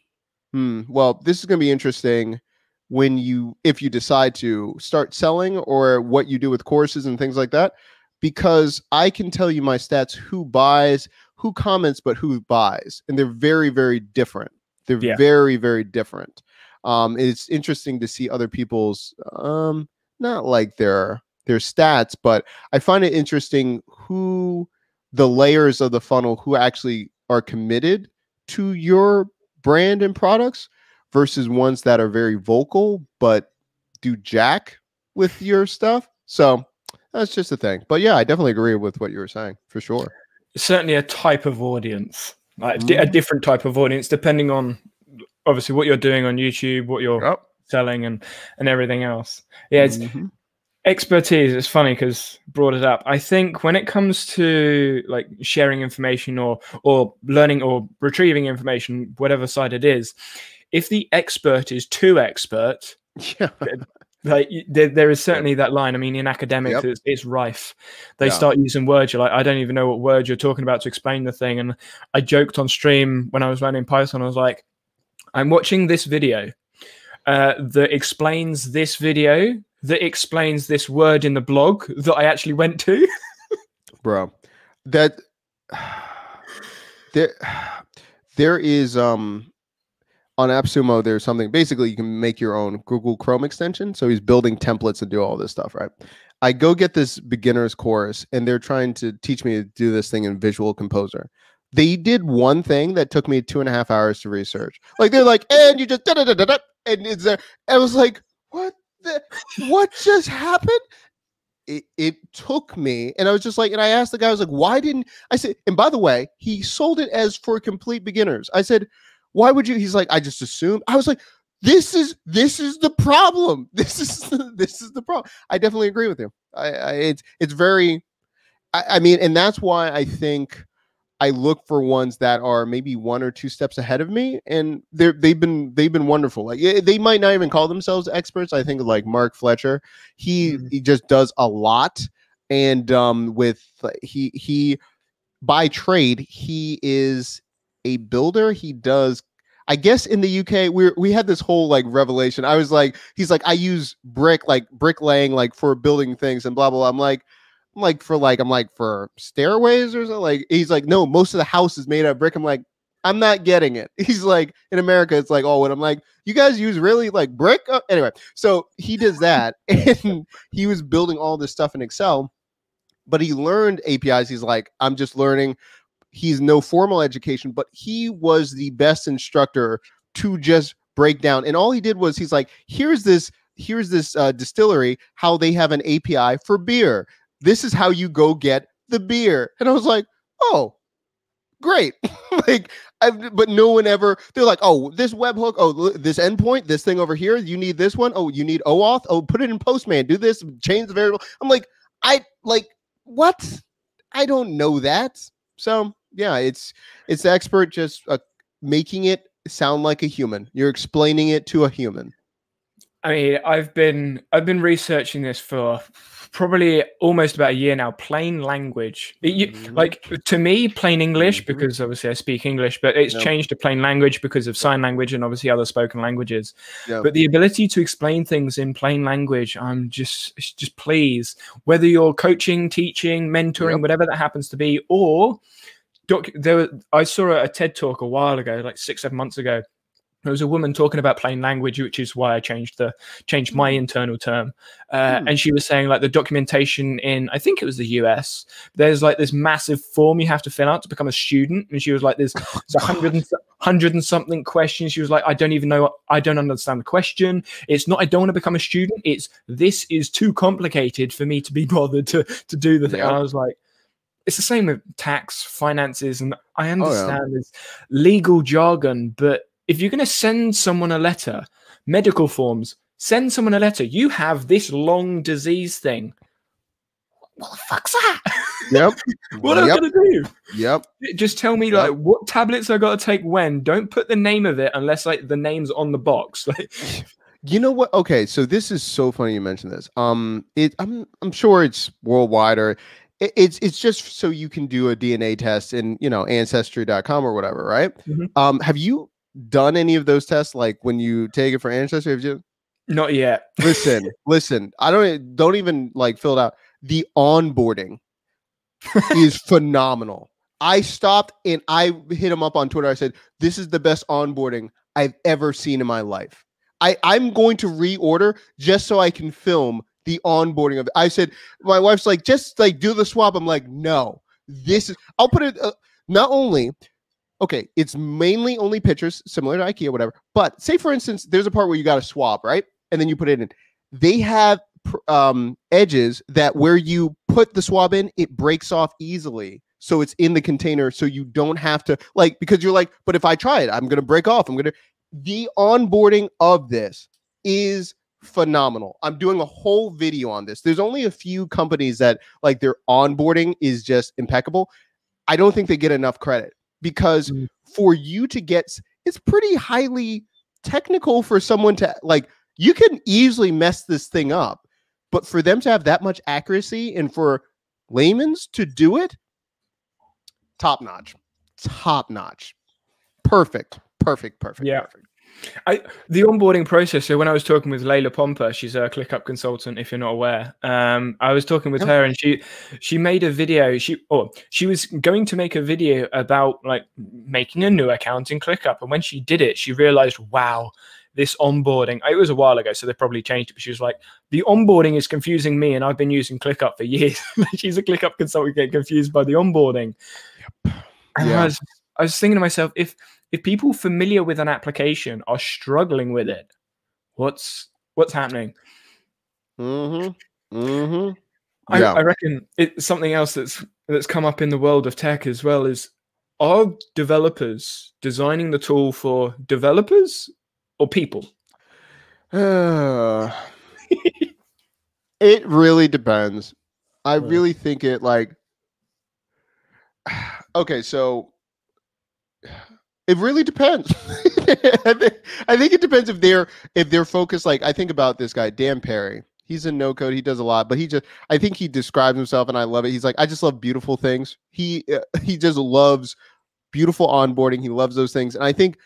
hmm, well, this is gonna be interesting when you if you decide to start selling or what you do with courses and things like that because I can tell you my stats who buys, who comments, but who buys, and they're very, very different. They're Yeah. very, very different. Um, it's interesting to see other people's um, not like their their stats, but I find it interesting who the layers of the funnel who actually are committed to your brand and products versus ones that are very vocal but do jack with your stuff. So that's just a thing. But yeah, I definitely agree with what you were saying for sure. certainly a type of audience, like di- a different type of audience, depending on obviously what you're doing on YouTube, what you're Yep. selling, and and everything else. Yeah, it's Mhm. expertise. It's funny because brought it up. I think when it comes to like sharing information or or learning or retrieving information, whatever side it is, if the expert is too expert, Yeah. Like there, there is certainly that line. I mean, in academics, Yep. it's, it's rife. They Yeah. start using words. You're like, I don't even know what word you're talking about to explain the thing. And I joked on stream when I was learning Python. I was like, I'm watching this video uh, that explains this video that explains this word in the blog that I actually went to. bro that there there is um on AppSumo there's something basically you can make your own Google Chrome extension. So he's building templates and do all this stuff right? I go get this beginner's course and they're trying to teach me to do this thing in Visual Composer. They did one thing that took me two and a half hours to research. Like they're like and you just da da da da da and it's there. I was like what the what just happened? It, it took me and i was just like and i asked the guy i was like why didn't i said and by the way he sold it as for complete beginners. I said why would you? He's like i just assumed. I was like this is this is the problem. This is this is the problem. I definitely agree with you. I, I it's it's very I, I mean and that's why i think i look for ones that are maybe one or two steps ahead of me and they're they've been they've been wonderful. Like they might not even call themselves experts. I think like mark fletcher he Mhm. he just does a lot and um with he he by trade he is a builder he does i guess in the uk we we had this whole like revelation i was like he's like i use brick like bricklaying like for building things and blah blah, blah. i'm like I'm like for like I'm like for stairways or something. Like he's like, no, most of the house is made out of brick. I'm like, I'm not getting it. He's like, in America, it's like, oh, and I'm like, you guys use really like brick? Uh, anyway, so he does that, and he was building all this stuff in Excel, but he learned APIs. He's like, I'm just learning. He's no formal education, but he was the best instructor to just break down. And all he did was he's like, here's this, here's this uh, distillery, how they have an API for beer. This is how you go get the beer. And I was like, oh, great. like, I, but no one ever, they're like, oh, this webhook, oh, this endpoint, this thing over here, you need this one. Oh, you need OAuth. Oh, put it in Postman, do this, change the variable. I'm like, I like, what? I don't know that. So yeah, it's it's the expert just uh, making it sound like a human. You're explaining it to a human. I mean, I've been I've been researching this for probably almost about a year now. Plain language, It- you- Mhm. like to me, plain English Mhm. because obviously I speak English, but it's Yep. changed to plain language because of sign language and obviously other spoken languages. Yep. But the ability to explain things in plain language, I'm just just please, whether you're coaching, teaching, mentoring, Yep. whatever that happens to be, or doc, there I saw a TED talk a while ago, like six seven months ago. There was a woman talking about plain language, which is why I changed the changed my internal term. Uh, Hmm. And she was saying like the documentation in I think it was the US. There's like this massive form you have to fill out to become a student, and she was like, "There's, there's a hundred and hundred and something questions." She was like, "I don't even know. I don't understand the question. It's not. I don't want to become a student. It's this is too complicated for me to be bothered to to do the thing." And I was like. It's the same with tax, finances, and I yeah. understand there's legal jargon, but if you're going to send someone a letter, medical forms, send someone a letter. You have this long disease thing. What the fuck's that? Yep. what am I going to do? Yep. Just tell me Yep. like what tablets I got to take when. Don't put the name of it unless like the name's on the box. Like You know what? Okay, so this is so funny you mentioned this. Um, it I'm I'm sure it's worldwide or it, it's it's just so you can do a DNA test in you know ancestry.com or whatever, right? Mhm. Um, have you done any of those tests? Like when you take it for ancestry, have you? Not yet. Listen, listen. I don't don't even like fill it out. The onboarding is phenomenal. I stopped and I hit him up on Twitter. I said, "This is the best onboarding I've ever seen in my life." I I'm going to reorder just so I can film the onboarding of it. I said, my wife's like, just like do the swap. I'm like, no, this is. I'll put it. Uh, not only, okay, it's mainly only pictures, similar to IKEA, whatever. But say for instance, there's a part where you got to swap, right? And then you put it in. They have um, edges that where you put the swab in, it breaks off easily. So it's in the container, so you don't have to like because you're like, but if I try it, I'm gonna break off. I'm gonna. The onboarding of this is phenomenal. I'm doing a whole video on this. There's only a few companies that like their onboarding is just impeccable. I don't think they get enough credit because Mm. for you to get it's pretty highly technical for someone to like you can easily mess this thing up. But for them to have that much accuracy and for layman's to do it, top notch. Top notch. Perfect. Perfect. Perfect. Yeah. Perfect. I the onboarding process. So when I was talking with Layla Pomper, she's a ClickUp consultant. If you're not aware, um, I was talking with Yep. her, and she she made a video. She or she was going to make a video about like making a new account in ClickUp, and when she did it, she realized, wow, this onboarding. It was a while ago, so they probably changed it. But she was like, the onboarding is confusing me, and I've been using ClickUp for years. she's a ClickUp consultant, getting confused by the onboarding. And Yeah. I was I was thinking to myself, if if people familiar with an application are struggling with it, what's what's happening? Mm-hmm. Mm-hmm. I, Yeah. I reckon it's something else that's that's come up in the world of tech as well is are developers designing the tool for developers or people? Uh, it really depends. I Yeah. really think it like okay, so it really depends. I, think, I think it depends if they're if they're focused. Like I think about this guy Dan Perry. He's in no code. He does a lot, but he just I think he describes himself, and I love it. He's like I just love beautiful things. He uh, he just loves beautiful onboarding. He loves those things, and I think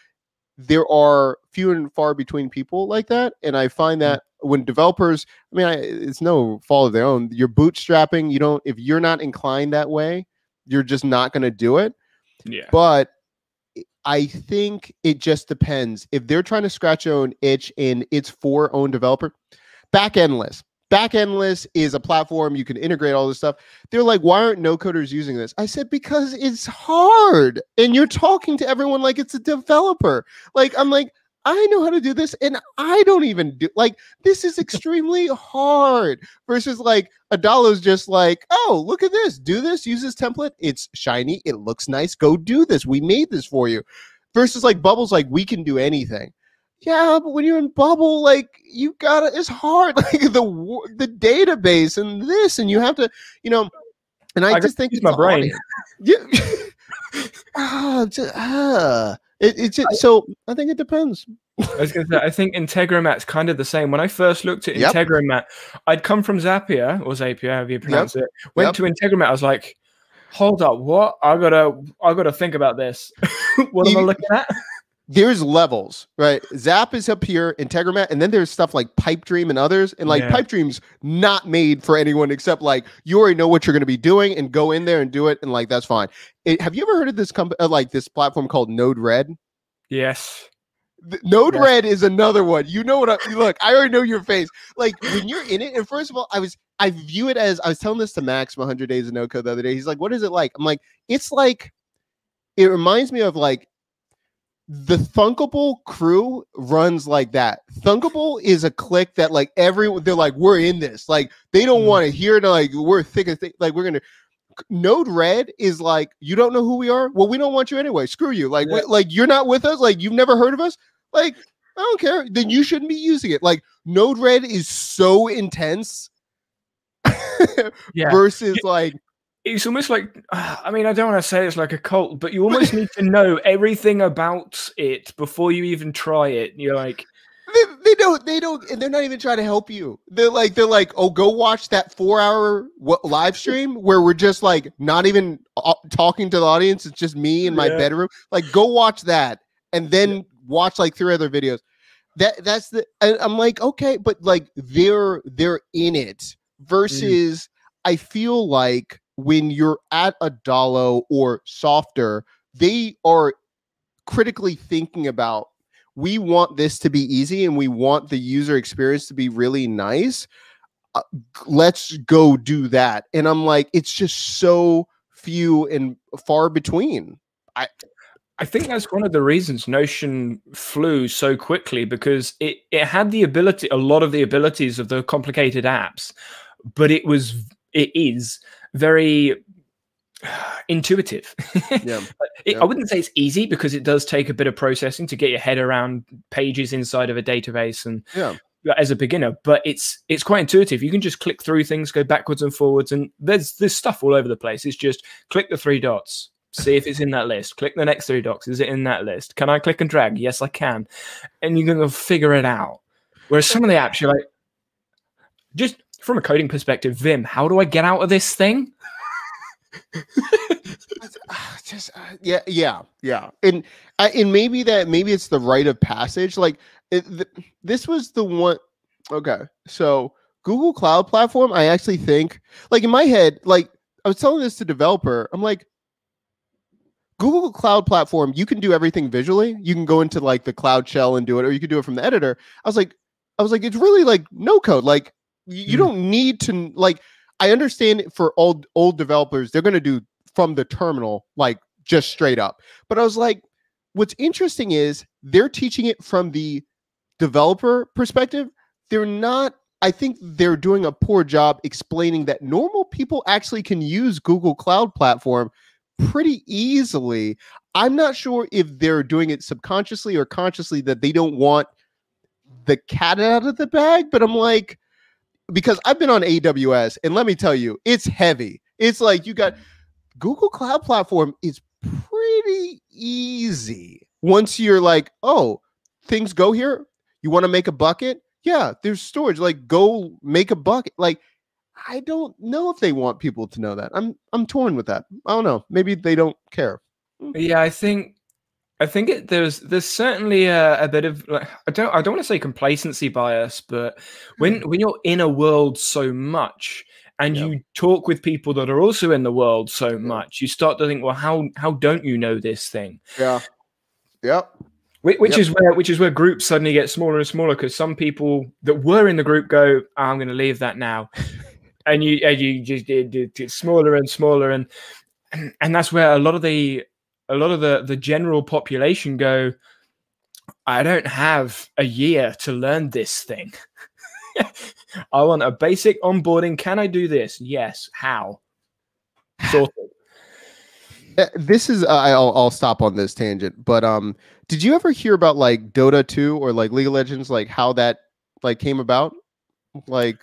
there are few and far between people like that. And I find that when developers, I mean, I, it's no fault of their own. You're bootstrapping. You don't if you're not inclined that way, you're just not going to do it. Yeah. But I think it just depends. If they're trying to scratch their own itch and it's for own developer, Backendless. Back endless is a platform you can integrate all this stuff. They're like, why aren't no coders using this? I said, because it's hard. And you're talking to everyone like it's a developer. Like, I'm like, I know how to do this, and I don't even do like this is extremely hard versus like Adalo's just like, oh, look at this, do this, use this template. It's shiny, it looks nice. Go do this. We made this for you. Versus like Bubble's like, we can do anything. Yeah, but when you're in Bubble, like you gotta, it's hard. Like the the database and this, and you have to, you know. And I, I just think use it's my brain. Yeah. ah, just, ah. It, it's just, so I think it depends. I was going to say, I think Integromat's kind of the same. When I first looked at Yep. Integromat, I'd come from Zapier or Zapier, however you pronounce it. Went Yep. to Integromat, I was like, "Hold up, what? I gotta, I gotta think about this. what am I looking at?" There's levels, right? Zap is up here, Integromat, and then there's stuff like Pipedream and others. And like Yeah. Pipedream's not made for anyone except like you already know what you're going to be doing and go in there and do it, and like that's fine. It, have you ever heard of this company, uh, like this platform called Node-RED? Yes. Th- Node Yeah. Red is another one. You know what? I, look, I already know your face. Like when you're in it, and first of all, I was I view it as I was telling this to Max from 100 Days of No Code the other day. He's like, "What is it like?" I'm like, "It's like it reminds me of like the Thunkable crew runs like that. Thunkable is a clique that like everyone they're like we're in this. Like they don't Mm. want to hear to like we're thick as thick. Like we're gonna. Node-RED is like you don't know who we are. Well, we don't want you anyway. Screw you. Like Yeah. we- like you're not with us. Like you've never heard of us. Like I don't care. Then you shouldn't be using it. Like Node-RED is so intense Yeah. versus like it's almost like I mean, I don't want to say it's like a cult, but you almost need to know everything about it before you even try it. You're like, they, they don't they don't and they're not even trying to help you. They're like they're like oh go watch that four hour live stream where we're just like not even uh, talking to the audience. It's just me in my Yeah. bedroom. Like go watch that and then watch like three other videos. That that's the and i'm like okay but like they're they're in it versus i feel like when you're at Adalo or Softr they are critically thinking about we want this to be easy and we want the user experience to be really nice. Uh, let's go do that. And i'm like it's just so few and far between. I I think that's one of the reasons Notion flew so quickly because it, it had the ability, a lot of the abilities of the complicated apps, but it was, it is very intuitive. yeah It, Yeah. I wouldn't say it's easy because it does take a bit of processing to get your head around pages inside of a database and Yeah. as a beginner, but it's it's quite intuitive. You can just click through things, go backwards and forwards, and there's there's stuff all over the place. It's just click the three dots, see if it's in that list. Click the next three dots. Is it in that list? Can I click and drag? Yes, I can. And you're gonna figure it out. Whereas some of the apps, you're like, just from a coding perspective, Vim, how do I get out of this thing? Just uh, yeah yeah yeah. And uh, and maybe that maybe it's the rite of passage. Like it, th- this was the one okay so google cloud platform i actually think like in my head like i was telling this to developer i'm like google cloud platform you can do everything visually. You can go into like the cloud shell and do it or you can do it from the editor. I was like i was like it's really like no code. Like y- you Mm. don't need to like i understand for old old developers they're going to do from the terminal, like just straight up. But I was like, what's interesting is they're teaching it from the developer perspective. They're not, I think they're doing a poor job explaining that normal people actually can use Google Cloud Platform pretty easily. I'm not sure if they're doing it subconsciously or consciously that they don't want the cat out of the bag, but I'm like, because I've been on AWS and let me tell you, it's heavy. It's like you got Google Cloud Platform is pretty easy once you're like, oh, things go here. You want to make a bucket? Yeah, there's storage. Like, go make a bucket. Like, I don't know if they want people to know that. I'm I'm torn with that. I don't know. Maybe they don't care. Hmm. Yeah, I think I think it, there's there's certainly a, a bit of like, I don't I don't want to say complacency bias, but when hmm. when you're in a world so much and Yeah. you talk with people that are also in the world so much, you start to think, well, how how don't you know this thing? Yeah. Yep. Which, which Yep. is where which is where groups suddenly get smaller and smaller because some people that were in the group go, "Oh, I'm going to leave that now, and you and you just it, it, it's smaller and smaller, and and that's where a lot of the a lot of the the general population go. I don't have a year to learn this thing. I want a basic onboarding. Can I do this? Yes. How? Sorted. Uh, This is uh, I'll I'll stop on this tangent, but um, did you ever hear about like Dota 2 or like League of Legends, like how that like came about? Like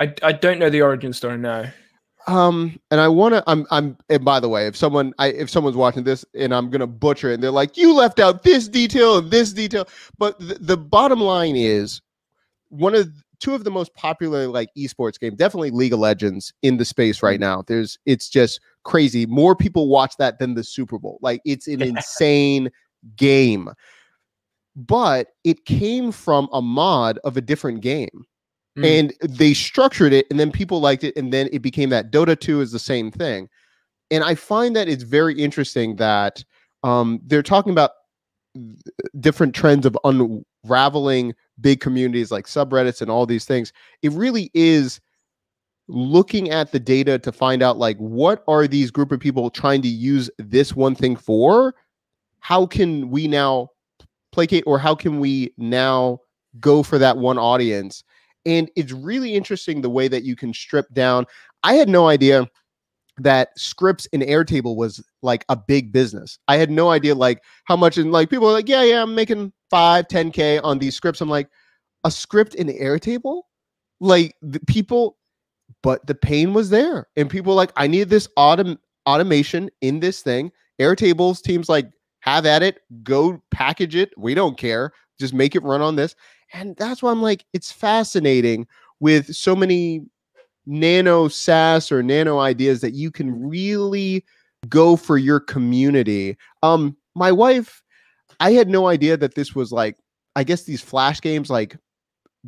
I, I don't know the origin story. No. Um, and I want to. I'm. I'm. And by the way, if someone, I if someone's watching this, and I'm gonna butcher it, and they're like, "You left out this detail and this detail," but the, the bottom line is, one of two of the most popular like esports games, definitely League of Legends in the space right now. There's, it's just crazy. More people watch that than the Super Bowl. Like, it's an insane game. But it came from a mod of a different game Mm. and they structured it and then people liked it and then it became that dota 2 is the same thing. And i find that it's very interesting that um, they're talking about different trends of unraveling big communities like subreddits and all these things. It really is looking at the data to find out like what are these group of people trying to use this one thing for? How can we now placate or how can we now go for that one audience and it's really interesting the way that you can strip down i had no idea that scripts in airtable was like a big business. I had no idea like how much and like people are like yeah yeah i'm making 5 10k on these scripts. I'm like a script in airtable? Like the people but the pain was there. And people like i need this autom- automation in this thing. Airtables teams like have at it. Go package it. We don't care. Just make it run on this And that's why I'm like, it's fascinating with so many nano SaaS or nano ideas that you can really go for your community. Um, my wife, I had no idea that this was like, I guess these flash games like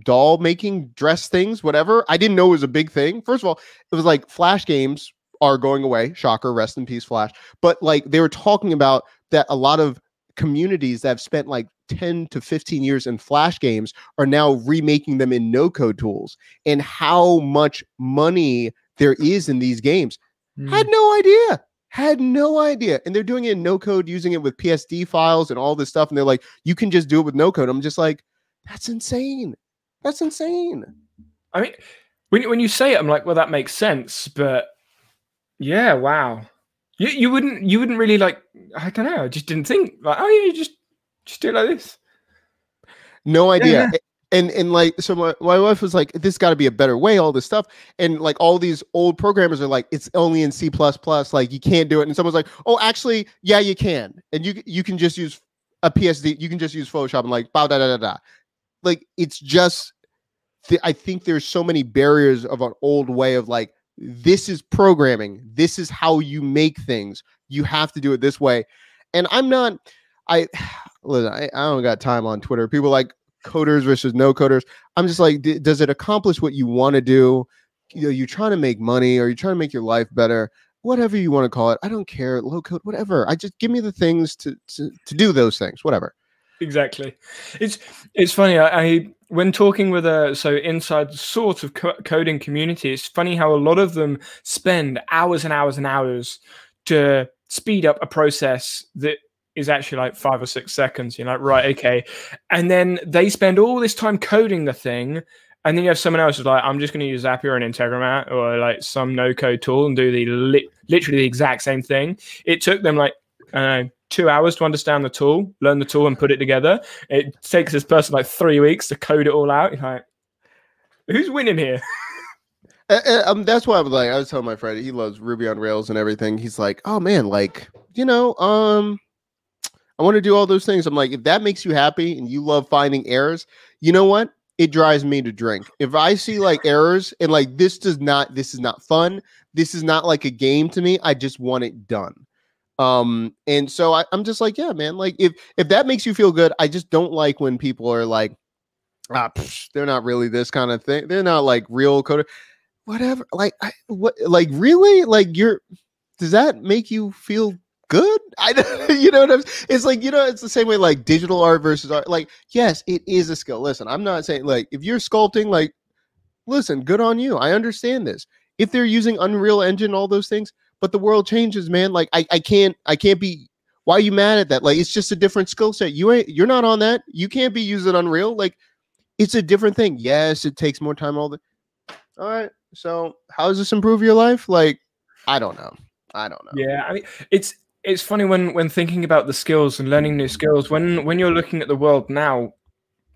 doll making dress things, whatever. I didn't know it was a big thing. First of all, it was like flash games are going away. Shocker, rest in peace, Flash. But like they were talking about that a lot of communities that have spent like 10 to 15 years in flash games are now remaking them in no code tools and how much money there is in these games. Mm. Had no idea. Had no idea. And they're doing it in no code, using it with PSD files and all this stuff. And they're like, you can just do it with no code. I'm just like, that's insane. That's insane. I mean, when, when you say it, I'm like, well, that makes sense. But yeah, wow. You you wouldn't you wouldn't really like I don't know, I just didn't think like, oh yeah, you just just do it like this. No idea. Yeah. And and like so my, my wife was like, this gotta be a better way, all this stuff. And like all these old programmers are like, it's only in C like you can't do it. And someone's like, Oh, actually, yeah, you can. And you you can just use a PSD, you can just use Photoshop and like bow da da da da. Like it's just I think there's so many barriers of an old way of like this is programming. This is how you make things. You have to do it this way. And I'm not, I, listen, I, I don't got time on Twitter. People like coders versus no coders. I'm just like, d- does it accomplish what you want to do? You know, you're trying to make money or you're trying to make your life better, whatever you want to call it. I don't care, low code, whatever. I just give me the things to, to, to do those things, whatever. Exactly. It's, it's funny. I, I when talking with a so inside sort of co- coding community, it's funny how a lot of them spend hours and hours and hours to speed up a process that is actually like five or six seconds. You're like, right, okay, and then they spend all this time coding the thing, and then you have someone else who's like, I'm just going to use Zapier and Integromat or like some no code tool and do the li- literally the exact same thing. It took them like I don't know two hours to understand the tool, learn the tool, and put it together. It takes this person like three weeks to code it all out. You're like, who's winning here? Uh, um, that's why I was like, I was telling my friend he loves Ruby on Rails and everything. He's like, oh man, like you know, um, I want to do all those things. I'm like, if that makes you happy and you love finding errors, you know what? It drives me to drink. If I see like errors and like this does not, this is not fun. This is not like a game to me. I just want it done. Um, and so I, I'm just like, yeah, man, like if if that makes you feel good, I just don't like when people are like, ah, psh, they're not really this kind of thing. They're not like real coder, whatever. Like, I, what, like really, like you're. Does that make you feel good? I you know what I'm. It's like you know, it's the same way like digital art versus art. Like, yes, it is a skill. Listen, I'm not saying like if you're sculpting, like, listen, good on you. I understand this. If they're using Unreal Engine, all those things, but the world changes, man. Like I, I can't I can't be why are you mad at that? Like it's just a different skill set. You ain't you're not on that. You can't be using Unreal. Like it's a different thing. Yes, it takes more time. All the all right. So how does this improve your life? Like, I don't know. I don't know. Yeah, I mean it's it's funny when when thinking about the skills and learning new skills, when when you're looking at the world now,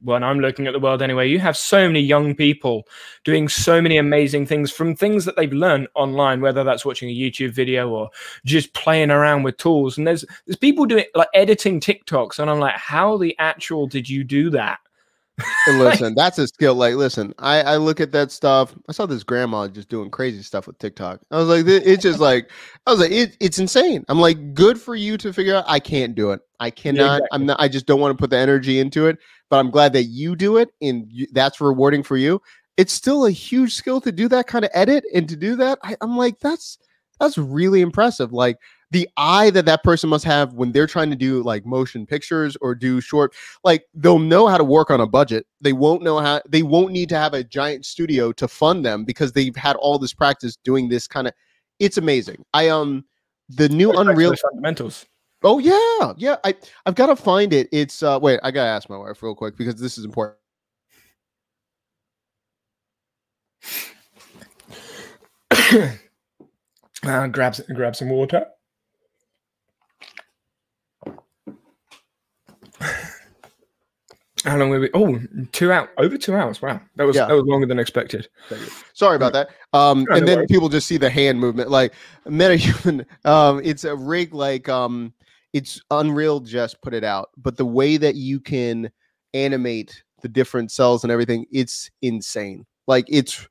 when I'm looking at the world anyway, you have so many young people doing so many amazing things from things that they've learned online, whether that's watching a YouTube video or just playing around with tools. And there's there's people doing like editing TikToks, and I'm like, how the actual did you do that? And listen, that's a skill. Like, listen, I, I look at that stuff. I saw this grandma just doing crazy stuff with TikTok. I was like, it's just like, I was like, it, it's insane. I'm like, good for you to figure out. I can't do it. I cannot. Yeah, exactly. I'm not. I just don't want to put the energy into it but I'm glad that you do it and you, that's rewarding for you. It's still a huge skill to do that kind of edit and to do that. I, I'm like, that's that's really impressive. Like the eye that that person must have when they're trying to do like motion pictures or do short like they'll know how to work on a budget they won't know how they won't need to have a giant studio to fund them because they've had all this practice doing this kind of it's amazing i um the new unreal fundamentals Oh yeah, yeah. I I've got to find it. It's uh wait, I gotta ask my wife real quick because this is important. uh, grab some grab some water. How long were we? Oh, two hours. Over two hours. Wow, that was yeah. that was longer than expected. Sorry about that. Um, and then people just see the hand movement, like MetaHuman. Um, it's a rig like um it's Unreal just put it out, but the way that you can animate the different cells and everything, it's insane. Like it's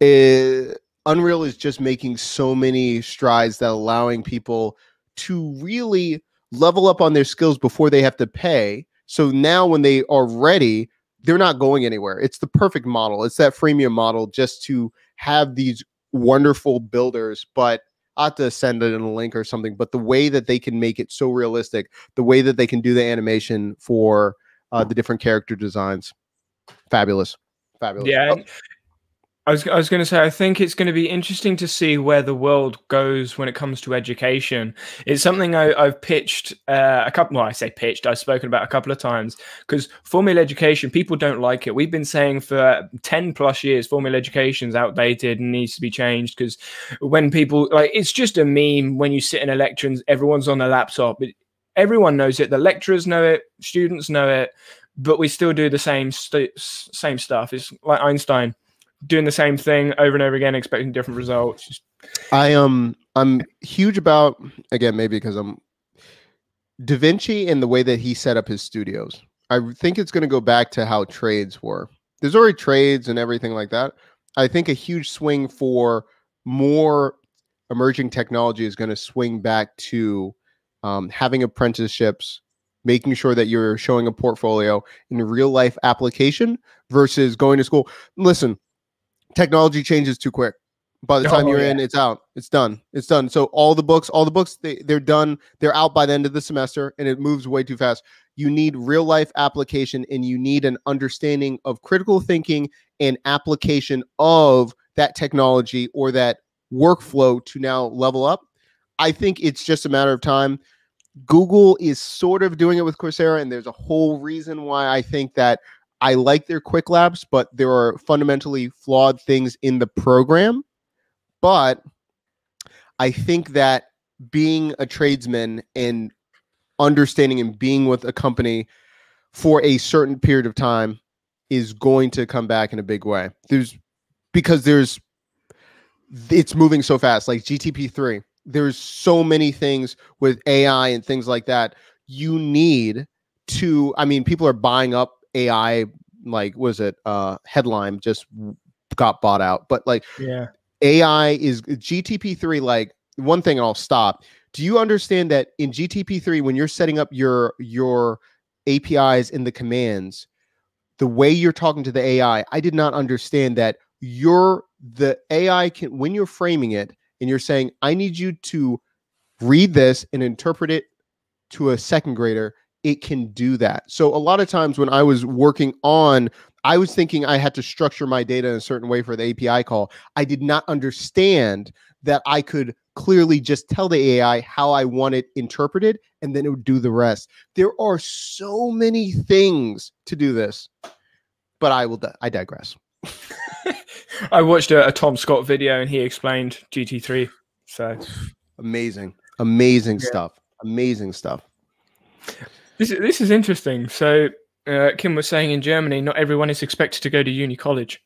uh, Unreal is just making so many strides that allowing people to really level up on their skills before they have to pay. So now when they are ready, they're not going anywhere. It's the perfect model. It's that freemium model just to have these wonderful builders, but I have to send it in a link or something. But the way that they can make it so realistic, the way that they can do the animation for uh, the different character designs, fabulous, fabulous. Yeah, oh. I was, I was going to say, I think it's going to be interesting to see where the world goes when it comes to education. It's something I, have pitched uh, a couple. Well, I say pitched. I've spoken about a couple of times because formula education, people don't like it. We've been saying for ten plus years, formula education is outdated and needs to be changed. Because when people like, it's just a meme when you sit in a lecture and everyone's on a laptop. It, everyone knows it. The lecturers know it. Students know it. But we still do the same st- same stuff. It's like Einstein doing the same thing over and over again, expecting different results. I um I'm huge about again maybe because I'm Da Vinci and the way that he set up his studios. I think it's going to go back to how trades were. There's already trades and everything like that. I think a huge swing for more emerging technology is going to swing back to um, having apprenticeships, making sure that you're showing a portfolio in real life application versus going to school. Listen, technology changes too quick. By the time oh, you're yeah. in, it's out. It's done. It's done. So all the books, all the books, they, they're done. They're out by the end of the semester, and it moves way too fast. You need real life application, and you need an understanding of critical thinking and application of that technology or that workflow to now level up. I think it's just a matter of time. Google is sort of doing it with Coursera, and there's a whole reason why I think that I like their Qwiklabs, but there are fundamentally flawed things in the program. But I think that being a tradesman and understanding and being with a company for a certain period of time is going to come back in a big way. There's because there's it's moving so fast like GTP3 there's so many things with AI and things like that you need to I mean people are buying up AI like was it uh Headlime just got bought out but like yeah. AI is GTP3 like one thing I'll stop. Do you understand that in GTP3 when you're setting up your your APIs in the commands the way you're talking to the AI I did not understand that your the AI can when you're framing it and you're saying I need you to read this and interpret it to a second grader it can do that. So a lot of times when I was working on I was thinking I had to structure my data in a certain way for the API call. I did not understand that I could clearly just tell the AI how I want it interpreted and then it would do the rest. There are so many things to do this. But I will di- I digress. I watched a, a Tom Scott video and he explained GT3. So amazing. Amazing yeah. stuff. Amazing stuff. This this is interesting. So uh, Kim was saying in Germany, not everyone is expected to go to uni college.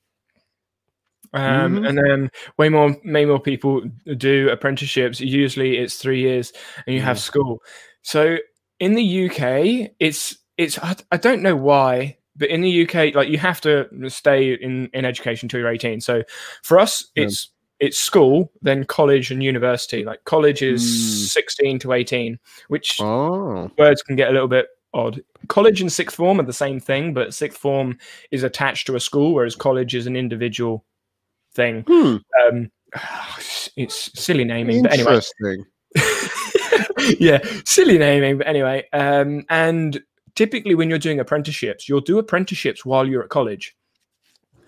Um, mm-hmm. And then way more, way more people do apprenticeships. Usually, it's three years, and you have school. So in the UK, it's it's I, I don't know why, but in the UK, like you have to stay in in education until you're 18. So for us, yeah. it's it's school, then college and university. Like college is mm. 16 to 18, which oh. words can get a little bit odd. College and sixth form are the same thing, but sixth form is attached to a school, whereas college is an individual thing. Hmm. Um, it's silly naming, but anyway. yeah, silly naming, but anyway. Um, and typically, when you're doing apprenticeships, you'll do apprenticeships while you're at college.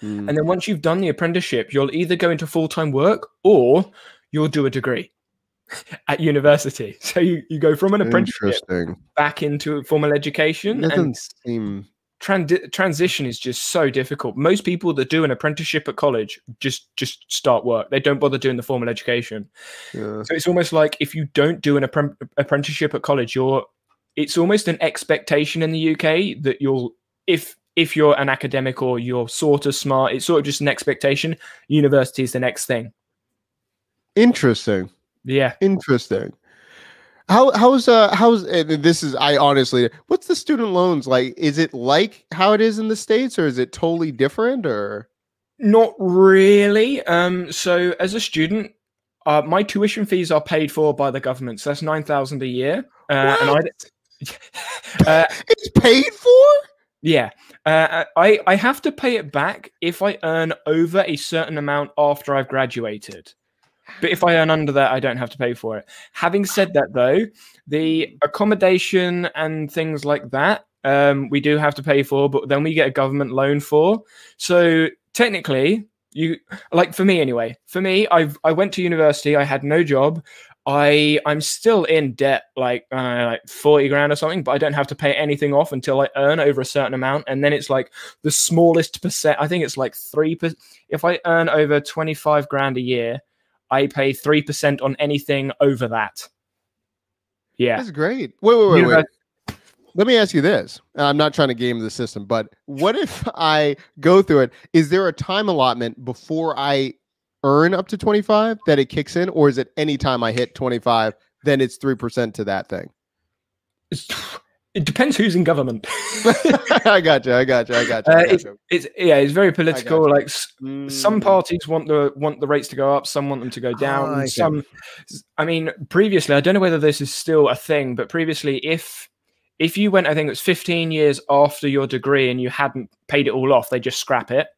Mm. And then once you've done the apprenticeship, you'll either go into full time work or you'll do a degree at university. So you, you go from an apprenticeship back into formal education. It doesn't seem Trans- transition is just so difficult. Most people that do an apprenticeship at college just just start work. They don't bother doing the formal education. Yeah. So it's almost like if you don't do an apprenticeship at college, you're it's almost an expectation in the UK that you'll if if you're an academic or you're sort of smart, it's sort of just an expectation. University is the next thing. Interesting. Yeah. Interesting. How how's uh how's this is I honestly what's the student loans like? Is it like how it is in the states or is it totally different or? Not really. Um, so as a student, uh, my tuition fees are paid for by the government. So that's nine thousand a year. Uh, and I, uh, it's paid for. Yeah, uh, I I have to pay it back if I earn over a certain amount after I've graduated. But if I earn under that, I don't have to pay for it. Having said that, though, the accommodation and things like that, um, we do have to pay for, but then we get a government loan for. So technically, you like for me anyway. For me, I I went to university. I had no job. I I'm still in debt, like uh, like forty grand or something, but I don't have to pay anything off until I earn over a certain amount, and then it's like the smallest percent. I think it's like three percent. If I earn over twenty five grand a year, I pay three percent on anything over that. Yeah, that's great. Wait, wait, wait, wait. Let me ask you this. I'm not trying to game the system, but what if I go through it? Is there a time allotment before I earn up to 25 that it kicks in, or is it anytime I hit 25, then it's 3% to that thing? it depends who's in government. I got you. I got you. I got you. Uh, it's, it's, yeah, it's very political. Like mm. some parties want the want the rates to go up, some want them to go down. Oh, I some, I mean, previously, I don't know whether this is still a thing, but previously, if if you went, I think it was 15 years after your degree and you hadn't paid it all off, they just scrap it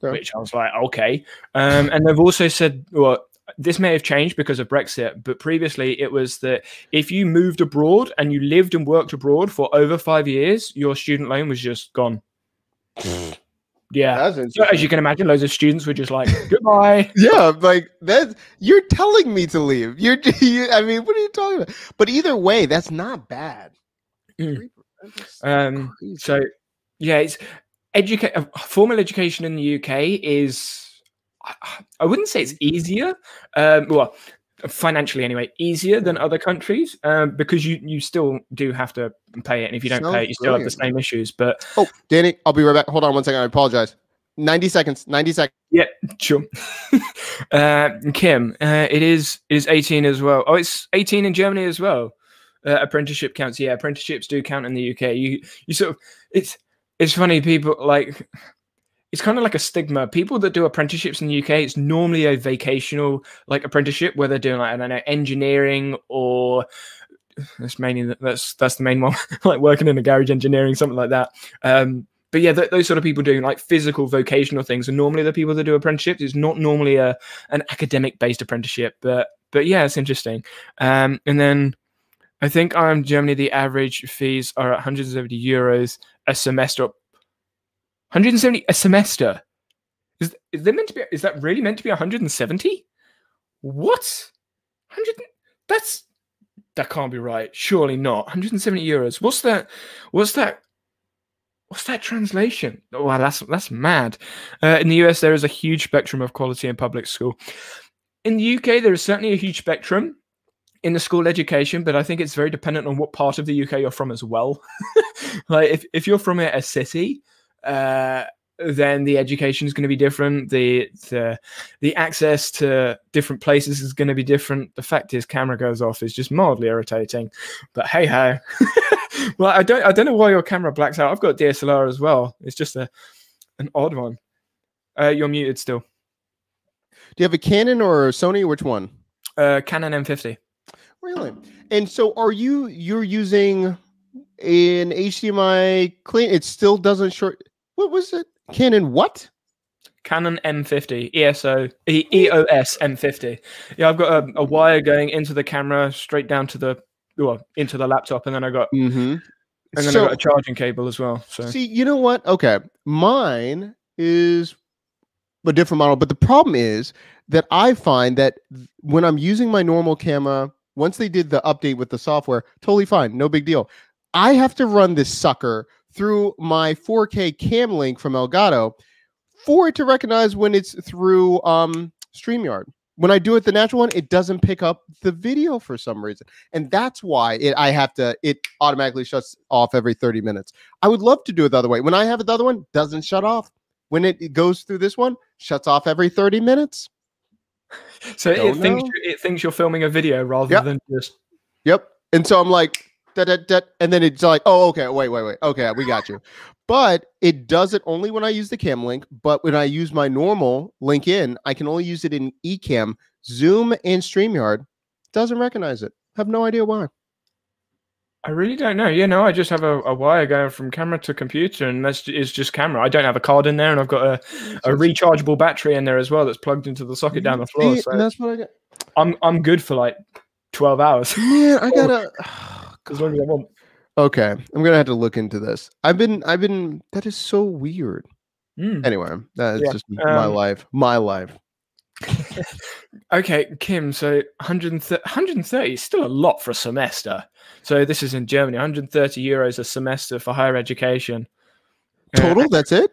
which I was like, okay. Um, and they've also said, well, this may have changed because of Brexit, but previously it was that if you moved abroad and you lived and worked abroad for over five years, your student loan was just gone. Yeah, so as you can imagine, loads of students were just like, "Goodbye." yeah, like that. You're telling me to leave. You're. You, I mean, what are you talking about? But either way, that's not bad. Mm. Um. So, yeah, it's educate uh, formal education in the UK is I wouldn't say it's easier. Um, well, financially anyway, easier than other countries um, because you you still do have to pay it, and if you don't Sounds pay it, you still brilliant. have the same issues. But oh, Danny, I'll be right back. Hold on one second. I apologize. Ninety seconds. Ninety seconds. Yeah, sure. uh, Kim, uh, it is it is eighteen as well. Oh, it's eighteen in Germany as well. Uh, apprenticeship counts. Yeah, apprenticeships do count in the UK. You you sort of it's it's funny people like it's kind of like a stigma. People that do apprenticeships in the UK, it's normally a vacational like apprenticeship where they're doing like I don't know engineering or that's mainly that's that's the main one like working in a garage engineering something like that. Um, but yeah, th- those sort of people doing like physical vocational things are normally the people that do apprenticeships. It's not normally a an academic based apprenticeship, but but yeah, it's interesting. Um, and then I think in Germany the average fees are 170 euros a semester. 170 a semester. Is is there meant to be? Is that really meant to be 170? What? 100? That's that can't be right. Surely not. 170 euros. What's that? What's that? What's that translation? Oh, wow, that's that's mad. Uh, in the US, there is a huge spectrum of quality in public school. In the UK, there is certainly a huge spectrum in the school education, but I think it's very dependent on what part of the UK you're from as well. like if, if you're from a, city, uh, then the education is going to be different. The, the the access to different places is going to be different. The fact is, camera goes off is just mildly irritating. But hey ho. well, I don't I don't know why your camera blacks out. I've got DSLR as well. It's just a an odd one. Uh, you're muted still. Do you have a Canon or a Sony? Which one? Uh, Canon M50. Really? And so are you you're using an HDMI clean? It still doesn't short. What was it? Canon what? Canon M50 ESO e- EOS M50. Yeah, I've got a, a, wire going into the camera straight down to the well into the laptop, and then I got mm-hmm. and then so, I got a charging cable as well. So see, you know what? Okay, mine is a different model, but the problem is that I find that when I'm using my normal camera once they did the update with the software, totally fine, no big deal. I have to run this sucker through my 4K cam link from Elgato for it to recognize when it's through um, StreamYard. When I do it the natural one, it doesn't pick up the video for some reason. And that's why it I have to it automatically shuts off every 30 minutes. I would love to do it the other way. When I have it the other one, doesn't shut off. When it goes through this one, shuts off every 30 minutes. So it thinks it thinks you're filming a video rather yep. than just. Yep. And so I'm like, da, da, da, and then it's like, oh, okay, wait, wait, wait. Okay, we got you. But it does it only when I use the cam link. But when I use my normal link in, I can only use it in Ecamm. Zoom, and StreamYard. Doesn't recognize it. Have no idea why. I really don't know. You know, I just have a, a wire going from camera to computer, and that's is just camera. I don't have a card in there, and I've got a, a rechargeable battery in there as well that's plugged into the socket down the floor. See, So that's what I got. I'm I'm good for like twelve hours Yeah, I gotta. as long as I want. Okay, I'm gonna have to look into this. I've been, I've been. That is so weird. Mm. Anyway, that's Yeah, just my um, life. My life. Okay, Kim. So 130, 130 is still a lot for a semester. So this is in Germany. 130 euros a semester for higher education. Uh, Total. That's it.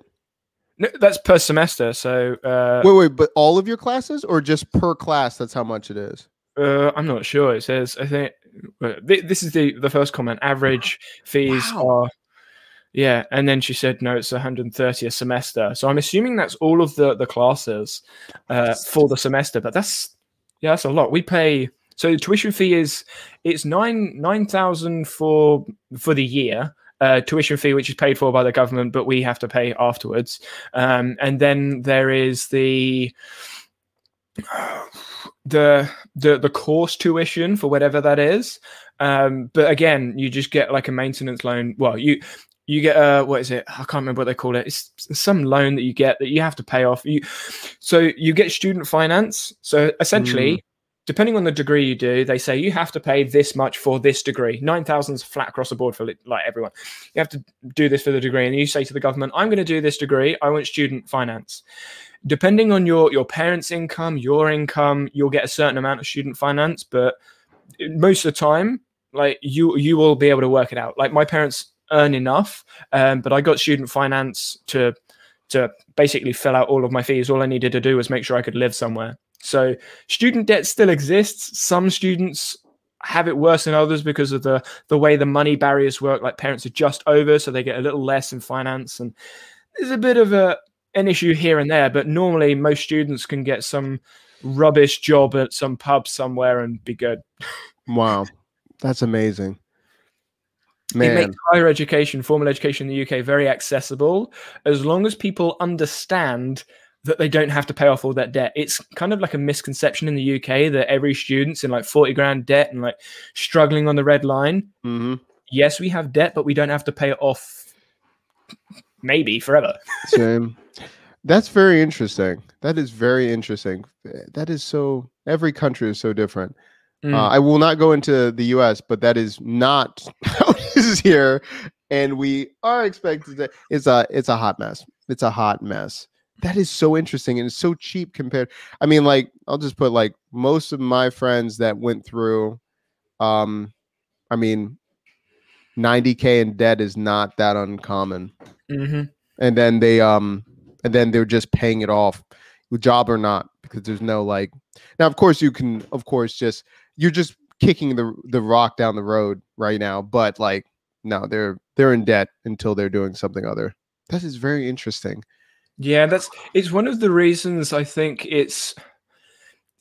no, that's per semester. So uh, Wait, wait, but all of your classes, or just per class? That's how much it is. Uh, I'm not sure. It says I think uh, this is the the first comment. Average fees Wow. are yeah, and then she said no, it's 130 a semester. So I'm assuming that's all of the the classes uh, for the semester. But that's yeah, that's a lot. We pay so the tuition fee is it's nine nine thousand for for the year. Uh, tuition fee, which is paid for by the government, but we have to pay afterwards. Um, and then there is the the the the course tuition for whatever that is. Um, but again, you just get like a maintenance loan. Well, you you get a what is it? I can't remember what they call it. It's some loan that you get that you have to pay off. You so you get student finance. So essentially. Hmm. Depending on the degree you do, they say you have to pay this much for this degree. Nine thousand is flat across the board for like everyone. You have to do this for the degree, and you say to the government, "I'm going to do this degree. I want student finance." depending on your your parents' income, your income, you'll get a certain amount of student finance, but most of the time, like you you will be able to work it out. Like my parents earn enough, um, but I got student finance to to basically fill out all of my fees. All I needed to do was make sure I could live somewhere. So student debt still exists. Some students have it worse than others because of the the way the money barriers work. Like parents are just over, so they get a little less in finance, and there's a bit of a an issue here and there. But normally, most students can get some rubbish job at some pub somewhere and be good. Wow, that's amazing, It makes higher education, formal education in the UK, very accessible as long as people understand that they don't have to pay off all that debt. It's kind of like a misconception in the UK that every student's in like 40 grand debt and like struggling on the red line. hmm Yes, we have debt, but we don't have to pay it off maybe forever. Same. That's very interesting. That is very interesting. That is so. Every country is so different. Mm. Uh, I will not go into the U.S., but that is not how is here, and we are expected to. It's a it's a hot mess. It's a hot mess. That is so interesting and it's so cheap compared. I mean, like I'll just put like most of my friends that went through, um, I mean, 90k in debt is not that uncommon hmm and then they um and then they're just paying it off job or not because there's no like now of course you can of course just you're just kicking the the rock down the road right now but like no they're they're in debt until they're doing something other that is very interesting Yeah, that's it's one of the reasons I think it's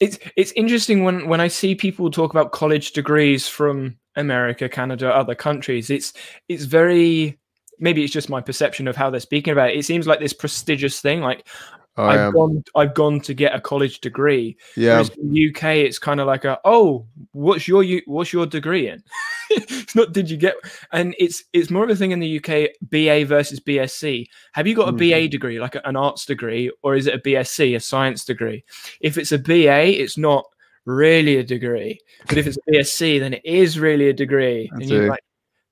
it's it's interesting when when I see people talk about college degrees from America, Canada, other countries. It's it's very maybe it's just my perception of how they're speaking about it. It seems like this prestigious thing, like I've yeah. gone I've gone to get a college degree. yeah Whereas in the UK, it's kind of like a oh, what's your what's your degree in? it's not did you get, and it's it's more of a thing in the UK. BA versus BSc. Have you got a Mhm. BA degree, like a- an arts degree, or is it a BSc, a science degree? If it's a BA, it's not really a degree. But if it's a BSc, then it is really a degree, That's and you're it. like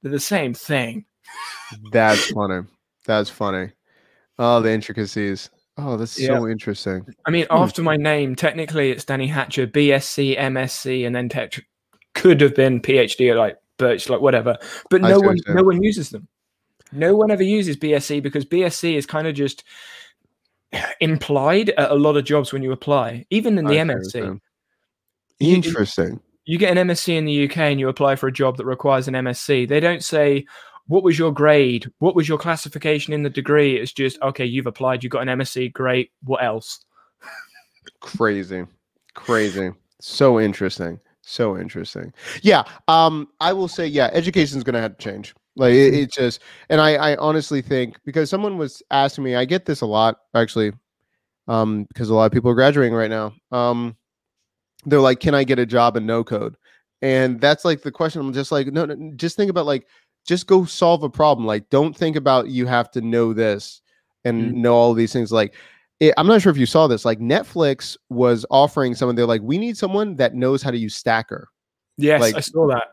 they're the same thing. that's funny that's funny oh the intricacies oh that's so interesting I mean, Hmm. after my name, technically it's Danny Hatcher, BSc, MSc, and then tech could have been PhD, or like Birch, like whatever. But no one, no one uses them. No one ever uses BSc because BSc is kind of just implied at a lot of jobs when you apply, even in the I see what you're MSc. saying. You- interesting You get an MSc in the UK and you apply for a job that requires an MSc. They don't say, what was your grade? What was your classification in the degree? It's just, okay, you've applied, you got an MSc, great. What else? crazy crazy so interesting So interesting. Yeah. Um, I will say, yeah, education is gonna have to change. Like it, Mm-hmm. it just and I, I honestly think because someone was asking me, I get this a lot actually, um, because a lot of people are graduating right now. Um, they're like, Can I get a job in no code? And that's like the question. I'm just like, no, no, just think about like, just go solve a problem. Like, don't think about you have to know this and Mm. know all these things. Like, it, I'm not sure if you saw this. Like, Netflix was offering someone. They're like, we need someone that knows how to use Stacker. Yes, Like- I saw that.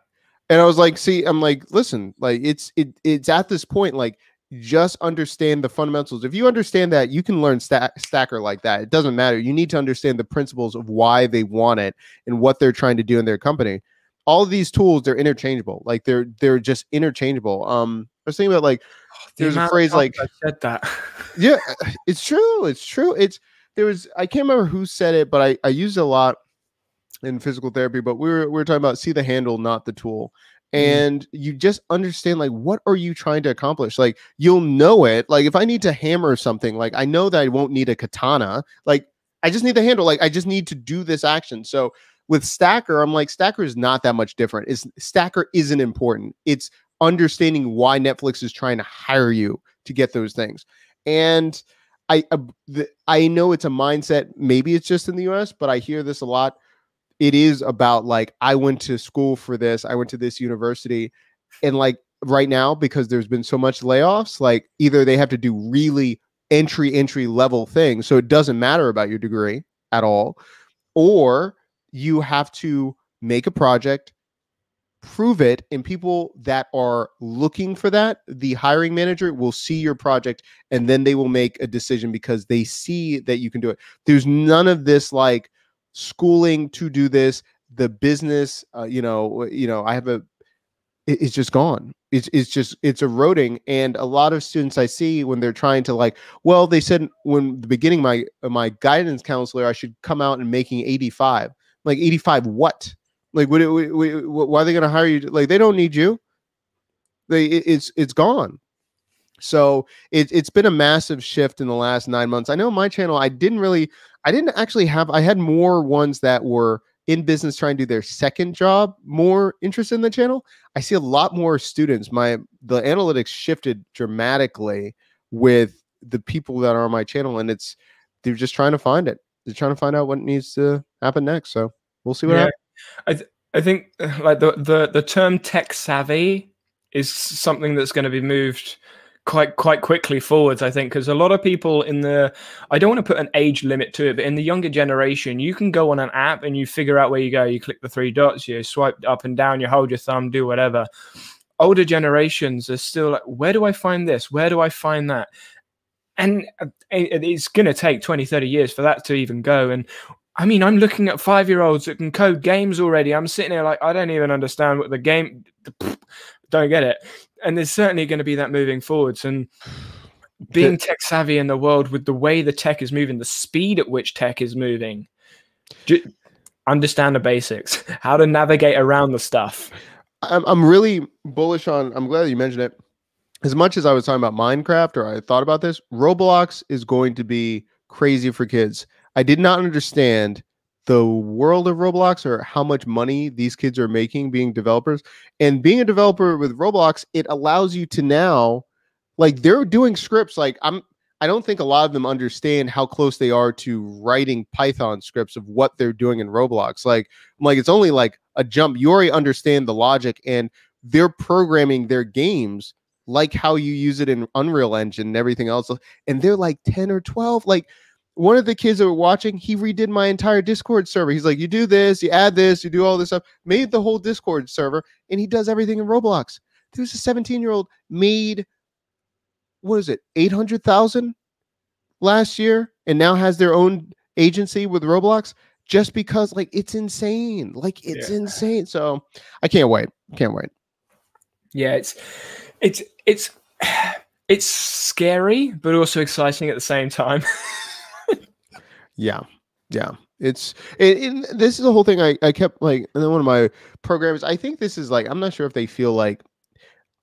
And I was like, see, I'm like, listen, like it's it it's at this point, like just understand the fundamentals. If you understand that, you can learn sta- Stacker like that. It doesn't matter. You need to understand the principles of why they want it and what they're trying to do in their company. All of these tools, they're interchangeable. Like they're they're just interchangeable. Um, I was thinking about like The There's a phrase like- I said that. yeah, it's true. It's true. It's there was I can't remember who said it, but I I used it a lot in physical therapy. But we were we were talking about see the handle, not the tool, Mhm. and you just understand like what are you trying to accomplish? Like you'll know it. Like if I need to hammer something, like I know that I won't need a katana. Like I just need the handle. Like I just need to do this action. So with Stacker, I'm like Stacker is not that much different. Is Stacker isn't important. It's understanding why Netflix is trying to hire you to get those things. And I uh, the, I know it's a mindset. Maybe it's just in the U.S., but I hear this a lot. It is about like I went to school for this. I went to this university, and like right now because there's been so much layoffs. Like either they have to do really entry entry level things, so it doesn't matter about your degree at all, or you have to make a project prove it and people that are looking for that the hiring manager will see your project and then they will make a decision because they see that you can do it. There's none of this like schooling to do this the business uh, you know you know i have a it- it's just gone. It's, it's just it's eroding and a lot of students i see when they're trying to like well they said when the beginning my my guidance counselor i should come out and making 85 like 85 what? Like what, what, what why are they going to hire you like they don't need you. They it- it's it's gone. So it, it's been a massive shift in the last nine months. I know my channel i didn't really i didn't actually have i had more ones that were in business trying to do their second job more interested in the channel. I see a lot more students. My the analytics shifted dramatically with the people that are on my channel and it's they're just trying to find it. They're trying to find out what needs to happen next so we'll see what Yeah. happens I th- I think like the, the the term tech savvy is something that's going to be moved quite quite quickly forwards. I think because a lot of people in the I don't want to put an age limit to it, but in the younger generation, you can go on an app and you figure out where you go. You click the three dots, you swipe up and down, you hold your thumb, do whatever. Older generations are still like, where do I find this? Where do I find that? And uh, it's going to take 20, 30 years for that to even go. And I mean, I'm looking at five year olds that can code games already. I'm sitting here like, I don't even understand what the game, don't get it. And there's certainly going to be that moving forwards. And being tech savvy in the world with the way the tech is moving, the speed at which tech is moving, understand the basics, how to navigate around the stuff. I'm I'm really bullish on. I'm glad you mentioned it. As much as I was talking about Minecraft, or I thought about this, Roblox is going to be crazy for kids. I did not understand the world of Roblox or how much money these kids are making being developers. And being a developer with Roblox, it allows you to now, like they're doing scripts. Like I'm, I don't think a lot of them understand how close they are to writing Python scripts of what they're doing in Roblox. Like, I'm like it's only like a jump. You already understand the logic, and they're programming their games like how you use it in Unreal Engine and everything else. And they're like 10 or 12. Like one of the kids that were watching, he redid my entire Discord server. He's like, you do this, you add this, you do all this stuff, made the whole Discord server, and he does everything in Roblox. There's a 17 year old made what is it, 800,000 last year, and now has their own agency with Roblox just because like it's insane. Like it's Yeah. insane. So I can't wait. Can't wait. Yeah, it's it's it's it's scary, but also exciting at the same time. Yeah, yeah. It's it, it- this is the whole thing. I I kept like and then one of my programs. I think this is like I'm not sure if they feel like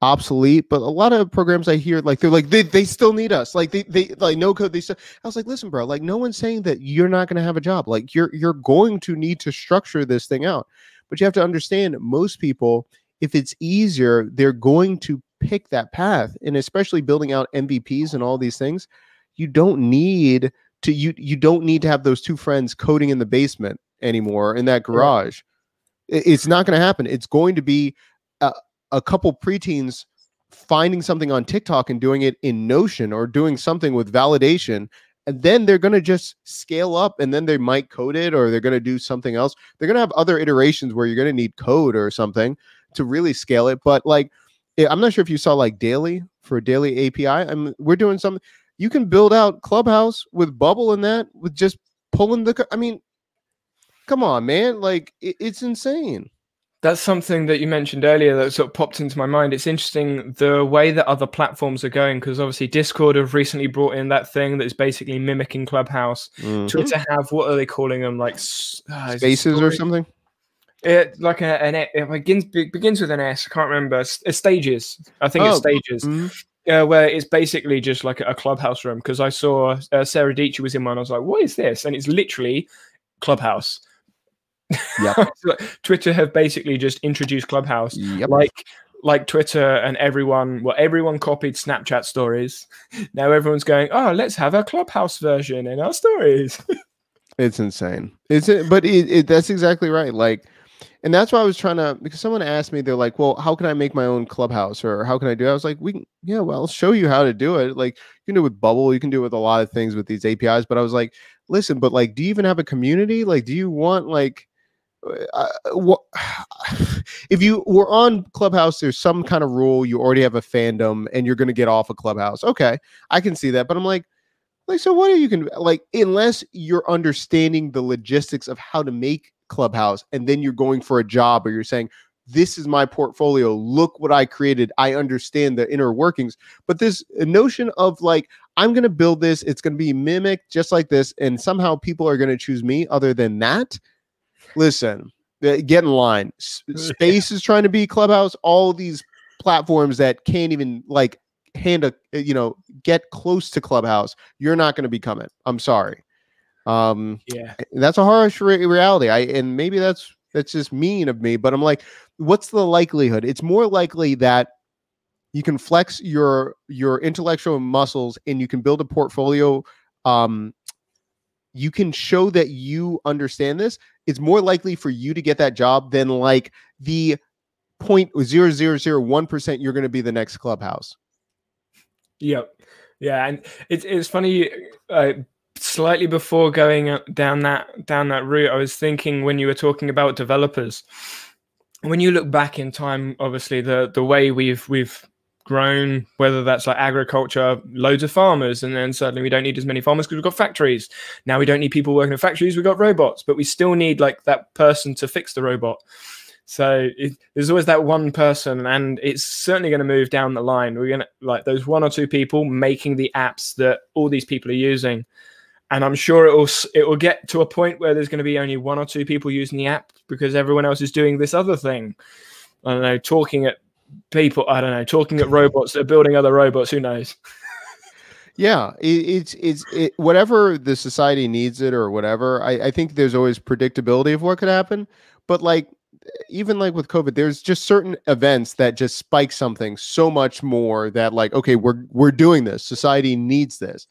obsolete, but a lot of programs I hear like they're like they, they still need us. Like they they like no code. They still. I was like, listen, bro. Like no one's saying that you're not going to have a job. Like you're you're going to need to structure this thing out. but you have to understand most people if it's easier they're going to pick that path and especially building out mvps and all these things you don't need to you you don't need to have those two friends coding in the basement anymore in that garage. It- it's not going to happen. It's going to be a, a couple preteens finding something on tiktok and doing it in notion or doing something with validation and then they're going to just scale up and then they might code it or they're going to do something else. They're going to have other iterations where you're going to need code or something to really scale it but like eh, i'm not sure if you saw like daily for daily api i'm we're doing something you can build out clubhouse with bubble and that with just pulling the i mean come on man like it, it's insane That's something that you mentioned earlier that sort of popped into my mind. It's interesting the way that other platforms are going because obviously Discord have recently brought in that thing that is basically mimicking Clubhouse. Mhm. Twitter have what are they calling them like it spaces or something It like a, an it begins begins with an S. I can't remember. S- uh, stages. I think it's Oh, stages. Mhm. Uh, where it's basically just like a, clubhouse room because I saw uh, Sarah Dietschy was in one. I was like, "What is this?" And it's literally Clubhouse. Yeah. Twitter have basically just introduced Clubhouse, Yep. like like Twitter and everyone. Well, everyone copied Snapchat stories. Now everyone's going, "Oh, let's have a Clubhouse version in our stories." It's insane. It's it, but it, it, that's exactly right. Like, and that's why I was trying to because someone asked me, they're like, "Well, how can I make my own clubhouse or how can I do?" it? I was like, "We can, yeah, well, I'll show you how to do it. Like, you can do it with Bubble, you can do it with a lot of things with these APIs." But I was like, "Listen, but like, do you even have a community? Like, do you want like?" Uh, what if you were on clubhouse there's some kind of rule you already have a fandom and you're going to get off a clubhouse okay i can see that but i'm like like, so what are you can like unless you're understanding the logistics of how to make Clubhouse and then you're going for a job or you're saying, This is my portfolio. Look what I created. I understand the inner workings. But this notion of like, I'm gonna build this, it's gonna be mimicked just like this, and somehow people are gonna choose me other than that. Listen, get in line. Space is trying to be Clubhouse, all these platforms that can't even like hand a you know get close to clubhouse you're not going to become it i'm sorry um yeah, that's a harsh re- reality i and maybe that's that's just mean of me but i'm like what's the likelihood it's more likely that you can flex your your intellectual muscles and you can build a portfolio um you can show that you understand this it's more likely for you to get that job than like the point zero zero zero one percent you're going to be the next clubhouse Yep. Yeah, and it's it's funny. Uh, slightly before going down that down that route, I was thinking when you were talking about developers. When you look back in time, obviously the the way we've we've grown, whether that's like agriculture, loads of farmers, and then suddenly we don't need as many farmers because we've got factories. Now we don't need people working in factories; we've got robots, but we still need like that person to fix the robot. So it, there's always that one person, and it's certainly going to move down the line. We're going to like those one or two people making the apps that all these people are using, and I'm sure it will it will get to a point where there's going to be only one or two people using the app because everyone else is doing this other thing. I don't know, talking at people. I don't know, talking at robots that are building other robots. Who knows? Yeah, it, it's it's it, whatever the society needs it or whatever. I, I think there's always predictability of what could happen, but like even like with COVID, there's just certain events that just spike something so much more that like okay, we're we're doing this. Society needs this.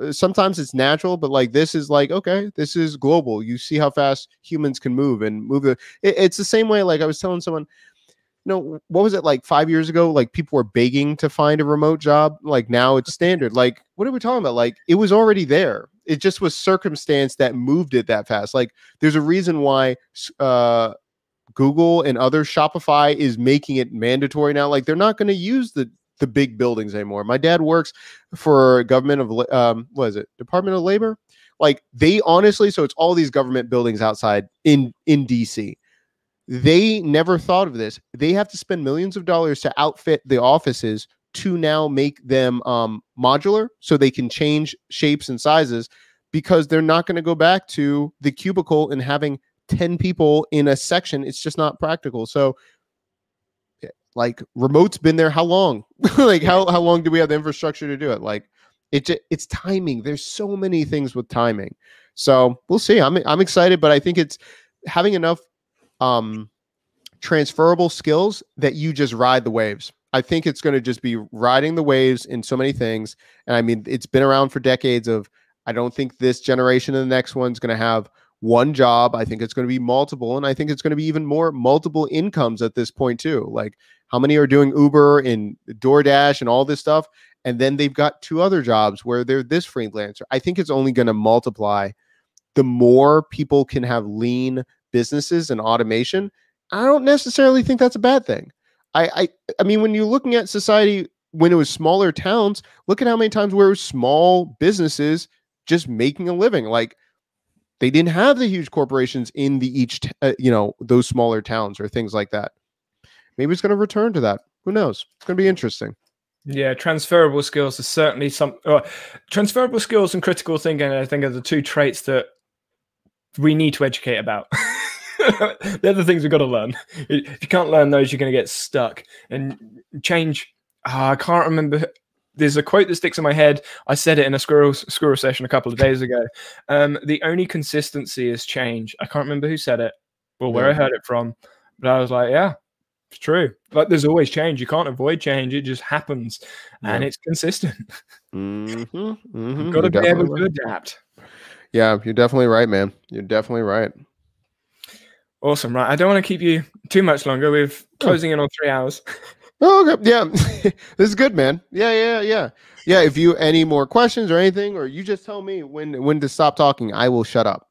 Uh, Sometimes it's natural, but like this is like okay, this is global. You see how fast humans can move and move. The, it, it's the same way. Like I was telling someone, no, what was it like five years ago? Like people were begging to find a remote job. Like now it's standard. Like what are we talking about? Like it was already there. It just was circumstance that moved it that fast. Like there's a reason why uh, Google and other Shopify is making it mandatory now. Like they're not going to use the the big buildings anymore. My dad works for government of um, what is it? Department of Labor. Like they honestly, so it's all these government buildings outside in in DC they never thought of this. They have to spend millions of dollars to outfit the offices to now make them um, modular so they can change shapes and sizes because they're not going to go back to the cubicle and having 10 people in a section. It's just not practical. So, like, remote's been there how long? like, how, how long do we have the infrastructure to do it? Like, it it's timing. There's so many things with timing. So we'll see. I'm I'm excited, but I think it's having enough um transferable skills that you just ride the waves. I think it's going to just be riding the waves in so many things. And I mean, it's been around for decades of I don't think this generation and the next one's going to have one job. I think it's going to be multiple. And I think it's going to be even more multiple incomes at this point, too. Like how many are doing Uber and DoorDash and all this stuff? And then they've got two other jobs where they're this freelancer. I think it's only going to multiply the more people can have lean businesses and automation. I don't necessarily think that's a bad thing. I, I, I mean, when you're looking at society when it was smaller towns, look at how many times where small businesses just making a living. Like they didn't have the huge corporations in the each, t- uh, you know, those smaller towns or things like that. Maybe it's going to return to that. Who knows? It's going to be interesting. Yeah, transferable skills is certainly some. Uh, transferable skills and critical thinking, I think, are the two traits that we need to educate about. They're the things we've got to learn. If you can't learn those, you're going to get stuck and change. Uh, I can't remember. There's a quote that sticks in my head. I said it in a squirrel squirrel session a couple of days ago. Um, the only consistency is change. I can't remember who said it or where yeah. I heard it from, but I was like, yeah, it's true. But there's always change. You can't avoid change. It just happens, yeah. and it's consistent. Mm-hmm, mm-hmm. Got to be able to adapt. Yeah, you're definitely right, man. You're definitely right. Awesome. Right. I don't want to keep you too much longer. We're closing in on three hours. Oh, okay. Yeah. this is good, man. Yeah, yeah, yeah. Yeah. If you any more questions or anything, or you just tell me when when to stop talking, I will shut up.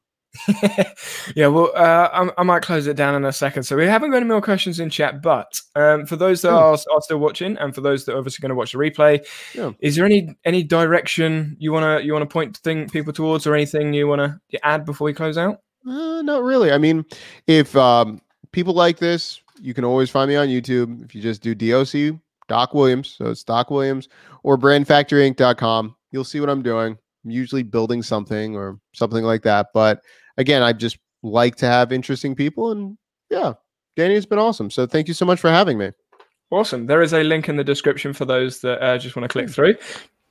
yeah, well, uh, I, I, might close it down in a second. So we haven't got any more questions in chat, but um, for those that mm. are, are, still watching, and for those that are obviously going to watch the replay, yeah. is there any any direction you wanna you wanna point thing people towards, or anything you wanna add before we close out? Uh, not really. I mean, if um, people like this, you can always find me on YouTube. If you just do DOC Doc Williams, so it's Doc Williams or brandfactoryinc.com, you'll see what I'm doing. I'm usually building something or something like that, but again, I just like to have interesting people. And yeah, Danny, it's been awesome. So thank you so much for having me. Awesome. There is a link in the description for those that uh, just want to click through.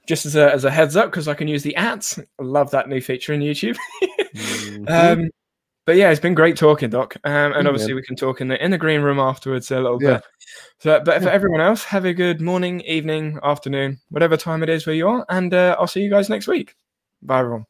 Just as a, as a heads up, because I can use the ads. I love that new feature in YouTube. mm-hmm. um, but yeah, it's been great talking, Doc. Um, and obviously, yeah. we can talk in the in the green room afterwards a little yeah. bit. So, but for everyone else, have a good morning, evening, afternoon, whatever time it is where you are, and uh, I'll see you guys next week. Bye, everyone.